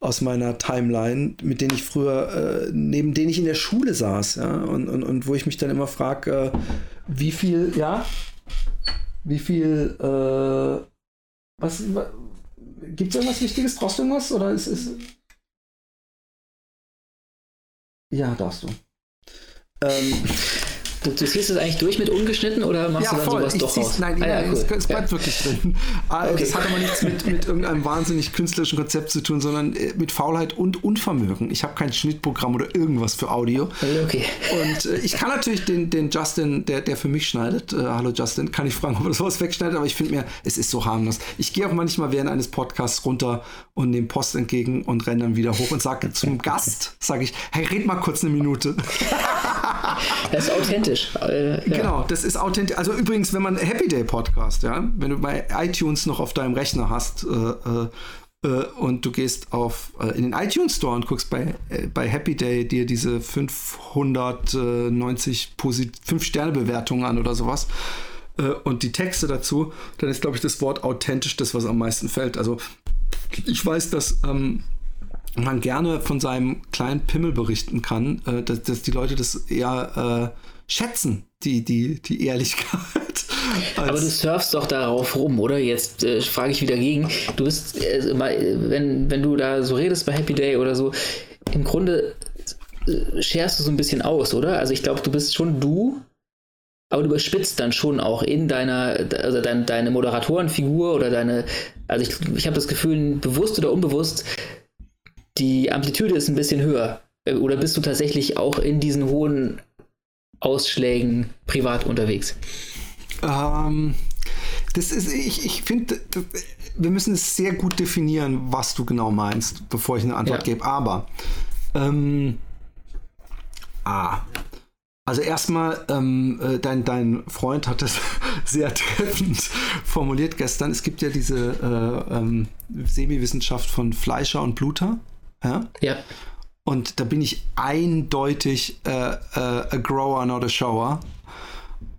aus meiner Timeline, mit denen ich früher, äh, neben denen ich in der Schule saß, ja, und, und, und wo ich mich dann immer frage, äh, wie viel, ja, wie viel, äh, was, gibt es irgendwas Wichtiges? Brauchst du irgendwas? Oder ist es. Ja, darfst du. Ähm, Du, du ziehst es eigentlich durch mit ungeschnitten oder machst ja, du dann voll. sowas ich doch raus? Nein, ah, ja, cool. es, es, bleibt ja. wirklich drin. Ah, okay. Das hat aber nichts mit, mit irgendeinem wahnsinnig künstlerischen Konzept zu tun, sondern äh, mit Faulheit und Unvermögen. Ich habe kein Schnittprogramm oder irgendwas für Audio. Okay. Und äh, ich kann natürlich den, den Justin, der, der für mich schneidet, äh, hallo Justin, kann ich fragen, ob er sowas wegschneidet, aber ich finde mir, es ist so harmlos. Ich gehe auch manchmal während eines Podcasts runter und nehme Post entgegen und renne dann wieder hoch und sage zum Gast, sage ich, hey, red mal kurz eine Minute. Das ist authentisch authentisch. Äh, ja. Genau, das ist authentisch. Also übrigens, wenn man Happy Day Podcast, ja, wenn du bei iTunes noch auf deinem Rechner hast äh, äh, äh und du gehst auf äh, in den iTunes Store und guckst bei, äh, bei Happy Day dir diese 590 5 Sterne Bewertungen an oder sowas und die Texte dazu, dann ist glaube ich das Wort authentisch das, was am meisten fällt. Also ich weiß, dass ähm, man gerne von seinem kleinen Pimmel berichten kann, äh, dass, dass, die Leute das eher äh, schätzen, die, die, die Ehrlichkeit. (laughs) Aber du surfst doch darauf rum, oder? Jetzt äh, frage ich wieder gegen. Du bist, äh, wenn, wenn du da so redest bei Happy Day oder so, im Grunde äh, scherst du so ein bisschen aus, oder? Also ich glaube, du bist schon du, aber du überspitzt dann schon auch in deiner, also dein, deine Moderatorenfigur oder deine, also ich, ich habe das Gefühl, bewusst oder unbewusst, die Amplitude ist ein bisschen höher. Äh, oder bist du tatsächlich auch in diesen hohen Ausschlägen privat unterwegs? Ähm, das ist, ich, ich finde, wir müssen es sehr gut definieren, was du genau meinst, bevor ich eine Antwort ja. gebe. Aber, ähm, ah, also erstmal, ähm, äh, dein, dein Freund hat das (laughs) sehr treffend formuliert gestern. Es gibt ja diese äh, ähm, Semi-Wissenschaft von Fleischer und Bluter. Ja. ja. Und da bin ich eindeutig äh, äh, a grower, not a shower.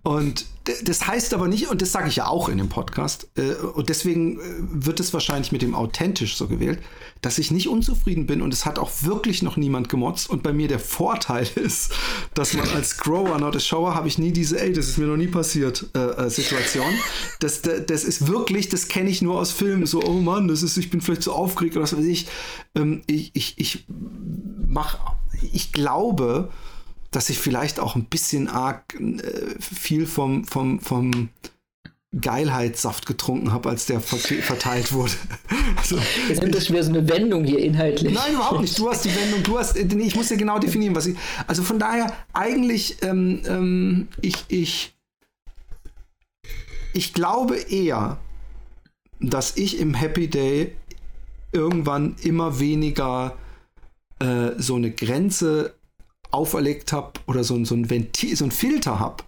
Und das heißt aber nicht, und das sage ich ja auch in dem Podcast, äh, und deswegen äh, wird es wahrscheinlich mit dem authentisch so gewählt, dass ich nicht unzufrieden bin und es hat auch wirklich noch niemand gemotzt. Und bei mir der Vorteil (laughs) ist, dass man als Grower, not a Shower, habe ich nie diese, ey, das ist mir noch nie passiert, äh, äh, Situation. Das, das, ist wirklich, das kenne ich nur aus Filmen, so, oh Mann, das ist, ich bin vielleicht so aufgeregt oder was weiß ich. Ähm, ich, ich, ich mache, ich glaube, dass ich vielleicht auch ein bisschen arg äh, viel vom, vom, vom Geilheitssaft getrunken habe, als der verteilt wurde. (laughs) Also, Jetzt nimmt das schon wieder so eine Wendung hier inhaltlich. Nein, überhaupt nicht. Du hast die Wendung, du hast, nee, ich muss dir genau definieren, was ich. Also von daher, eigentlich, ähm, ähm, ich, ich, ich glaube eher, dass ich im Happy Day irgendwann immer weniger äh, so eine Grenze auferlegt habe oder so, so ein Ventil, so ein Filter habe.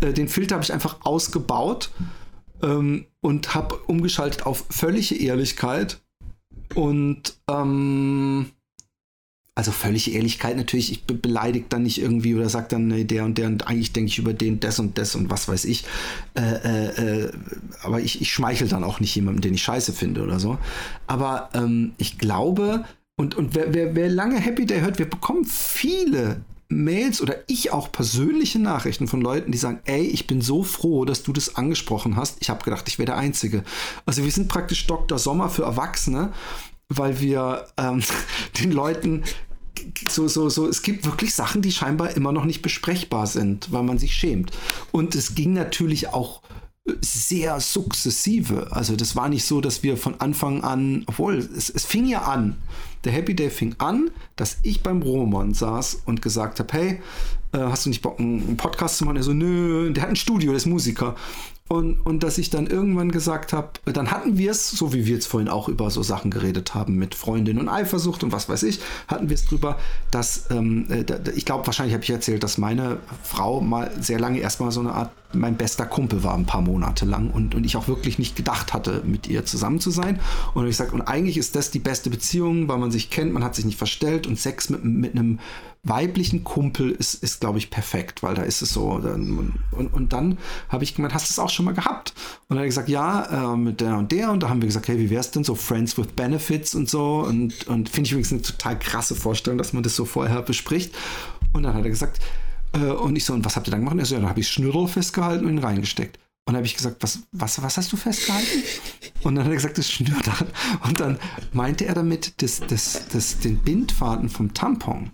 Äh, den Filter habe ich einfach ausgebaut ähm, und habe umgeschaltet auf völlige Ehrlichkeit und ähm, also völlige Ehrlichkeit natürlich, ich be beleidigt dann nicht irgendwie oder sage dann, nee, der und der und eigentlich denke ich über den das und das und was weiß ich. Äh, äh, äh, aber ich, ich schmeichel dann auch nicht jemandem, den ich scheiße finde oder so. Aber ähm, ich glaube, und, und wer, wer, wer lange Happy Day hört, wir bekommen viele Mails oder ich auch persönliche Nachrichten von Leuten, die sagen, ey, ich bin so froh, dass du das angesprochen hast. Ich habe gedacht, ich wäre der Einzige. Also wir sind praktisch Dr. Sommer für Erwachsene, weil wir ähm, (laughs) den Leuten so, so, so, es gibt wirklich Sachen, die scheinbar immer noch nicht besprechbar sind, weil man sich schämt. Und es ging natürlich auch sehr sukzessive. Also das war nicht so, dass wir von Anfang an, obwohl es, es fing ja an, der Happy Day fing an, dass ich beim Roman saß und gesagt habe, hey, äh, hast du nicht Bock, einen Podcast zu machen? Er so, nö, der hat ein Studio, der ist Musiker. Und, und dass ich dann irgendwann gesagt habe, dann hatten wir es, so wie wir jetzt vorhin auch über so Sachen geredet haben mit Freundin und Eifersucht und was weiß ich, hatten wir es drüber, dass ähm, äh, ich glaube, wahrscheinlich habe ich erzählt, dass meine Frau mal sehr lange erstmal so eine Art mein bester Kumpel war, ein paar Monate lang und, und ich auch wirklich nicht gedacht hatte, mit ihr zusammen zu sein. Und ich sage, und eigentlich ist das die beste Beziehung, weil man sich kennt, man hat sich nicht verstellt und Sex mit, mit einem weiblichen Kumpel ist, ist glaube ich, perfekt, weil da ist es so. Und, und dann habe ich gemeint, hast du es auch schon mal gehabt? Und dann hat er gesagt, ja, äh, mit der und der. Und da haben wir gesagt, hey, wie wäre es denn so Friends with Benefits und so? Und, und finde ich übrigens eine total krasse Vorstellung, dass man das so vorher bespricht. Und dann hat er gesagt, äh, und ich so, und was habt ihr dann gemacht? Er so, ja, dann habe ich Schnürl festgehalten und ihn reingesteckt. Und dann habe ich gesagt, was, was, was hast du festgehalten? Und dann hat er gesagt, das schnürt an. Und dann meinte er damit das, das, das, den Bindfaden vom Tampon.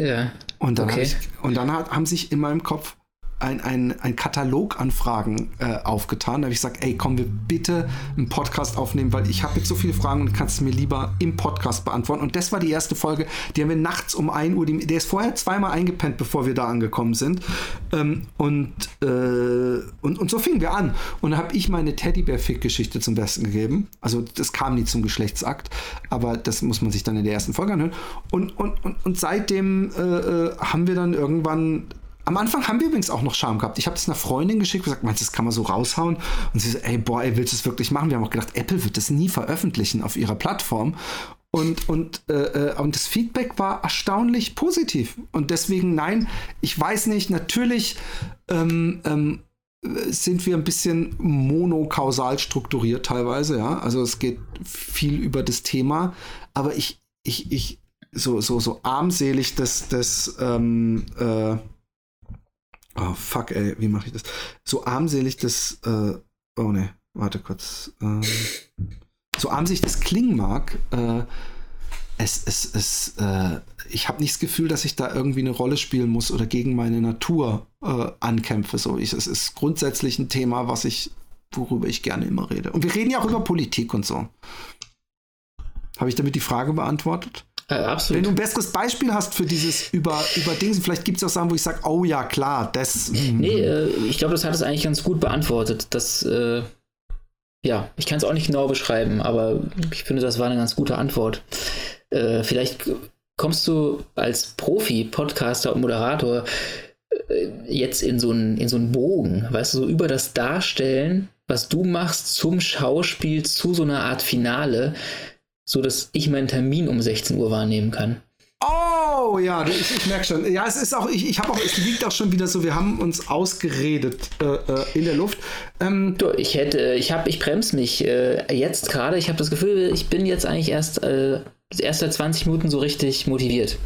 Ja. Und dann, okay. ich, und dann hat, haben sich in meinem Kopf ein, ein, ein Katalog an Fragen äh, aufgetan. Da habe ich gesagt, ey, komm, wir bitte einen Podcast aufnehmen, weil ich habe jetzt so viele Fragen und kannst du mir lieber im Podcast beantworten. Und das war die erste Folge, die haben wir nachts um 1 Uhr, die, der ist vorher zweimal eingepennt, bevor wir da angekommen sind. Ähm, und, äh, und, und so fingen wir an. Und dann habe ich meine Teddybär-Fick-Geschichte zum Besten gegeben. Also das kam nie zum Geschlechtsakt, aber das muss man sich dann in der ersten Folge anhören. Und, und, und, und seitdem äh, äh haben wir dann irgendwann Am Anfang haben wir übrigens auch noch Scham gehabt. Ich habe das einer Freundin geschickt und gesagt, meinst du, das kann man so raushauen? Und sie so, ey, boah, ey, willst du es wirklich machen? Wir haben auch gedacht, Apple wird das nie veröffentlichen auf ihrer Plattform. Und, und, äh, äh, und das Feedback war erstaunlich positiv. Und deswegen, nein, ich weiß nicht, natürlich ähm, ähm, sind wir ein bisschen monokausal strukturiert teilweise, ja. Also es geht viel über das Thema, aber ich, ich, ich, so, so, so armselig das, das, ähm, äh, oh fuck, ey, wie mache ich das? So armselig das, äh, oh ne, warte kurz, ähm, so armselig das klingen mag, äh, es, es, es, äh, ich habe nicht das Gefühl, dass ich da irgendwie eine Rolle spielen muss oder gegen meine Natur äh, ankämpfe. So, ich, es ist grundsätzlich ein Thema, was ich, worüber ich gerne immer rede. Und wir reden ja auch über Politik und so. Habe ich damit die Frage beantwortet? Äh, absolut. Wenn du ein besseres Beispiel hast für dieses über, über Dinge, vielleicht gibt es auch Sachen, wo ich sage, oh ja, klar, das. Nee, äh, ich glaube, das hat es eigentlich ganz gut beantwortet. Das, äh, ja, ich kann es auch nicht genau beschreiben, aber ich finde, das war eine ganz gute Antwort. Äh, vielleicht kommst du als Profi, Podcaster und Moderator äh, jetzt in so einen, in so einen Bogen, weißt du, so über das Darstellen, was du machst zum Schauspiel, zu so einer Art Finale, so dass ich meinen Termin um 16 Uhr wahrnehmen kann. Oh ja, ich, ich merke schon. Ja, es ist auch, ich, ich habe auch, es liegt auch schon wieder so, wir haben uns ausgeredet äh, äh in der Luft. Ähm, du, ich hätte, ich habe, ich bremse mich äh, jetzt gerade. Ich habe das Gefühl, ich bin jetzt eigentlich erst äh, erste 20 Minuten so richtig motiviert.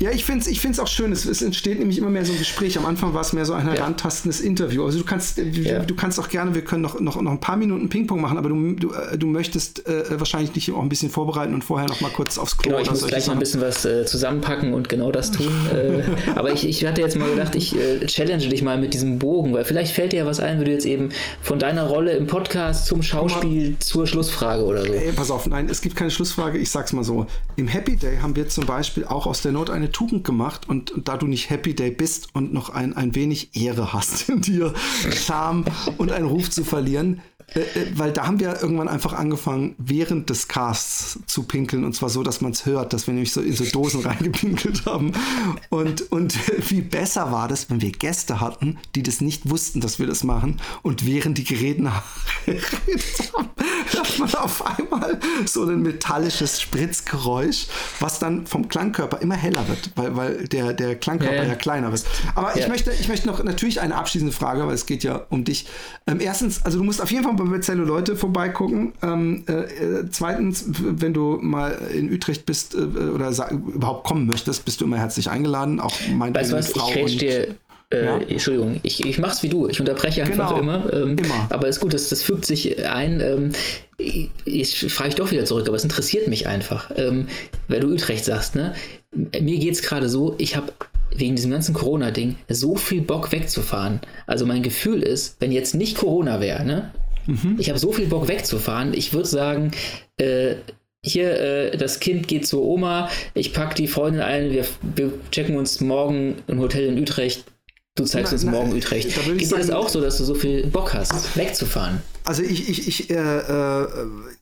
Ja, ich finde es ich find's auch schön. Es, es, entsteht nämlich immer mehr so ein Gespräch. Am Anfang war es mehr so ein herantastendes ja. Interview. Also du kannst, äh, du, ja. du, kannst auch gerne, wir können noch, noch, noch ein paar Minuten Ping-Pong machen, aber du, du, äh, du möchtest äh, wahrscheinlich dich auch ein bisschen vorbereiten und vorher noch mal kurz aufs Klo. Genau, ich muss gleich noch ein bisschen was äh, zusammenpacken und genau das tun. (laughs) Äh, aber ich, ich hatte jetzt mal gedacht, ich äh, challenge dich mal mit diesem Bogen, weil vielleicht fällt dir ja was ein, wenn du jetzt eben von deiner Rolle im Podcast zum Schauspiel zur Schlussfrage oder so. Ey, pass auf, nein, es gibt keine Schlussfrage. Ich sag's mal so. Im Happy Day haben wir zum Beispiel auch aus der Not eine eine Tugend gemacht und, und, da du nicht Happy Day bist und noch ein, ein wenig Ehre hast in dir, Scham und einen Ruf zu verlieren, äh, äh, weil da haben wir irgendwann einfach angefangen, während des Casts zu pinkeln und zwar so, dass man es hört, dass wir nämlich so in so Dosen (laughs) reingepinkelt haben. Und, und (laughs) wie besser war das, wenn wir Gäste hatten, die das nicht wussten, dass wir das machen und während die (laughs) geredet haben, hört man auf einmal so ein metallisches Spritzgeräusch, was dann vom Klangkörper immer heller wird, weil, weil der, der Klangkörper ja, ja. ja kleiner wird. Aber ja. ich, möchte, ich möchte noch natürlich eine abschließende Frage, weil es geht ja um dich. Ähm, erstens, also du musst auf jeden Fall bei Zello Leute vorbeigucken. Ähm, äh, äh, zweitens, wenn du mal in Utrecht bist äh, oder überhaupt kommen möchtest, bist du immer herzlich eingeladen. Auch mein weißt was, Frau ich dir äh, ja? Entschuldigung, ich, ich mach's wie du. Ich unterbreche einfach genau. immer. Ähm, immer. Aber ist gut, das, das fügt sich ein. Ähm, ich, ich frage ich doch wieder zurück, aber es interessiert mich einfach. Ähm, weil du Utrecht sagst, ne? Mir geht's gerade so, ich habe wegen diesem ganzen Corona-Ding so viel Bock wegzufahren. Also mein Gefühl ist, wenn jetzt nicht Corona wäre, ne? Mhm. Ich habe so viel Bock wegzufahren. Ich würde sagen, äh, hier, äh, das Kind geht zur Oma, ich packe die Freundin ein, wir, wir checken uns morgen im Hotel in Utrecht. Du zeigst na, uns morgen na, Utrecht. Geht dir das auch so, dass du so viel Bock hast, wegzufahren? Also ich, ich, ich, äh, äh,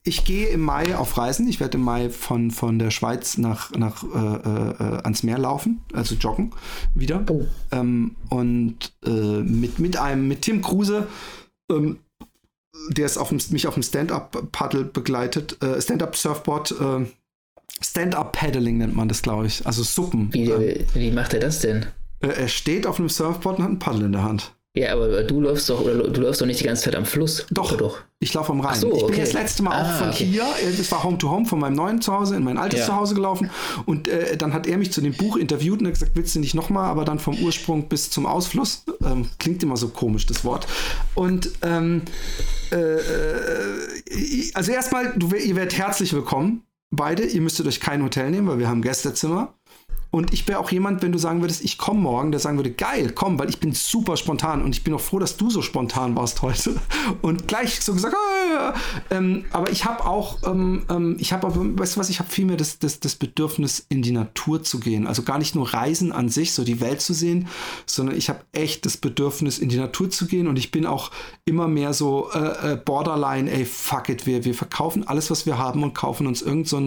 ich gehe im Mai auf Reisen. Ich werde im Mai von, von der Schweiz nach, nach äh, äh ans Meer laufen, also joggen wieder. Oh. Ähm, und äh, mit, mit einem, mit Tim Kruse, ähm, der ist auf dem, mich auf dem Stand-Up-Paddle begleitet, äh, Stand-Up-Surfboard, äh, Stand-Up-Paddling nennt man das, glaube ich. Also Suppen. Wie, äh, wie macht er das denn? Äh, er steht auf einem Surfboard und hat ein Paddel in der Hand. Ja, aber du läufst doch, oder du läufst doch nicht die ganze Zeit am Fluss. Doch, doch. Ich laufe am Rhein. So, ich bin okay. das letzte Mal ah, auch von okay. hier, äh, das war Home to Home, von meinem neuen Zuhause in mein altes ja. Zuhause gelaufen. Und äh, dann hat er mich zu dem Buch interviewt und hat gesagt, willst du nicht nochmal, aber dann vom Ursprung bis zum Ausfluss. Ähm, klingt immer so komisch, das Wort. Und ähm, äh, äh also erstmal, ihr werdet herzlich willkommen. Beide, ihr müsstet euch kein Hotel nehmen, weil wir haben Gästezimmer. Und ich wäre auch jemand, wenn du sagen würdest, ich komme morgen, der sagen würde, geil, komm, weil ich bin super spontan und ich bin auch froh, dass du so spontan warst heute. (laughs) Und gleich so gesagt, ähm, aber ich habe auch, ähm, ähm, ich habe aber, weißt du was, ich habe vielmehr das, das, das Bedürfnis, in die Natur zu gehen. Also gar nicht nur Reisen an sich, so die Welt zu sehen, sondern ich habe echt das Bedürfnis, in die Natur zu gehen. Und ich bin auch immer mehr so äh, äh, borderline, ey, fuck it, wir, wir verkaufen alles, was wir haben und kaufen uns irgend so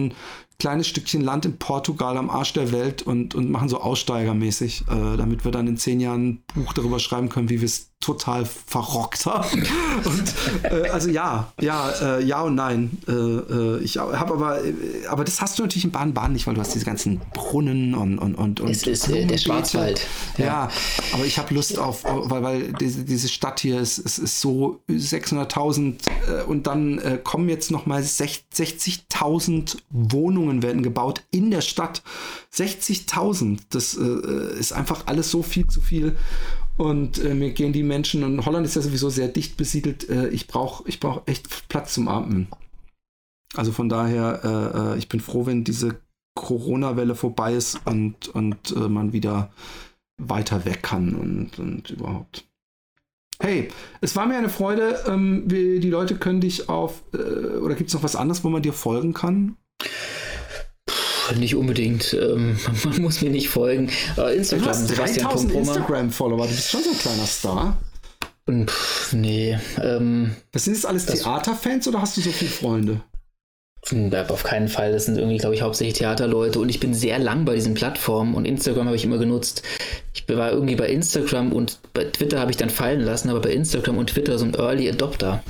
kleines Stückchen Land in Portugal am Arsch der Welt und, und machen so aussteigermäßig, äh, damit wir dann in zehn Jahren ein Buch darüber schreiben können, wie wir es total verrockt haben. Und, äh, also ja, ja, äh, ja und nein. Äh, äh, ich habe aber, äh, aber das hast du natürlich in Baden-Baden nicht, weil du hast diese ganzen Brunnen und und und. und es ist der Schwarzwald. Ja. ja, aber ich habe Lust auf, weil, weil diese, diese Stadt hier ist, ist, ist so 600.000 und dann kommen jetzt noch mal 60.000 Wohnungen werden gebaut in der Stadt. 60.000, das ist einfach alles so viel zu viel. Und äh, mir gehen die Menschen, und Holland ist ja sowieso sehr dicht besiedelt, äh, ich brauche ich brauch echt Platz zum Atmen. Also von daher, äh, äh, ich bin froh, wenn diese Corona-Welle vorbei ist und, und äh, man wieder weiter weg kann und, und überhaupt. Hey, es war mir eine Freude. Ähm, die Leute können dich auf, äh, oder gibt es noch was anderes, wo man dir folgen kann? Nicht unbedingt. Ähm, (laughs) man muss mir nicht folgen. Äh, Instagram, du hast 3000 Instagram-Follower. Du bist schon so ein kleiner Star. Pff, nee. Ähm, das sind jetzt alles Theaterfans oder hast du so viele Freunde? Hm, auf keinen Fall. Das sind irgendwie, glaube ich, hauptsächlich Theaterleute. Und ich bin sehr lang bei diesen Plattformen und Instagram habe ich immer genutzt. Ich war irgendwie bei Instagram und bei Twitter habe ich dann fallen lassen, aber bei Instagram und Twitter so ein Early Adopter.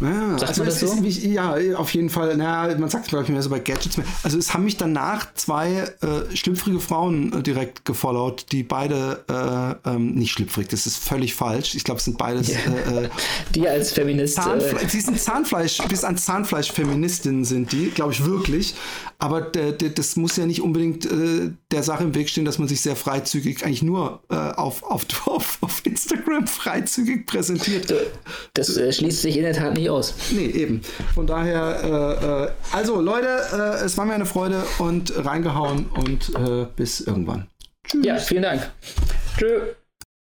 Ja, sagt also man das so? Ist, ja, auf jeden Fall. Naja, man sagt es, glaube ich, mehr so bei Gadgets. Also es haben mich danach zwei äh, schlüpfrige Frauen äh, direkt gefollowt, die beide, äh, ähm, nicht schlüpfrig, das ist völlig falsch. Ich glaube, es sind beides... Ja. Äh, äh, (laughs) die als Feminist... Zahnfle die sind Zahnfleisch, (laughs) bis an Zahnfleisch-Feministinnen sind die, glaube ich wirklich. Aber das muss ja nicht unbedingt äh, der Sache im Weg stehen, dass man sich sehr freizügig, eigentlich nur auf, auf, (laughs) auf, auf Instagram freizügig präsentiert. Das schließt sich in der Tat nicht nicht aus. Nee, eben. Von daher, äh, äh, also Leute, äh, es war mir eine Freude und reingehauen und äh, bis irgendwann. Tschüss. Ja, vielen Dank. Tschüss.